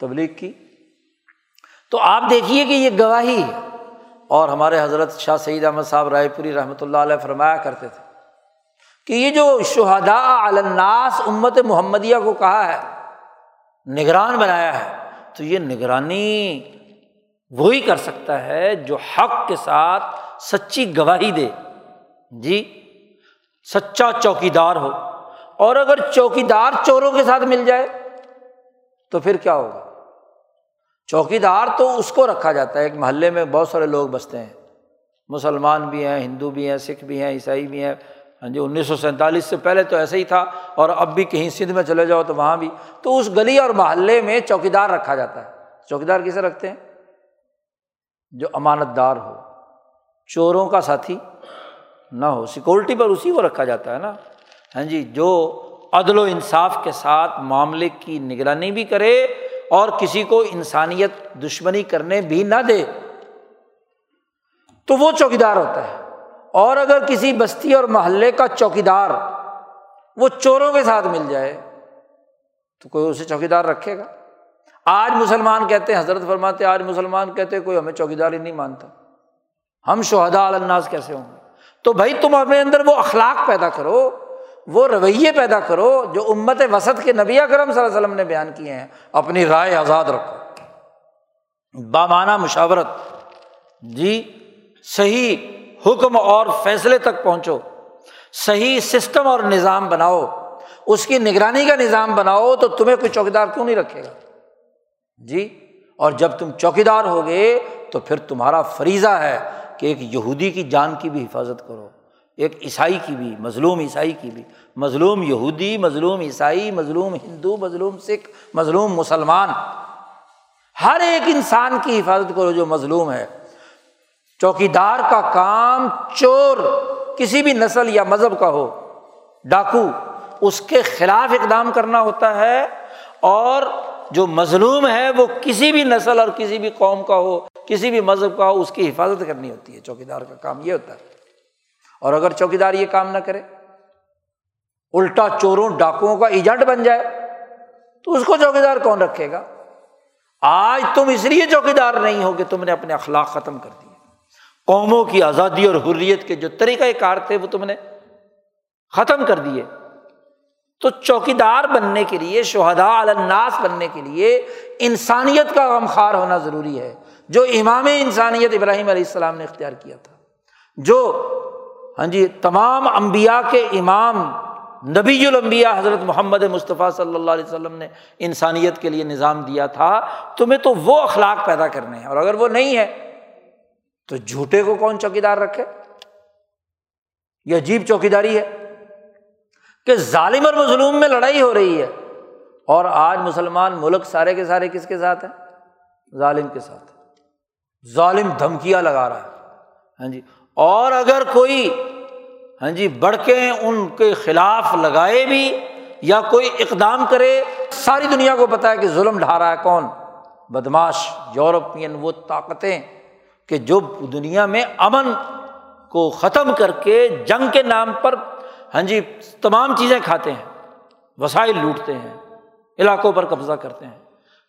تبلیغ کی۔ تو آپ دیکھیے کہ یہ گواہی اور ہمارے حضرت شاہ سعید احمد صاحب رائے پوری رحمۃ اللہ علیہ فرمایا کرتے تھے کہ یہ جو شہدا الناس امت محمدیہ کو کہا ہے، نگران بنایا ہے، تو یہ نگرانی وہی کر سکتا ہے جو حق کے ساتھ سچی گواہی دے۔ جی سچا چوکی دار ہو۔ اور اگر چوکی دار چوروں کے ساتھ مل جائے تو پھر کیا ہوگا؟ چوکی دار تو اس کو رکھا جاتا ہے۔ ایک محلے میں بہت سارے لوگ بستے ہیں۔ مسلمان بھی ہیں، ہندو بھی ہیں، سکھ بھی ہیں، عیسائی بھی ہیں۔ ہاں جی انیس سو سینتالیس سے پہلے تو ایسے ہی تھا اور اب بھی کہیں سندھ میں چلے جاؤ تو وہاں بھی۔ تو اس گلی اور محلے میں چوکی دار رکھا جاتا ہے۔ چوکی دار کسے رکھتے ہیں؟ جو امانت دار ہو۔ چوروں کا ساتھی نہ ہو۔ سیکورٹی پر اسی کو رکھا جاتا ہے نا۔ ہاں جی جو عدل و انصاف کے ساتھ معاملے کی نگرانی بھی کرے اور کسی کو انسانیت دشمنی کرنے بھی نہ دے تو وہ چوکیدار ہوتا ہے۔ اور اگر کسی بستی اور محلے کا چوکیدار وہ چوروں کے ساتھ مل جائے تو کوئی اسے چوکیدار رکھے گا۔ آج مسلمان کہتے ہیں، حضرت فرماتے آج مسلمان کہتے کوئی ہمیں چوکیدار ہی نہیں مانتا۔ ہم شہدا الناس کیسے ہوں گے؟ تو بھائی تم اپنے اندر وہ اخلاق پیدا کرو۔ وہ رویے پیدا کرو جو امت وسط کے نبی کرم صلی اللہ علیہ وسلم نے بیان کیے ہیں۔ اپنی رائے آزاد رکھو۔ بامانہ مشاورت۔ جی صحیح حکم اور فیصلے تک پہنچو۔ صحیح سسٹم اور نظام بناؤ۔ اس کی نگرانی کا نظام بناؤ تو تمہیں کوئی چوکیدار کیوں نہیں رکھے گا؟ جی اور جب تم چوکیدار ہوگے تو پھر تمہارا فریضہ ہے کہ ایک یہودی کی جان کی بھی حفاظت کرو۔ ایک عیسائی کی بھی، مظلوم عیسائی کی بھی۔ مظلوم یہودی، مظلوم عیسائی، مظلوم ہندو، مظلوم سکھ، مظلوم مسلمان۔ ہر ایک انسان کی حفاظت کرو جو مظلوم ہے۔ چوکیدار کا کام چور، کسی بھی نسل یا مذہب کا ہو۔ ڈاکو، اس کے خلاف اقدام کرنا ہوتا ہے اور جو مظلوم ہے وہ کسی بھی نسل اور کسی بھی قوم کا ہو، کسی بھی مذہب کا ہو، اس کی حفاظت کرنی ہوتی ہے۔ چوکیدار کا کام یہ ہوتا ہے۔ اور اگر چوکیدار یہ کام نہ کرے، الٹا چوروں، ڈاکوؤں کا ایجنٹ بن جائے، تو اس کو چوکیدار کون رکھے گا؟ آج تم اس لیے چوکیدار نہیں ہو کہ تم نے اپنے اخلاق ختم کر دیے۔ قوموں کی آزادی اور حریت کے جو طریقۂ کار تھے، وہ تم نے ختم کر دیے۔ تو چوکیدار بننے کے لیے شہدا الناس بننے کے لیے انسانیت کا غمخوار ہونا ضروری ہے۔ جو امام انسانیت ابراہیم علیہ السلام نے اختیار کیا تھا، جو ہاں جی تمام امبیا کے امام، نبی المبیا حضرت محمد مصطفیٰ صلی اللہ علیہ وسلم نے انسانیت کے لیے نظام دیا تھا، تمہیں تو وہ اخلاق پیدا کرنے ہیں۔ اور اگر وہ نہیں ہے، تو جھوٹے کو کون چوکیدار رکھے؟ یہ عجیب چوکیداری ہے کہ ظالم اور مظلوم میں لڑائی ہو رہی ہے۔ اور آج مسلمان ملک سارے کے سارے کس کے ساتھ ہیں؟ ظالم کے ساتھ۔ ظالم دھمکیاں لگا رہا ہے۔ ہاں جی اور اگر کوئی ہاں جی بڑھ کے ان کے خلاف لگائے بھی یا کوئی اقدام کرے، ساری دنیا کو پتا ہے کہ ظلم ڈھا رہا ہے کون؟ بدماش یورپین، وہ طاقتیں کہ جو دنیا میں امن کو ختم کر کے جنگ کے نام پر ہاں جی تمام چیزیں کھاتے ہیں، وسائل لوٹتے ہیں، علاقوں پر قبضہ کرتے ہیں۔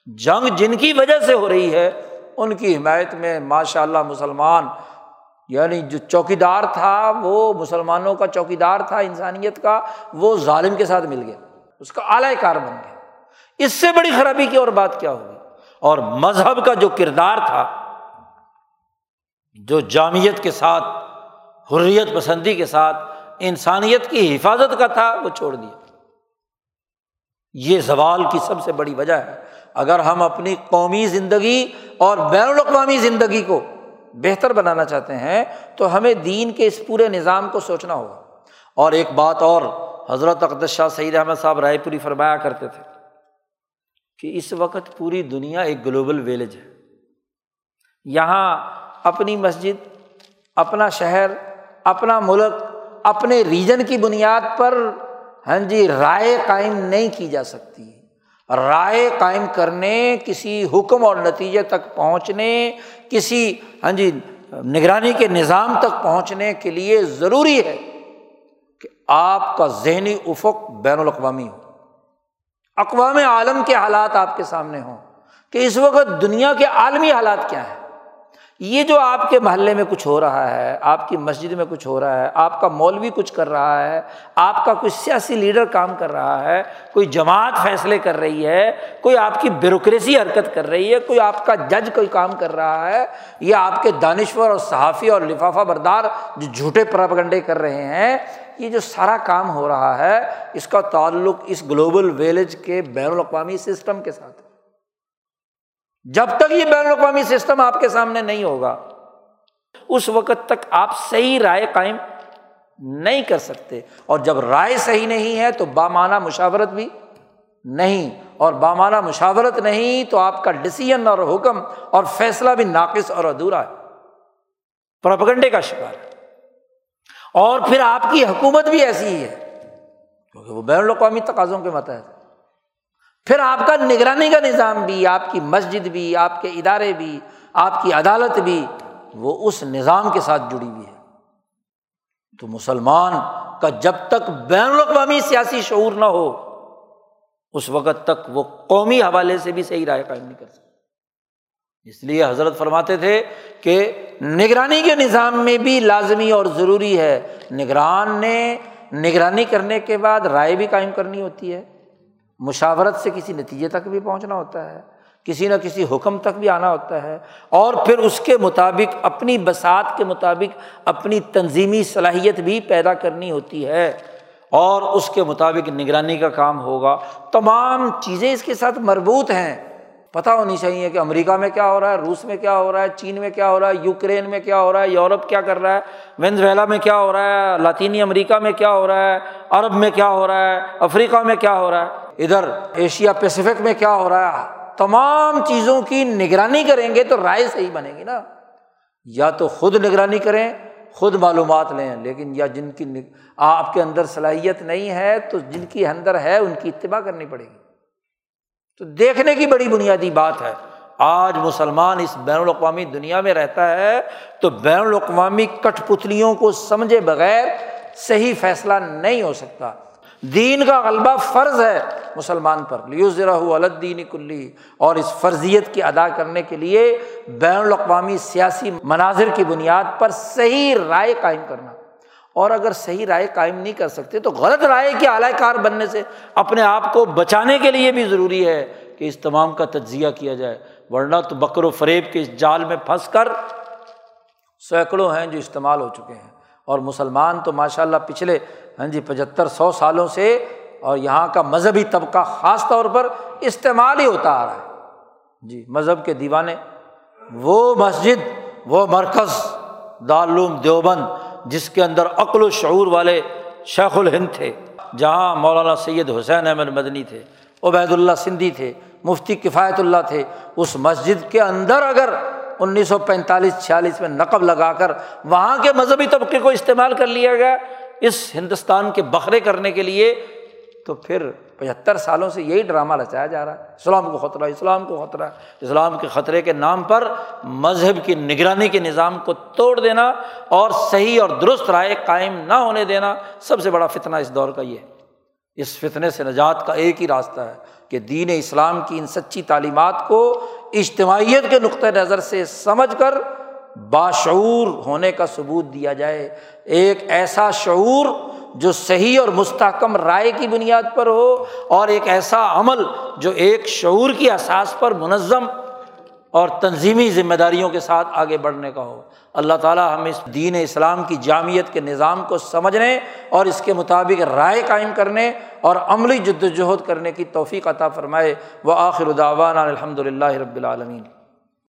جنگ جن کی وجہ سے ہو رہی ہے، ان کی حمایت میں ماشاء اللہ مسلمان یعنی جو چوکی دار تھا، وہ مسلمانوں کا چوکی دار تھا انسانیت کا، وہ ظالم کے ساتھ مل گیا، اس کا اعلی کار بن گیا۔ اس سے بڑی خرابی کی اور بات کیا ہوگی؟ اور مذہب کا جو کردار تھا، جو جامعت کے ساتھ، حریت پسندی کے ساتھ انسانیت کی حفاظت کا تھا، وہ چھوڑ دیا۔ یہ زوال کی سب سے بڑی وجہ ہے۔ اگر ہم اپنی قومی زندگی اور بین الاقوامی زندگی کو بہتر بنانا چاہتے ہیں، تو ہمیں دین کے اس پورے نظام کو سوچنا ہوگا۔ اور ایک بات اور، حضرت اقدس شاہ سعید احمد صاحب رائے پوری فرمایا کرتے تھے کہ اس وقت پوری دنیا ایک گلوبل ویلیج ہے۔ یہاں اپنی مسجد، اپنا شہر، اپنا ملک، اپنے ریجن کی بنیاد پر ہاں جی رائے قائم نہیں کی جا سکتی۔ رائے قائم کرنے، کسی حکم اور نتیجے تک پہنچنے، کسی ہاں جی نگرانی کے نظام تک پہنچنے کے لیے ضروری ہے کہ آپ کا ذہنی افق بین الاقوامی ہو۔ اقوام عالم کے حالات آپ کے سامنے ہوں کہ اس وقت دنیا کے عالمی حالات کیا ہیں؟ یہ جو آپ کے محلے میں کچھ ہو رہا ہے، آپ کی مسجد میں کچھ ہو رہا ہے، آپ کا مولوی کچھ کر رہا ہے، آپ کا کوئی سیاسی لیڈر کام کر رہا ہے، کوئی جماعت فیصلے کر رہی ہے، کوئی آپ کی بیوروکریسی حرکت کر رہی ہے، کوئی آپ کا جج کوئی کام کر رہا ہے، یہ آپ کے دانشور اور صحافی اور لفافہ بردار جو جھوٹے پراپگنڈے کر رہے ہیں، یہ جو سارا کام ہو رہا ہے، اس کا تعلق اس گلوبل ویلیج کے بین الاقوامی سسٹم کے ساتھ جب تک یہ بین الاقوامی سسٹم آپ کے سامنے نہیں ہوگا، اس وقت تک آپ صحیح رائے قائم نہیں کر سکتے۔ اور جب رائے صحیح نہیں ہے تو بامانہ مشاورت بھی نہیں۔ اور بامانہ مشاورت نہیں تو آپ کا ڈسیزن اور حکم اور فیصلہ بھی ناقص اور ادھورا ہے۔ پروپگنڈے کا شکار ہے۔ اور پھر آپ کی حکومت بھی ایسی ہی ہے، کیونکہ وہ بین الاقوامی تقاضوں کے متحد پھر آپ کا نگرانی کا نظام بھی، آپ کی مسجد بھی، آپ کے ادارے بھی، آپ کی عدالت بھی وہ اس نظام کے ساتھ جڑی ہوئی ہے۔ تو مسلمان کا جب تک بین الاقوامی سیاسی شعور نہ ہو، اس وقت تک وہ قومی حوالے سے بھی صحیح رائے قائم نہیں کر سکتے اس لیے حضرت فرماتے تھے کہ نگرانی کے نظام میں بھی لازمی اور ضروری ہے۔ نگران نے نگرانی کرنے کے بعد رائے بھی قائم کرنی ہوتی ہے۔ مشاورت سے کسی نتیجے تک بھی پہنچنا ہوتا ہے، کسی نہ کسی حکم تک بھی آنا ہوتا ہے، اور پھر اس کے مطابق، اپنی بسات کے مطابق اپنی تنظیمی صلاحیت بھی پیدا کرنی ہوتی ہے، اور اس کے مطابق نگرانی کا کام ہوگا۔ تمام چیزیں اس کے ساتھ مربوط ہیں۔ پتہ ہونی چاہیے کہ امریکہ میں کیا ہو رہا ہے، روس میں کیا ہو رہا ہے، چین میں کیا ہو رہا ہے، یوکرین میں کیا ہو رہا ہے، یورپ کیا کر رہا ہے، وینزویلا میں کیا ہو رہا ہے، لاطینی امریکہ میں کیا ہو رہا ہے، عرب میں کیا ہو رہا ہے، افریقہ میں کیا ہو رہا ہے۔ ادھر ایشیا پیسیفک میں کیا ہو رہا ہے؟ تمام چیزوں کی نگرانی کریں گے تو رائے صحیح بنے گی نا۔ یا تو خود نگرانی کریں، خود معلومات لیں، لیکن یا جن کی آپ کے اندر صلاحیت نہیں ہے تو جن کی اندر ہے ان کی اتباع کرنی پڑے گی۔ تو دیکھنے کی بڑی بنیادی بات ہے۔ آج مسلمان اس بین الاقوامی دنیا میں رہتا ہے تو بین الاقوامی کٹ پتلیوں کو سمجھے بغیر صحیح فیصلہ نہیں ہو سکتا۔ دین کا غلبہ فرض ہے مسلمان پر۔ لیو ذرا الدین کلی اور اس فرضیت کی ادا کرنے کے لیے بین الاقوامی سیاسی مناظر کی بنیاد پر صحیح رائے قائم کرنا۔ اور اگر صحیح رائے قائم نہیں کر سکتے تو غلط رائے کے اعلی کار بننے سے اپنے آپ کو بچانے کے لیے بھی ضروری ہے کہ اس تمام کا تجزیہ کیا جائے۔ ورنہ تو بکر و فریب کے اس جال میں پھنس کر سینکڑوں ہیں جو استعمال ہو چکے ہیں۔ اور مسلمان تو ماشاء اللہ پچھلے ہاں جی پچہتر سو سالوں سے اور یہاں کا مذہبی طبقہ خاص طور پر استعمال ہی ہوتا آ رہا ہے۔ جی مذہب کے دیوانے، وہ مسجد، وہ مرکز، دارالعلوم دیوبند، جس کے اندر عقل و شعور والے شیخ الہند تھے، جہاں مولانا سید حسین احمد مدنی تھے، عبید اللہ سندھی تھے، مفتی کفایت اللہ تھے۔ اس مسجد کے اندر اگر انیس سو پینتالیس چھیالیس میں نقب لگا کر وہاں کے مذہبی طبقے کو استعمال کر لیا گیا اس ہندوستان کے بکرے کرنے کے لیے تو پھر پچہتر سالوں سے یہی ڈرامہ رچایا جا رہا ہے۔ اسلام کو خطرہ، اسلام کو خطرہ۔ اسلام کے خطرے کے نام پر مذہب کی نگرانی کے نظام کو توڑ دینا اور صحیح اور درست رائے قائم نہ ہونے دینا سب سے بڑا فتنہ اس دور کا یہ ہے۔ اس فتنے سے نجات کا ایک ہی راستہ ہے کہ دین اسلام کی ان سچی تعلیمات کو اجتماعیت کے نقطۂ نظر سے سمجھ کر باشعور ہونے کا ثبوت دیا جائے۔ ایک ایسا شعور جو صحیح اور مستحکم رائے کی بنیاد پر ہو اور ایک ایسا عمل جو ایک شعور کی احساس پر منظم اور تنظیمی ذمہ داریوں کے ساتھ آگے بڑھنے کا ہو۔ اللہ تعالیٰ ہم اس دین اسلام کی جامعت کے نظام کو سمجھنے اور اس کے مطابق رائے قائم کرنے اور عملی جد وجہد کرنے کی توفیق عطا فرمائے۔ وہ آخر الداوان الحمد للہ رب العالمین۔